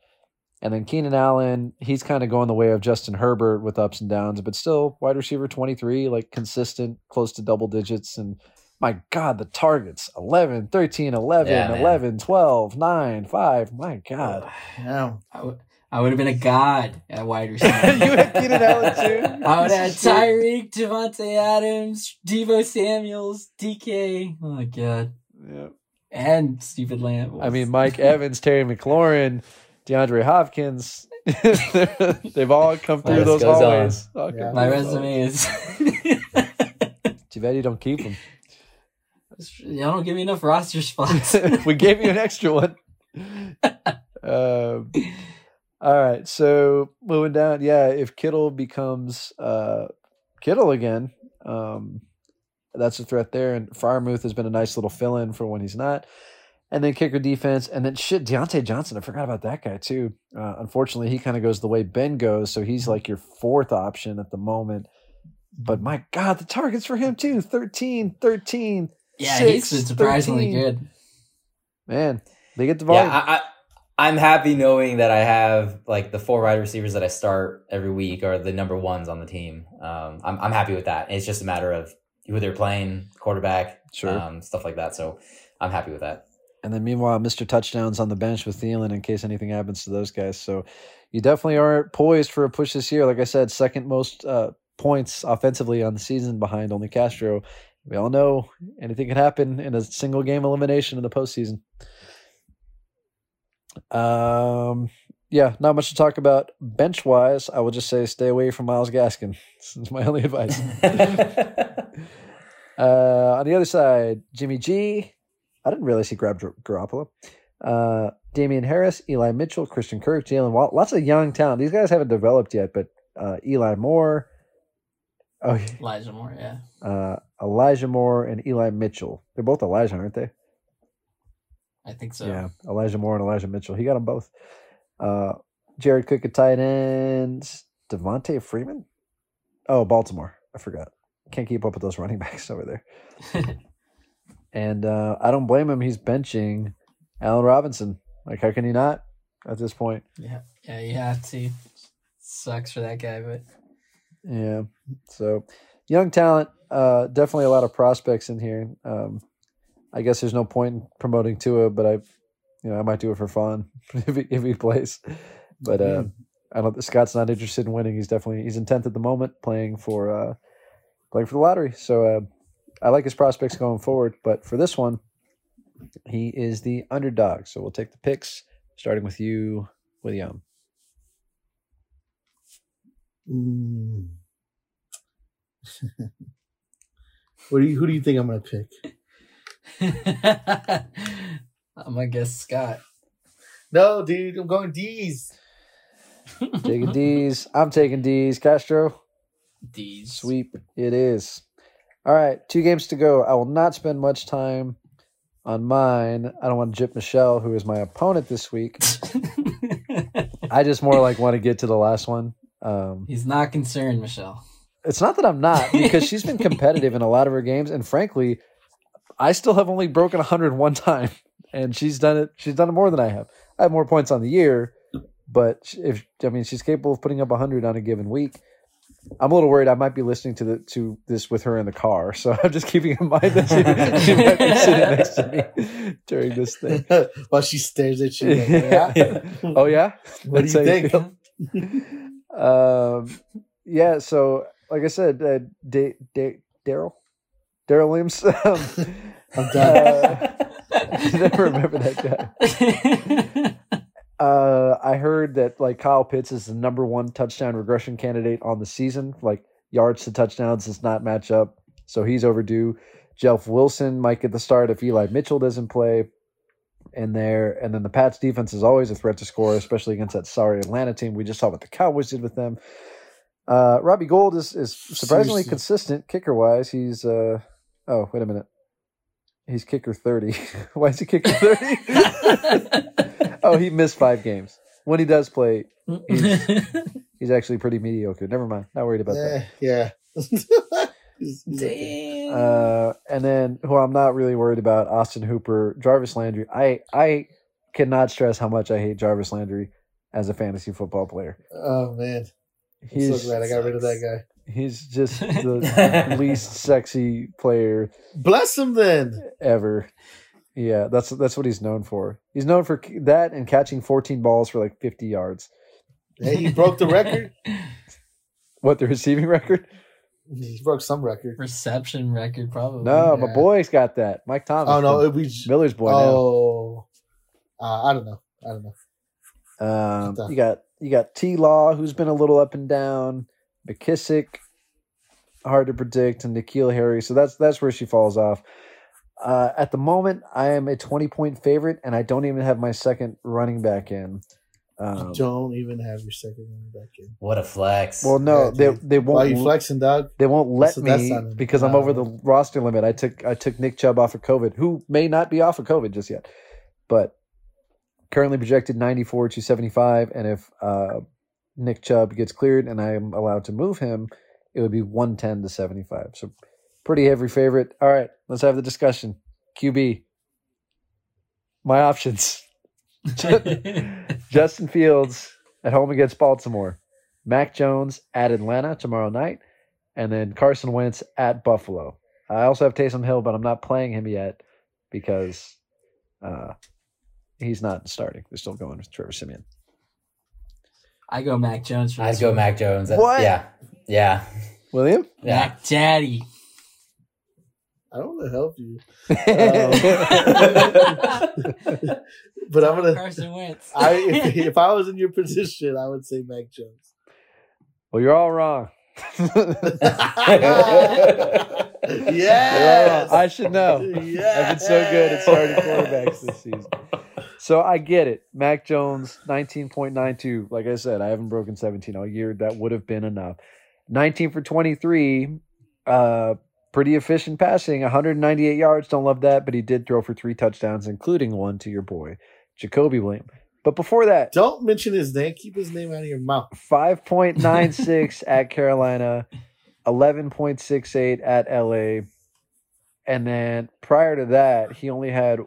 Speaker 2: And then Keenan Allen, he's kind of going the way of Justin Herbert with ups and downs, but still wide receiver 23, like consistent, close to double digits. And my God, the targets 11, 13, 11, yeah, 11, 12, 9, 5. My God.
Speaker 5: Oh, yeah. I, I would have been a god at wide (laughs)
Speaker 2: you
Speaker 5: receiver.
Speaker 2: had Keenan Allen too. (laughs)
Speaker 5: I would have had
Speaker 2: you
Speaker 5: Tyreek.
Speaker 2: had Keenan Allen too.
Speaker 5: I would have. Tyreek, Davante Adams, Deebo Samuels, DK. Oh my god.
Speaker 2: Yeah.
Speaker 5: And stupid Lamb.
Speaker 2: I mean, Mike Evans, Terry McLaurin, DeAndre Hopkins. (laughs) They've all come through those hallways.
Speaker 6: Yeah.
Speaker 5: my resume is.
Speaker 2: Too bad you don't keep them.
Speaker 5: Y'all don't give me enough roster (laughs) spots.
Speaker 2: we gave you an extra one. (laughs) Um, all right, so moving down, yeah. If Kittle becomes uh, Kittle again, um, that's a threat there. And Freiermuth has been a nice little fill-in for when he's not. And then kicker defense, and then shit, Diontae Johnson. I forgot about that guy too. Uh, unfortunately, he kind of goes the way Ben goes, so he's like your fourth option at the moment. But my God, the targets for him too 13, 13.
Speaker 5: Yeah,
Speaker 2: Six,
Speaker 5: he's been surprisingly
Speaker 2: 13.
Speaker 5: good.
Speaker 2: Man, they get the volume.
Speaker 4: Yeah, I, I, I'm happy knowing that I have like the four wide receivers that I start every week are the number ones on the team. Um, I'm I'm happy with that. It's just a matter of who they're playing, quarterback,
Speaker 2: Sure.
Speaker 4: um, stuff like that. So I'm happy with that.
Speaker 2: And then meanwhile, Mr. Touchdowns on the bench with Thielen in case anything happens to those guys. So you definitely are poised for a push this year. Like I said, second most uh, points offensively on the season behind only Castro. We all know anything can happen in a single game elimination in the postseason. Um, yeah, not much to talk about bench wise. I will just say stay away from Myles Gaskin. (laughs) This is my only advice. (laughs) Uh, on the other side, Jimmy G. I didn't realize he grabbed Gar- Garoppolo. Uh, Damien Harris, Eli Mitchell, Christian Kirk, Jalen Watt. Lots of young talent. These guys haven't developed yet, but uh, Eli Moore, oh,
Speaker 5: Elijah Moore, yeah.
Speaker 2: uh, Elijah Moore, and Eli Mitchell. They're both Elijah, aren't they?
Speaker 5: I think so.
Speaker 2: Yeah, Elijah Moore and Elijah Mitchell. He got them both. Uh, Jared Cook at tight ends. Devonta Freeman. Oh, Baltimore. I forgot. Can't keep up with those running (laughs) backs over there. (laughs) and uh, I don't blame him. He's benching Allen Robinson. Like, how can he not at this point?
Speaker 5: Yeah, yeah, you have to. Sucks for that guy, but
Speaker 2: Yeah. So, young talent. Uh, definitely a lot of prospects in here. Um, I guess there's no point in promoting Tua, but I, you know, I might do it for fun (laughs) if he, if he plays. But uh, I don't. Scott's not interested in winning. He's definitely he's intent at the moment, playing for uh, playing for the lottery. So uh, I like his prospects going forward. But for this one, he is the underdog. So we'll take the picks, starting with you, William.
Speaker 6: Mm. (laughs) what do you? Who do you think I'm gonna pick? (laughs)
Speaker 5: I'm gonna guess Scott.
Speaker 6: No, dude, I'm going D's. (laughs)
Speaker 2: Taking D's. I'm taking D's. Castro.
Speaker 5: D's.
Speaker 2: Sweep it is. All right, two games to go. I will not spend much time on mine. I don't want to jip Michelle, who is my opponent this week. I just more like want to get to the last one. Um,
Speaker 5: He's not concerned, Michelle.
Speaker 2: it's not that I'm not (laughs) because she's been competitive in a lot of her games, and frankly, I still have only broken 100 one time, and she's done it. She's done it more than I have. I have more points on the year, but if I mean she's capable of putting up 100 on a given week. I'm a little worried. I might be listening to the to this with her in the car, so (laughs) I'm just keeping in mind that she, she might be sitting (laughs) next to me during this thing.
Speaker 6: While she stares at you. like, yeah.
Speaker 2: oh yeah,
Speaker 6: What do you think?
Speaker 2: feel? Um, yeah. So, like I said, uh, da- da- Darrel, Darrel Williams. (laughs) Um,
Speaker 6: I'm done.
Speaker 2: uh, I (laughs) never remember that guy. Uh, I heard that like Kyle Pitts is the number one touchdown regression candidate on the season. Like yards to touchdowns does not match up, so he's overdue. Jeff Wilson might get the start if Eli Mitchell doesn't play. And there, and then the Pats defense is always a threat to score, especially against that sorry Atlanta team. We just saw what the Cowboys did with them. Uh, Robbie Gould is is surprisingly
Speaker 6: Seriously.
Speaker 2: consistent kicker wise. He's uh oh wait a minute, he's kicker thirty. (laughs) Why is he kicker thirty? (laughs) oh, he missed five games. When he does play, (laughs) he's actually pretty mediocre. Never mind, not worried about that.
Speaker 6: yeah. Yeah. He's- he's okay.
Speaker 5: Damn.
Speaker 2: Uh, and then who I'm not really worried about, Austin Hooper, Jarvis Landry. I I cannot stress how much I hate Jarvis Landry as a fantasy football player.
Speaker 6: oh man, I'm
Speaker 2: He's
Speaker 6: so glad I got rid of that guy. (laughs)
Speaker 2: he's just the (laughs) least sexy player
Speaker 6: Bless him then.
Speaker 2: ever. Yeah, that's that's what he's known for. He's known for that and catching 14 balls for like 50 yards.
Speaker 6: Hey, he broke the record. (laughs)
Speaker 2: What the receiving record?
Speaker 6: He broke some record.
Speaker 5: Reception record, probably.
Speaker 2: No, my
Speaker 6: Yeah.
Speaker 2: boy's got that. Mike Thomas.
Speaker 6: Oh no, it we.
Speaker 2: Miller's boy now.
Speaker 6: Oh, uh, I don't know. I don't know.
Speaker 2: Um,
Speaker 6: Tough.
Speaker 2: you got you got T Law, who's been a little up and down. McKissic, hard to predict, and N'Keal Harry. So that's that's where she falls off. Uh, at the moment, I am a twenty point favorite, and I don't even have my second running back in. Um,
Speaker 6: Don't even have your second running back in.
Speaker 4: What a flex.
Speaker 2: well, no,
Speaker 6: Yeah,
Speaker 2: they they won't Are
Speaker 6: you flexing, dog?
Speaker 2: they won't let
Speaker 6: So that's
Speaker 2: me
Speaker 6: not-
Speaker 2: because I'm
Speaker 6: no.
Speaker 2: over the roster limit. I took I took Nick Chubb off of COVID, who may not be off of COVID just yet, but currently projected 94 to 75. And if uh, Nick Chubb gets cleared and I am allowed to move him, it would be 110 to 75. So pretty heavy favorite. All right, let's have the discussion. QB, my options: (laughs) Justin Fields at home against Baltimore. Mac Jones at Atlanta tomorrow night, and then Carson Wentz at Buffalo. I also have Taysom Hill, but I'm not playing him yet because uh, he's not starting. They're still going with Trevor Siemian.
Speaker 5: I go Mac Jones for
Speaker 4: I'd go
Speaker 5: one.
Speaker 4: Mac Jones.
Speaker 2: What?
Speaker 4: Yeah. Yeah.
Speaker 2: William?
Speaker 4: Yeah.
Speaker 5: Mac Daddy.
Speaker 6: I don't want to help you,
Speaker 2: Well, (laughs) (laughs)
Speaker 6: but I'm gonna.
Speaker 5: Carson Wentz.
Speaker 6: I if, (laughs) if I was in your position, I would say Mac Jones.
Speaker 2: Well, you're all wrong. (laughs) (laughs)
Speaker 6: yes,
Speaker 2: I should know. I've been so good at starting quarterbacks this season. So I get it. Mac Jones, 19.92. Like I said, I haven't broken 17 all year. That would have been enough. 19 for 23. Uh, pretty efficient passing, 198 yards. Don't love that, but he did throw for three touchdowns, including one to your boy, Jakobi William. But before that,
Speaker 6: Don't mention his name. Keep his name out of your mouth.
Speaker 2: 5.96 (laughs) at Carolina, 11.68 at LA. And then prior to that, he only had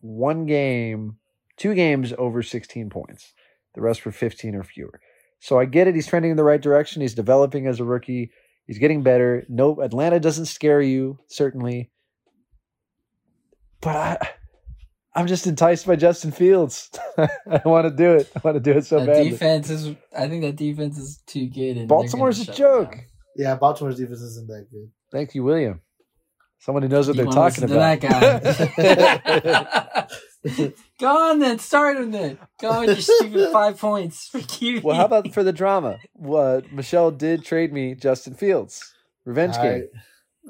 Speaker 2: one game, two games over 16 points. The rest were 15 or fewer. So I get it. He's trending in the right direction. He's developing as a rookie. He's getting better. No, Atlanta doesn't scare you, certainly. But I, I'm just enticed by Justin Fields. (laughs) I want to do it. I want to do it so
Speaker 5: that
Speaker 2: badly.
Speaker 5: defense is. I think that defense is too good. And
Speaker 2: Baltimore's a joke.
Speaker 5: down.
Speaker 6: Yeah, Baltimore's defense isn't that good.
Speaker 2: Thank you, William. Someone who knows what
Speaker 5: You
Speaker 2: they're talking about.
Speaker 5: to that guy. (laughs) Go on then, start him then. Go on your stupid (laughs) five points for QB.
Speaker 2: well, how about for the drama? What Michelle did trade me Justin Fields. Revenge
Speaker 6: All
Speaker 2: game.
Speaker 6: right.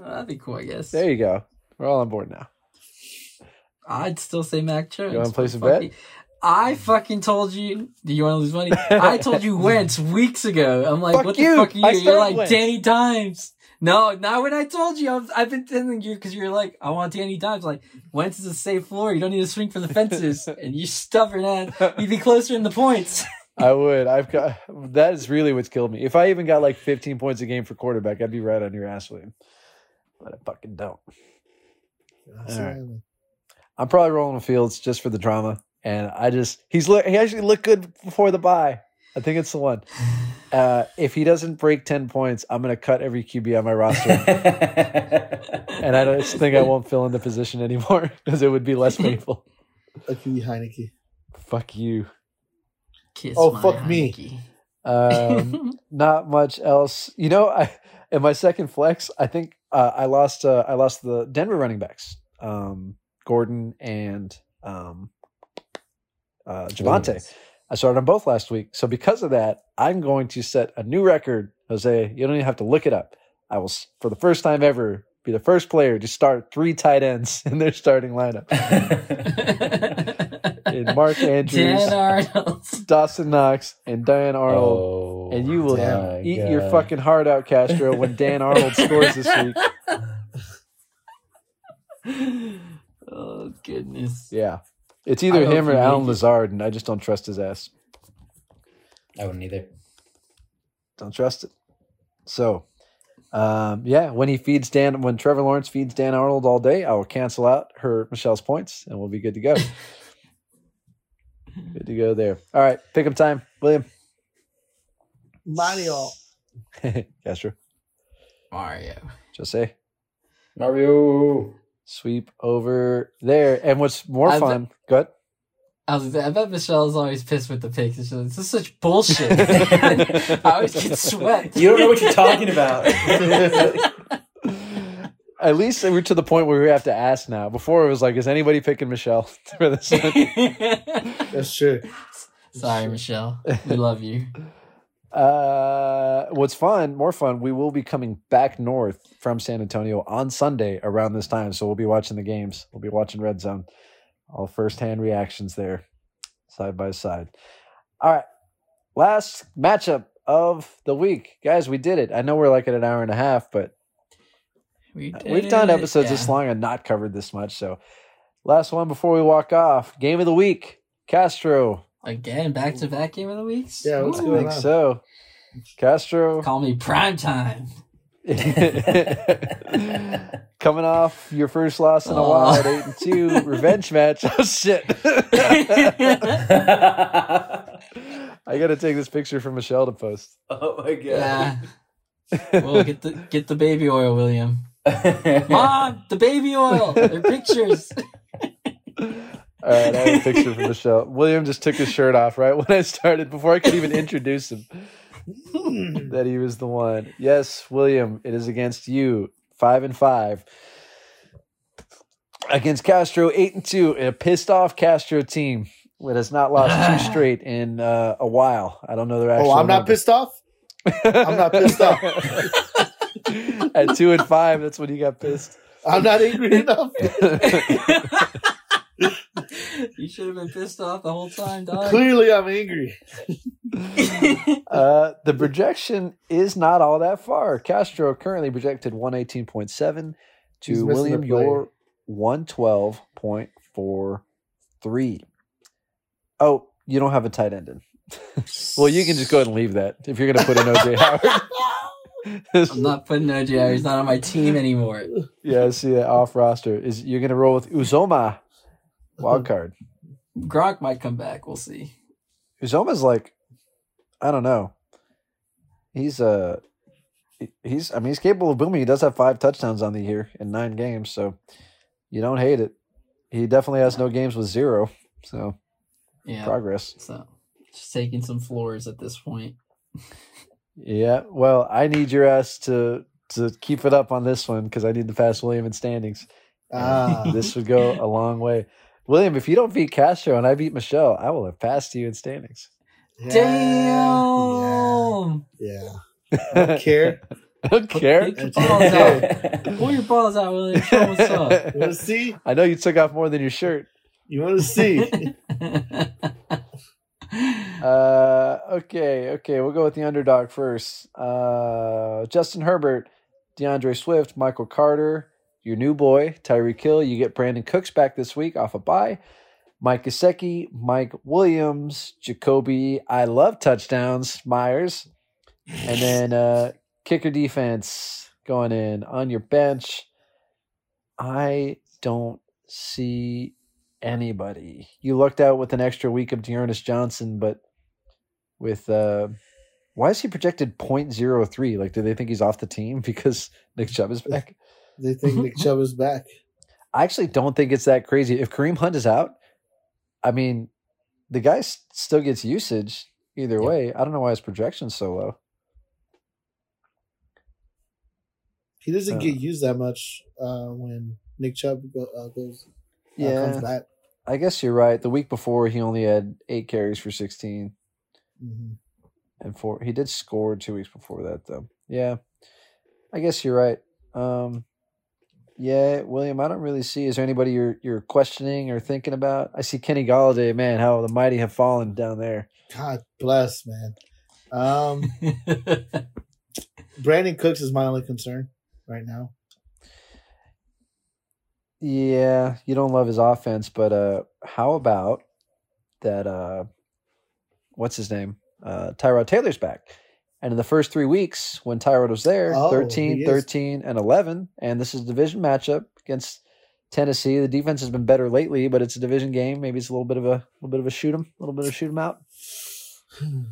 Speaker 5: Oh, that'd be cool, I guess.
Speaker 2: There you go. We're all on board now.
Speaker 5: I'd still say Mac Jones.
Speaker 2: You wanna play some bet?
Speaker 5: I fucking told you. Do you want to lose money? I told you (laughs) Wentz weeks ago. I'm like,
Speaker 2: Fuck
Speaker 5: what
Speaker 2: you.
Speaker 5: the fuck are you?
Speaker 2: I
Speaker 5: You're like
Speaker 2: Wentz.
Speaker 5: Danny Dimes. No, not when I told you. I've, I've been telling you because you're like, I want Danny Dimes. Like, Wentz is a safe floor. You don't need to swing for the fences. (laughs) and you stubborn ass. You'd be closer in the points.
Speaker 2: I would. I've got that is really what's killed me. If I even got like 15 points a game for quarterback, I'd be right on your ass, William. But I fucking don't.
Speaker 6: That's
Speaker 2: All right.
Speaker 6: it.
Speaker 2: I'm probably rolling with Fields just for the drama, and I just he's look he actually looked good before the bye. I think it's the one. (laughs) Uh, if he doesn't break 10 points, I'm gonna cut every QB on my roster. (laughs) and I just think I won't fill in the position anymore (laughs) because it would be less painful.
Speaker 6: Lucky Heinicke.
Speaker 2: Fuck you.
Speaker 5: Kiss
Speaker 6: Oh,
Speaker 5: my
Speaker 6: fuck me.
Speaker 2: Um, not much else. You know, I in my second flex, I think uh, I lost. Uh, I lost the Denver running backs, um, Gordon and um, uh, Javonte. I started on both last week, so because of that, I'm going to set a new record. Jose, you don't even have to look it up. I will, for the first time ever, be the first player to start three tight ends (laughs) in their starting lineup. (laughs) In Mark Andrews,
Speaker 5: Dan. (laughs)
Speaker 2: Dawson Knox, and Dan Arnold.
Speaker 4: Oh,
Speaker 2: And you will eat your fucking heart out, Castro, when Dan Arnold scores this week.
Speaker 5: Oh goodness.
Speaker 2: Yeah. It's either him or
Speaker 5: Allen.
Speaker 2: Lazard, and I just don't trust his ass.
Speaker 4: I wouldn't either.
Speaker 2: Don't trust it. So, um, yeah, when he feeds Dan, when Trevor Lawrence feeds Dan Arnold all day, I will cancel out her Michelle's points, and we'll be good to go. (laughs) good to go there. All right, pick up time, William.
Speaker 6: Mario. (laughs)
Speaker 2: Castro,
Speaker 5: Mario.
Speaker 2: Jose,
Speaker 4: Mario.
Speaker 2: Sweep over there. And what's more
Speaker 5: I've-
Speaker 2: fun? Good.
Speaker 5: I was. I bet Michelle's always pissed with the picks. She's like, This is such bullshit. (laughs) (laughs) I always get swept.
Speaker 4: You don't know what you're talking about. (laughs)
Speaker 2: At least we're to the point where we have to ask now. Before it was like, is anybody picking Michelle for this one?
Speaker 6: That's true.
Speaker 5: Sorry, Michelle. We love you.
Speaker 2: Uh, what's fun, more fun, we will be coming back north from San Antonio on Sunday around this time. So we'll be watching the games. We'll be watching Red Zone. All firsthand reactions there, side by side. All right. Last matchup of the week. Guys, we did it. I know we're like at an hour and a half, but
Speaker 5: We
Speaker 2: we've done
Speaker 5: it.
Speaker 2: episodes
Speaker 5: Yeah.
Speaker 2: this long and not covered this much. So last one before we walk off. Game of the week. Castro.
Speaker 5: Again, back to back game of the weeks.
Speaker 6: Yeah, what's
Speaker 2: I
Speaker 5: Ooh.
Speaker 6: going
Speaker 2: think
Speaker 6: on?
Speaker 2: so. Castro.
Speaker 5: Call me prime time. (laughs)
Speaker 2: Coming off your first loss in a
Speaker 5: Oh.
Speaker 2: while at eight and two, (laughs) revenge match. (laughs) Oh shit! I gotta take this picture for Michelle to post.
Speaker 4: oh my god.
Speaker 5: Yeah. well, get the get the baby oil, William. Mom, the baby oil. They're pictures.
Speaker 2: All right, I have a picture for Michelle. William just took his shirt off right when I started, before I could even introduce him. that he was the one. Yes, William, it is against you. Five and five. Against Castro, eight and two. A pissed off Castro team that has not lost two (sighs) straight in uh, a while. I don't know their actual.
Speaker 6: Oh, I'm not
Speaker 2: number.
Speaker 6: pissed off. I'm not pissed off. (laughs)
Speaker 2: At two and five, that's when he got pissed.
Speaker 6: I'm not angry enough. (laughs)
Speaker 5: you should have been pissed off the whole time, dog.
Speaker 6: Clearly, I'm angry. (laughs)
Speaker 2: Uh, the projection is not all that far. Castro currently projected 118.7 to William
Speaker 6: player.
Speaker 2: your 112.43. Oh, you don't have a tight end in. (laughs) well, you can just go ahead and leave that if you're going to put in OJ Howard. (laughs)
Speaker 5: I'm not putting OJ. He's not on my team anymore.
Speaker 2: yeah, I see that off roster. Is you're going to roll with Uzomah wild card.
Speaker 5: Gronk might come back. We'll see.
Speaker 2: Uzomah's like, I don't know. He's uh, he's I mean he's capable of booming. He does have five touchdowns on the year in nine games, so you don't hate it. He definitely has no games with zero, so
Speaker 5: Yeah.
Speaker 2: progress.
Speaker 5: So just taking some floors at this point.
Speaker 2: Yeah, well, I need your ass to to keep it up on this one because I need to pass William in standings.
Speaker 6: Ah,
Speaker 2: This would go a long way. William, if you don't beat Castro and I beat Michelle, I will have passed you in standings.
Speaker 6: yeah,
Speaker 5: Damn!
Speaker 6: Yeah. (laughs) I don't care.
Speaker 2: I don't care.
Speaker 5: Pick your balls out. (laughs) Pull your balls out, William. Show 'em what's up.
Speaker 6: You want to see?
Speaker 2: I know you took off more than your shirt.
Speaker 6: You want to see? (laughs)
Speaker 2: Uh, okay, okay, we'll go with the underdog first. Uh, Justin Herbert, DeAndre Swift, Michael Carter, your new boy Tyreek Hill. You get Brandin Cooks back this week off a bye. Mike Gesicki, Mike Williams, Jakobi. I love touchdowns. Meyers, and then uh, kicker defense going in on your bench. I don't see anybody. You lucked out with an extra week of D'Ernest Johnson, but with uh why is he projected 0.03? Like, do they think he's off the team (laughs) because Nick Chubb is back?
Speaker 6: They think Nick Chubb is back.
Speaker 2: I actually don't think it's that crazy. If Kareem Hunt is out, I mean, the guy still gets usage either
Speaker 4: Yeah.
Speaker 2: way. I don't know why his projection's so low.
Speaker 6: He doesn't
Speaker 2: Uh.
Speaker 6: get used that much uh, when Nick Chubb go, uh, goes uh,
Speaker 2: Yeah. I guess you're right. The week before, he only had eight carries for 16.
Speaker 6: hmm
Speaker 2: and four. He did score two weeks before that, though. Yeah, I guess you're right. Um, yeah, William, I don't really see. Is there anybody you're you're questioning or thinking about? I see Kenny Golladay. Man, how the mighty have fallen down there.
Speaker 6: God bless, man. Um, (laughs) Brandin Cooks is my only concern right now.
Speaker 2: Yeah, you don't love his offense, but uh, how about that? Uh, what's his name? Uh, Tyrod Taylor's back. And in the first three weeks, when Tyrod was there,
Speaker 6: Oh,
Speaker 2: 13, 13, and 11. And this is a division matchup against Tennessee. The defense has been better lately, but it's a division game. Maybe it's a little bit of a little bit of a shoot 'em, a little bit of shoot shoot 'em out. (sighs)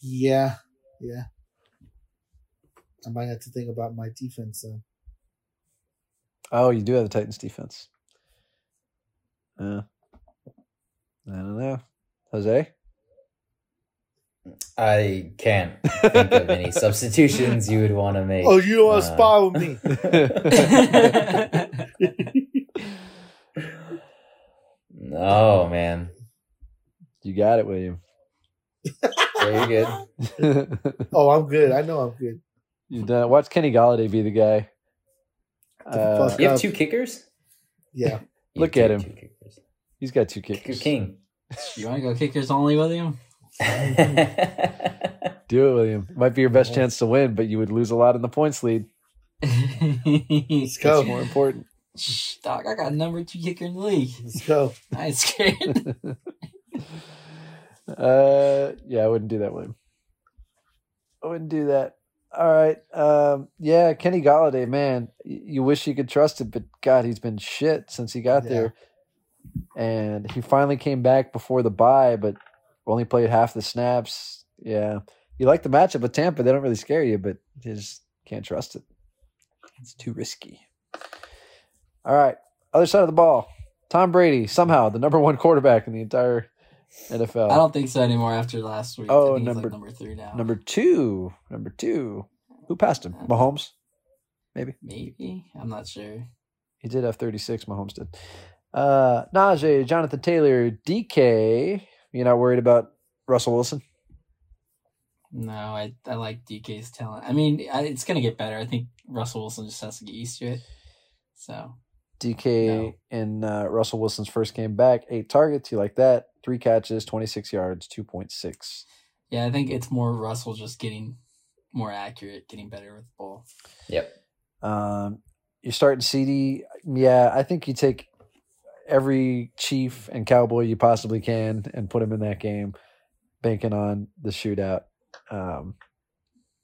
Speaker 6: Yeah, yeah. I might have to think about my defense. Then.
Speaker 2: Oh, you do have the Titans defense. Uh, I don't know. Jose?
Speaker 4: I can't think of any (laughs) substitutions you would want to make.
Speaker 6: Oh, you don't want to
Speaker 4: Uh,
Speaker 6: spar with me?
Speaker 4: no, (laughs) man,
Speaker 2: You got it, William.
Speaker 4: very good. (laughs)
Speaker 6: Oh, I'm good. I know I'm good.
Speaker 2: you done. Watch Kenny Golladay be the guy.
Speaker 6: The
Speaker 2: Uh,
Speaker 4: You have
Speaker 6: up.
Speaker 4: two kickers.
Speaker 6: Yeah.
Speaker 4: You
Speaker 2: Look at him. he's got two
Speaker 4: Kicker
Speaker 2: kickers.
Speaker 4: king.
Speaker 5: you want to go kickers only, William? (laughs)
Speaker 2: Do it, William. Might be your best chance to win, but you would lose a lot in the points lead.
Speaker 6: Let's go.
Speaker 2: more important.
Speaker 5: Shh, dog, I got number two kicker in the league.
Speaker 6: Let's go. (laughs)
Speaker 5: I ain't scared. (laughs)
Speaker 2: Uh, yeah, I wouldn't do that, William. I wouldn't do that. All right. Um, yeah, Kenny Golladay, man, you wish you could trust it, but God, he's been shit since he got
Speaker 6: Yeah.
Speaker 2: there. And he finally came back before the bye, but only played half the snaps. Yeah, you like the matchup with Tampa; they don't really scare you, but you just can't trust it. It's too risky. All right, other side of the ball. Tom Brady, somehow the number one quarterback in the entire NFL.
Speaker 5: I don't think so anymore after last week.
Speaker 2: Oh,
Speaker 5: I think he's,
Speaker 2: number-
Speaker 5: like number three now.
Speaker 2: Number two. Number two. Who passed him? Mahomes? Maybe.
Speaker 5: maybe I'm not sure.
Speaker 2: He did have 36, Mahomes did. Uh Najee, Jonathan Taylor, DK. You're not worried about Russell Wilson?
Speaker 5: No, I I like DK's talent. I mean, I, it's gonna get better. I think Russell Wilson just has to get used to it. So
Speaker 2: DK
Speaker 5: No.
Speaker 2: in uh, Russell Wilson's first game back, eight targets. You like that? Three catches, 26 yards, 2.6.
Speaker 5: yeah, I think it's more Russell just getting more accurate, getting better with the ball.
Speaker 4: Yep.
Speaker 2: Um, you're starting CD. Yeah, I think you take every Chief and Cowboy you possibly can and put him in that game, banking on the shootout. Um,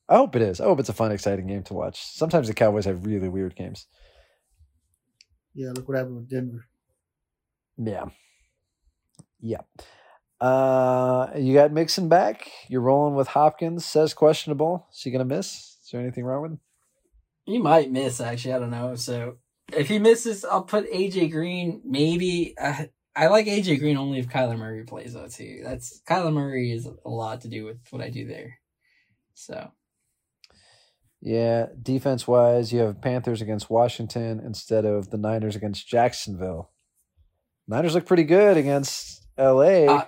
Speaker 2: I hope it is. I hope it's a fun, exciting game to watch. Sometimes the Cowboys have really weird games.
Speaker 6: Yeah, look what happened with Denver.
Speaker 2: Yeah. Yeah. Uh, you got Mixon back. You're rolling with Hopkins. Says questionable. Is he gonna miss? Is there anything wrong with him?
Speaker 5: He might miss. Actually, I don't know. So if he misses, I'll put AJ Green. Maybe I, I like AJ Green only if Kyler Murray plays though too. That's Kyler Murray is a lot to do with what I do there. So
Speaker 2: Yeah, defense wise, you have Panthers against Washington instead of the Niners against Jacksonville. Niners look pretty good against LA.
Speaker 5: Uh,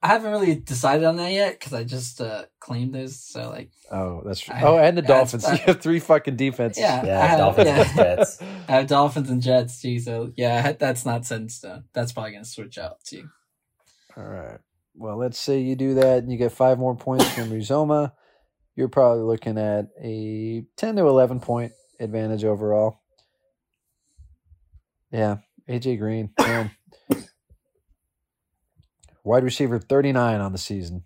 Speaker 5: I haven't really decided on that yet because I just uh, claimed those. So like,
Speaker 2: oh, that's true.
Speaker 5: I-
Speaker 2: Oh, and the
Speaker 5: yeah,
Speaker 2: Dolphins.
Speaker 5: it's- (laughs)
Speaker 2: you have three fucking defenses.
Speaker 5: yeah,
Speaker 4: Yeah,
Speaker 5: I have,
Speaker 4: Dolphins
Speaker 5: yeah.
Speaker 4: against Jets. (laughs)
Speaker 5: I have Dolphins and Jets too. So yeah, that's not set in stone. That's probably gonna switch out too.
Speaker 2: All right. Well, let's say you do that and you get five more points from Uzomah. You're probably looking at a 10 to 11 point advantage overall. Yeah. AJ Green, man. Wide receiver 39 on the season.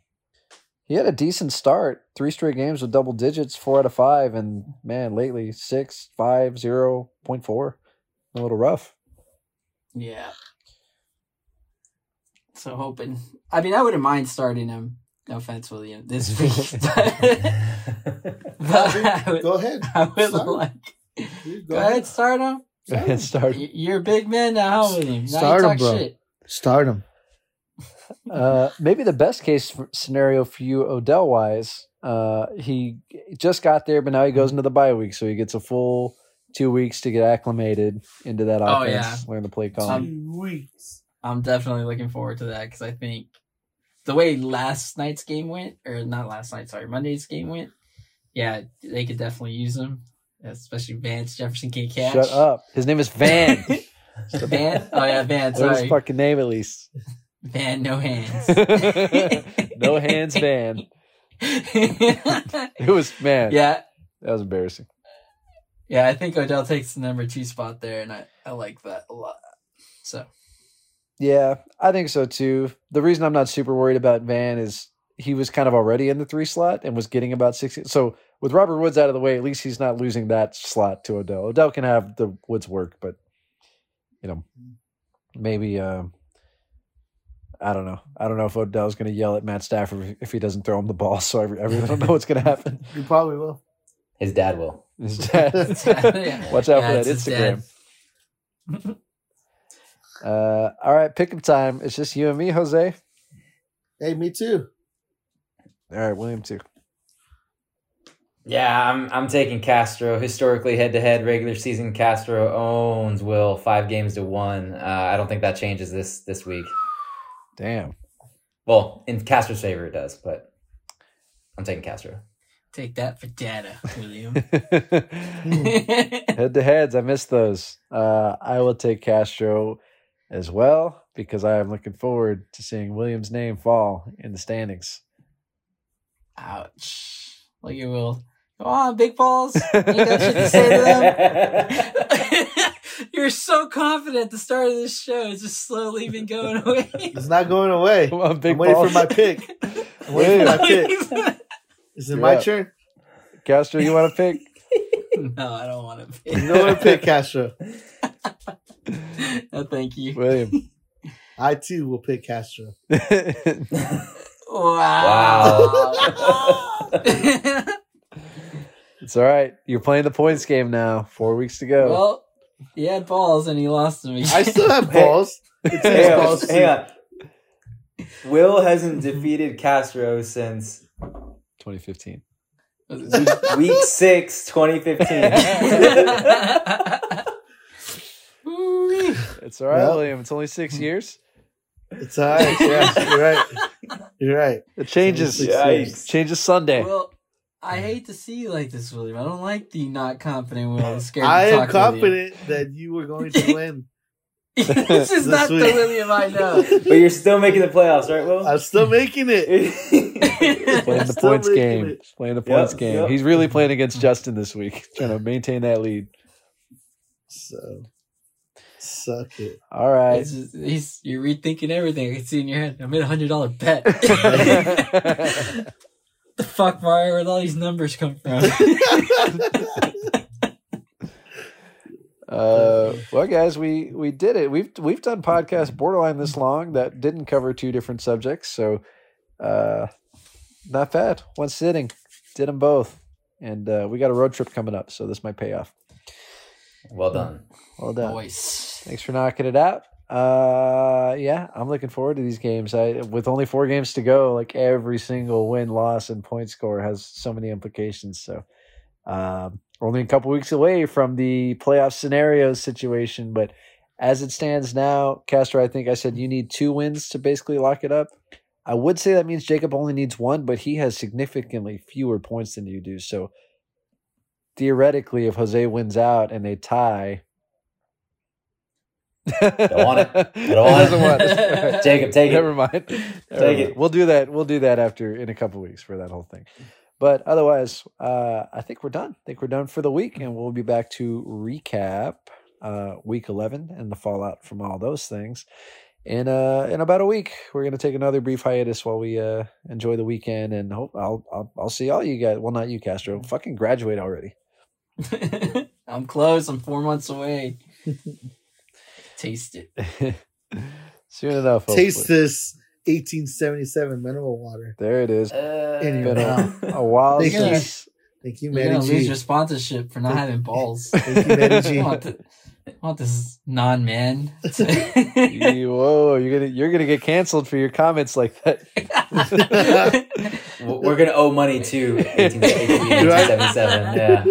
Speaker 2: He had a decent start. Three straight games with double digits, four out of five. And man, lately, six, five, zero, point four. A little rough.
Speaker 5: Yeah. So hoping. I mean, I wouldn't mind starting him. No offense, William. This (laughs) week, (laughs) but I would,
Speaker 6: Go ahead.
Speaker 5: I would
Speaker 6: Start.
Speaker 5: like.
Speaker 6: Dude,
Speaker 5: Go ahead, start him.
Speaker 2: And (laughs) start.
Speaker 5: Y- You're a big man now, huh, William. Now
Speaker 6: Start
Speaker 5: you
Speaker 6: him, bro.
Speaker 5: shit.
Speaker 6: Start him.
Speaker 2: Uh, maybe the best case scenario for you, Odell wise, uh, he just got there, but now he goes into the bye week, so he gets a full two weeks to get acclimated into that offense, Oh,
Speaker 5: yeah.
Speaker 2: learn the play call.
Speaker 5: Um,
Speaker 6: Two weeks.
Speaker 5: I'm definitely looking forward to that because I think the way last night's game went, or not last night, sorry, Monday's game went, yeah, they could definitely use him, especially Vance Jefferson can't catch.
Speaker 2: Shut up. His name is Van. (laughs)
Speaker 5: Van? Oh, yeah, Van, (laughs)
Speaker 2: Say his
Speaker 5: sorry.
Speaker 2: fucking name at least.
Speaker 5: Van, no hands. (laughs)
Speaker 2: no hands, Van. (laughs) It was man.
Speaker 5: yeah,
Speaker 2: that was embarrassing.
Speaker 5: yeah, I think Odell takes the number two spot there, and I, I like that a lot. So,
Speaker 2: Yeah, I think so too. The reason I'm not super worried about Van is he was kind of already in the three slot and was getting about 60. So with Robert Woods out of the way, at least he's not losing that slot to Odell. Odell can have the Woods work, but you know, maybe um I don't know. I don't know if Odell's going to yell at Matt Stafford if he doesn't throw him the ball. (laughs) So I, I really don't know what's going to happen. (laughs)
Speaker 6: he probably will.
Speaker 4: His dad will.
Speaker 2: His dad- (laughs)
Speaker 5: Yeah.
Speaker 2: Watch out
Speaker 5: Yeah,
Speaker 2: for that Instagram.
Speaker 5: dad.
Speaker 2: Uh, all right, pick 'em time. It's just you and me, Jose.
Speaker 6: Hey, me too.
Speaker 2: All right, William too.
Speaker 4: Yeah, I'm I'm taking Castro. Historically, head to head, regular season, Castro owns Will five games to one. Uh, I don't think that changes this this week.
Speaker 2: Damn.
Speaker 4: Well, in Castro's favor, it does, but I'm taking Castro.
Speaker 5: Take that for data, William. (laughs)
Speaker 2: Head to heads, I missed those. Uh, I will take Castro as well because I am looking forward to seeing William's name fall in the standings.
Speaker 5: Ouch. Look at Will. Come on, big balls. You got shit to say to them. (laughs) You're so confident at the start of this show. It's just slowly been going away.
Speaker 6: It's not going away.
Speaker 2: Come on, big
Speaker 6: I'm waiting
Speaker 2: balls.
Speaker 6: for my pick. I'm waiting for my pick. Is it my
Speaker 2: Yeah.
Speaker 6: turn?
Speaker 2: Castro, you want to pick? (laughs)
Speaker 5: no, I don't want to
Speaker 6: You
Speaker 5: pick.
Speaker 6: know what to pick, Castro. (laughs)
Speaker 5: no, thank you.
Speaker 2: William.
Speaker 6: I too will pick Castro.
Speaker 5: Wow.
Speaker 2: It's all right. You're playing the points game now. Four weeks to go.
Speaker 5: well, he had balls and he lost them.
Speaker 6: I still have (laughs) balls. It's
Speaker 4: hang,
Speaker 6: balls
Speaker 4: hang on. Will hasn't defeated Castro since
Speaker 2: 2015. (laughs)
Speaker 4: week six, 2015. (laughs)
Speaker 2: It's all right,
Speaker 6: Well.
Speaker 2: William. It's only six years.
Speaker 6: It's all right. Yeah, you're right. You're right.
Speaker 2: It changes.
Speaker 4: Yikes.
Speaker 2: Changes Sunday.
Speaker 5: well, I hate to see you like this, William. I don't like the not confident Will. who's Scared
Speaker 6: I
Speaker 5: to
Speaker 6: am
Speaker 5: talk William.
Speaker 6: confident that you were going to (laughs) win. (laughs)
Speaker 5: this (laughs) is
Speaker 6: This
Speaker 5: not the. William I know.
Speaker 4: but you're still making the playoffs, right, Will?
Speaker 6: I'm still making it.
Speaker 2: playing the points game.
Speaker 6: it.
Speaker 2: Playing the points
Speaker 4: Yep,
Speaker 2: game.
Speaker 4: yep.
Speaker 2: He's really playing against Justin this week, trying to maintain that lead.
Speaker 6: So, suck it.
Speaker 2: All right.
Speaker 5: Just, he's you're rethinking everything. I can see in your head. I made a hundred dollar bet. The fuck, Mario? Where'd all these numbers come from? (laughs)
Speaker 2: Uh, well, guys, we we did it. We've we've done podcasts borderline this long that didn't cover two different subjects, so uh, not bad. One sitting, did them both, and uh, we got a road trip coming up, so this might pay off.
Speaker 4: well done.
Speaker 2: Well done.
Speaker 5: Voice.
Speaker 2: Thanks for knocking it out. Uh, yeah, I'm looking forward to these games. I with only four games to go, like every single win, loss, and point score has so many implications. So, um, only a couple weeks away from the playoff scenario situation, but as it stands now, Castro, I think I said you need two wins to basically lock it up. I would say that means Jacob only needs one, but he has significantly fewer points than you do. So theoretically, if Jose wins out and they tie,
Speaker 4: Don't want it. I don't
Speaker 2: He
Speaker 4: want
Speaker 2: doesn't
Speaker 4: it.
Speaker 2: want it. (laughs)
Speaker 4: Take it, take it.
Speaker 2: Never mind. Never
Speaker 4: Take
Speaker 2: mind.
Speaker 4: it.
Speaker 2: We'll do that. We'll do that after in a couple weeks for that whole thing. But otherwise, uh, I think we're done. I think we're done for the week, and we'll be back to recap uh, week eleven and the fallout from all those things in uh in about a week. We're gonna take another brief hiatus while we uh enjoy the weekend, and hope I'll I'll, I'll see all you guys. Well, not you, Castro. Fucking graduate already. (laughs)
Speaker 5: I'm close. I'm four months away. (laughs) Taste it. (laughs)
Speaker 2: Soon enough.
Speaker 6: Taste this 1877 mineral water.
Speaker 2: There it is.
Speaker 4: Uh,
Speaker 6: In your
Speaker 2: Been a, a while
Speaker 6: Thank
Speaker 5: you.
Speaker 2: since.
Speaker 6: Thank you,
Speaker 5: You're
Speaker 6: Manny
Speaker 5: gonna lose your sponsorship for not having balls. (laughs)
Speaker 6: Thank you, Manny
Speaker 5: I
Speaker 6: G. (laughs)
Speaker 5: want, the, I want this non-man.
Speaker 2: You- Whoa, you're gonna you're gonna get canceled for your comments like that.
Speaker 4: We're gonna owe money to 18, 1877. Yeah.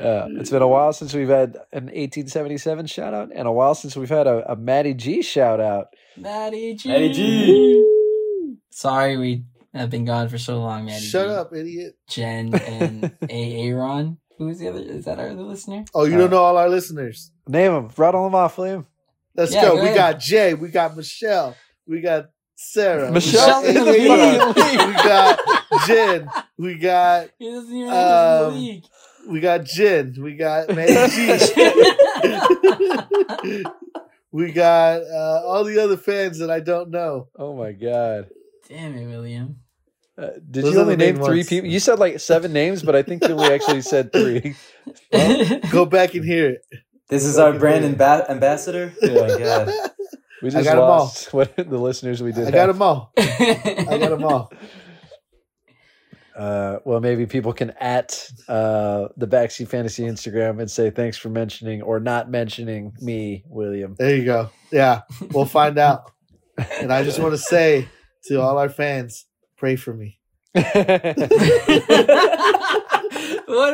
Speaker 2: Uh, it's been a while since we've had an 1877 shout out, and a while since we've had a, a Matty G shout out.
Speaker 5: Maddie G.
Speaker 4: Maddie G.
Speaker 5: Sorry, we have been gone for so long, Maddie.
Speaker 6: Shut
Speaker 5: G.
Speaker 6: up, idiot.
Speaker 5: Jen and (laughs) A. Aaron. Who's the other? Is that our other listener?
Speaker 6: Oh, you
Speaker 2: Uh,
Speaker 6: don't know all our listeners.
Speaker 2: Name them, rattle them off, William.
Speaker 6: Let's
Speaker 5: Yeah,
Speaker 6: go.
Speaker 5: go
Speaker 6: we got Jay. We got Michelle. We got Sarah.
Speaker 2: Michelle
Speaker 6: we got,
Speaker 5: in the
Speaker 6: Aaron.
Speaker 2: fucking
Speaker 6: we got Jen. We got
Speaker 5: He doesn't even know
Speaker 6: Um,
Speaker 5: the league.
Speaker 6: We got Jen. We got Manny G. (laughs) we got uh, all the other fans that I don't know.
Speaker 2: Oh my god.
Speaker 5: Damn it, William.
Speaker 2: Uh, did
Speaker 6: Those
Speaker 2: you only name three
Speaker 6: ones.
Speaker 2: people? You said like seven names, but I think you only actually said three. (laughs) (laughs)
Speaker 6: Go back and hear it.
Speaker 4: This is our brand amba- ambassador. Oh my god.
Speaker 2: We
Speaker 6: I
Speaker 2: just
Speaker 6: them all.
Speaker 2: what the listeners we did.
Speaker 6: I got them all. I got them all.
Speaker 2: Uh, well, maybe people can at uh, the Backseat Fantasy Instagram and say thanks for mentioning or not mentioning me, William.
Speaker 6: There you go. Yeah, we'll find out. And I just want to say to all our fans, pray for me. (laughs) (laughs)
Speaker 5: what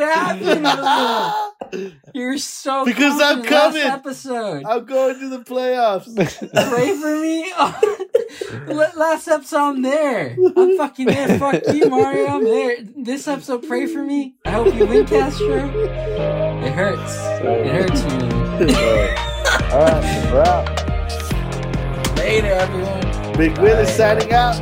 Speaker 5: happened? (laughs) (laughs) You're so
Speaker 6: Because I'm
Speaker 5: confident last
Speaker 6: coming.
Speaker 5: episode.
Speaker 6: I'm going to the playoffs. (laughs)
Speaker 5: Pray for me. (laughs) La- Last episode, I'm there. I'm fucking there. Fuck you, Mario. I'm there. This episode, pray for me. I hope you win, Castro. It hurts. It hurts me.
Speaker 2: All right, we're out.
Speaker 5: Later, everyone.
Speaker 6: Big Will is signing out.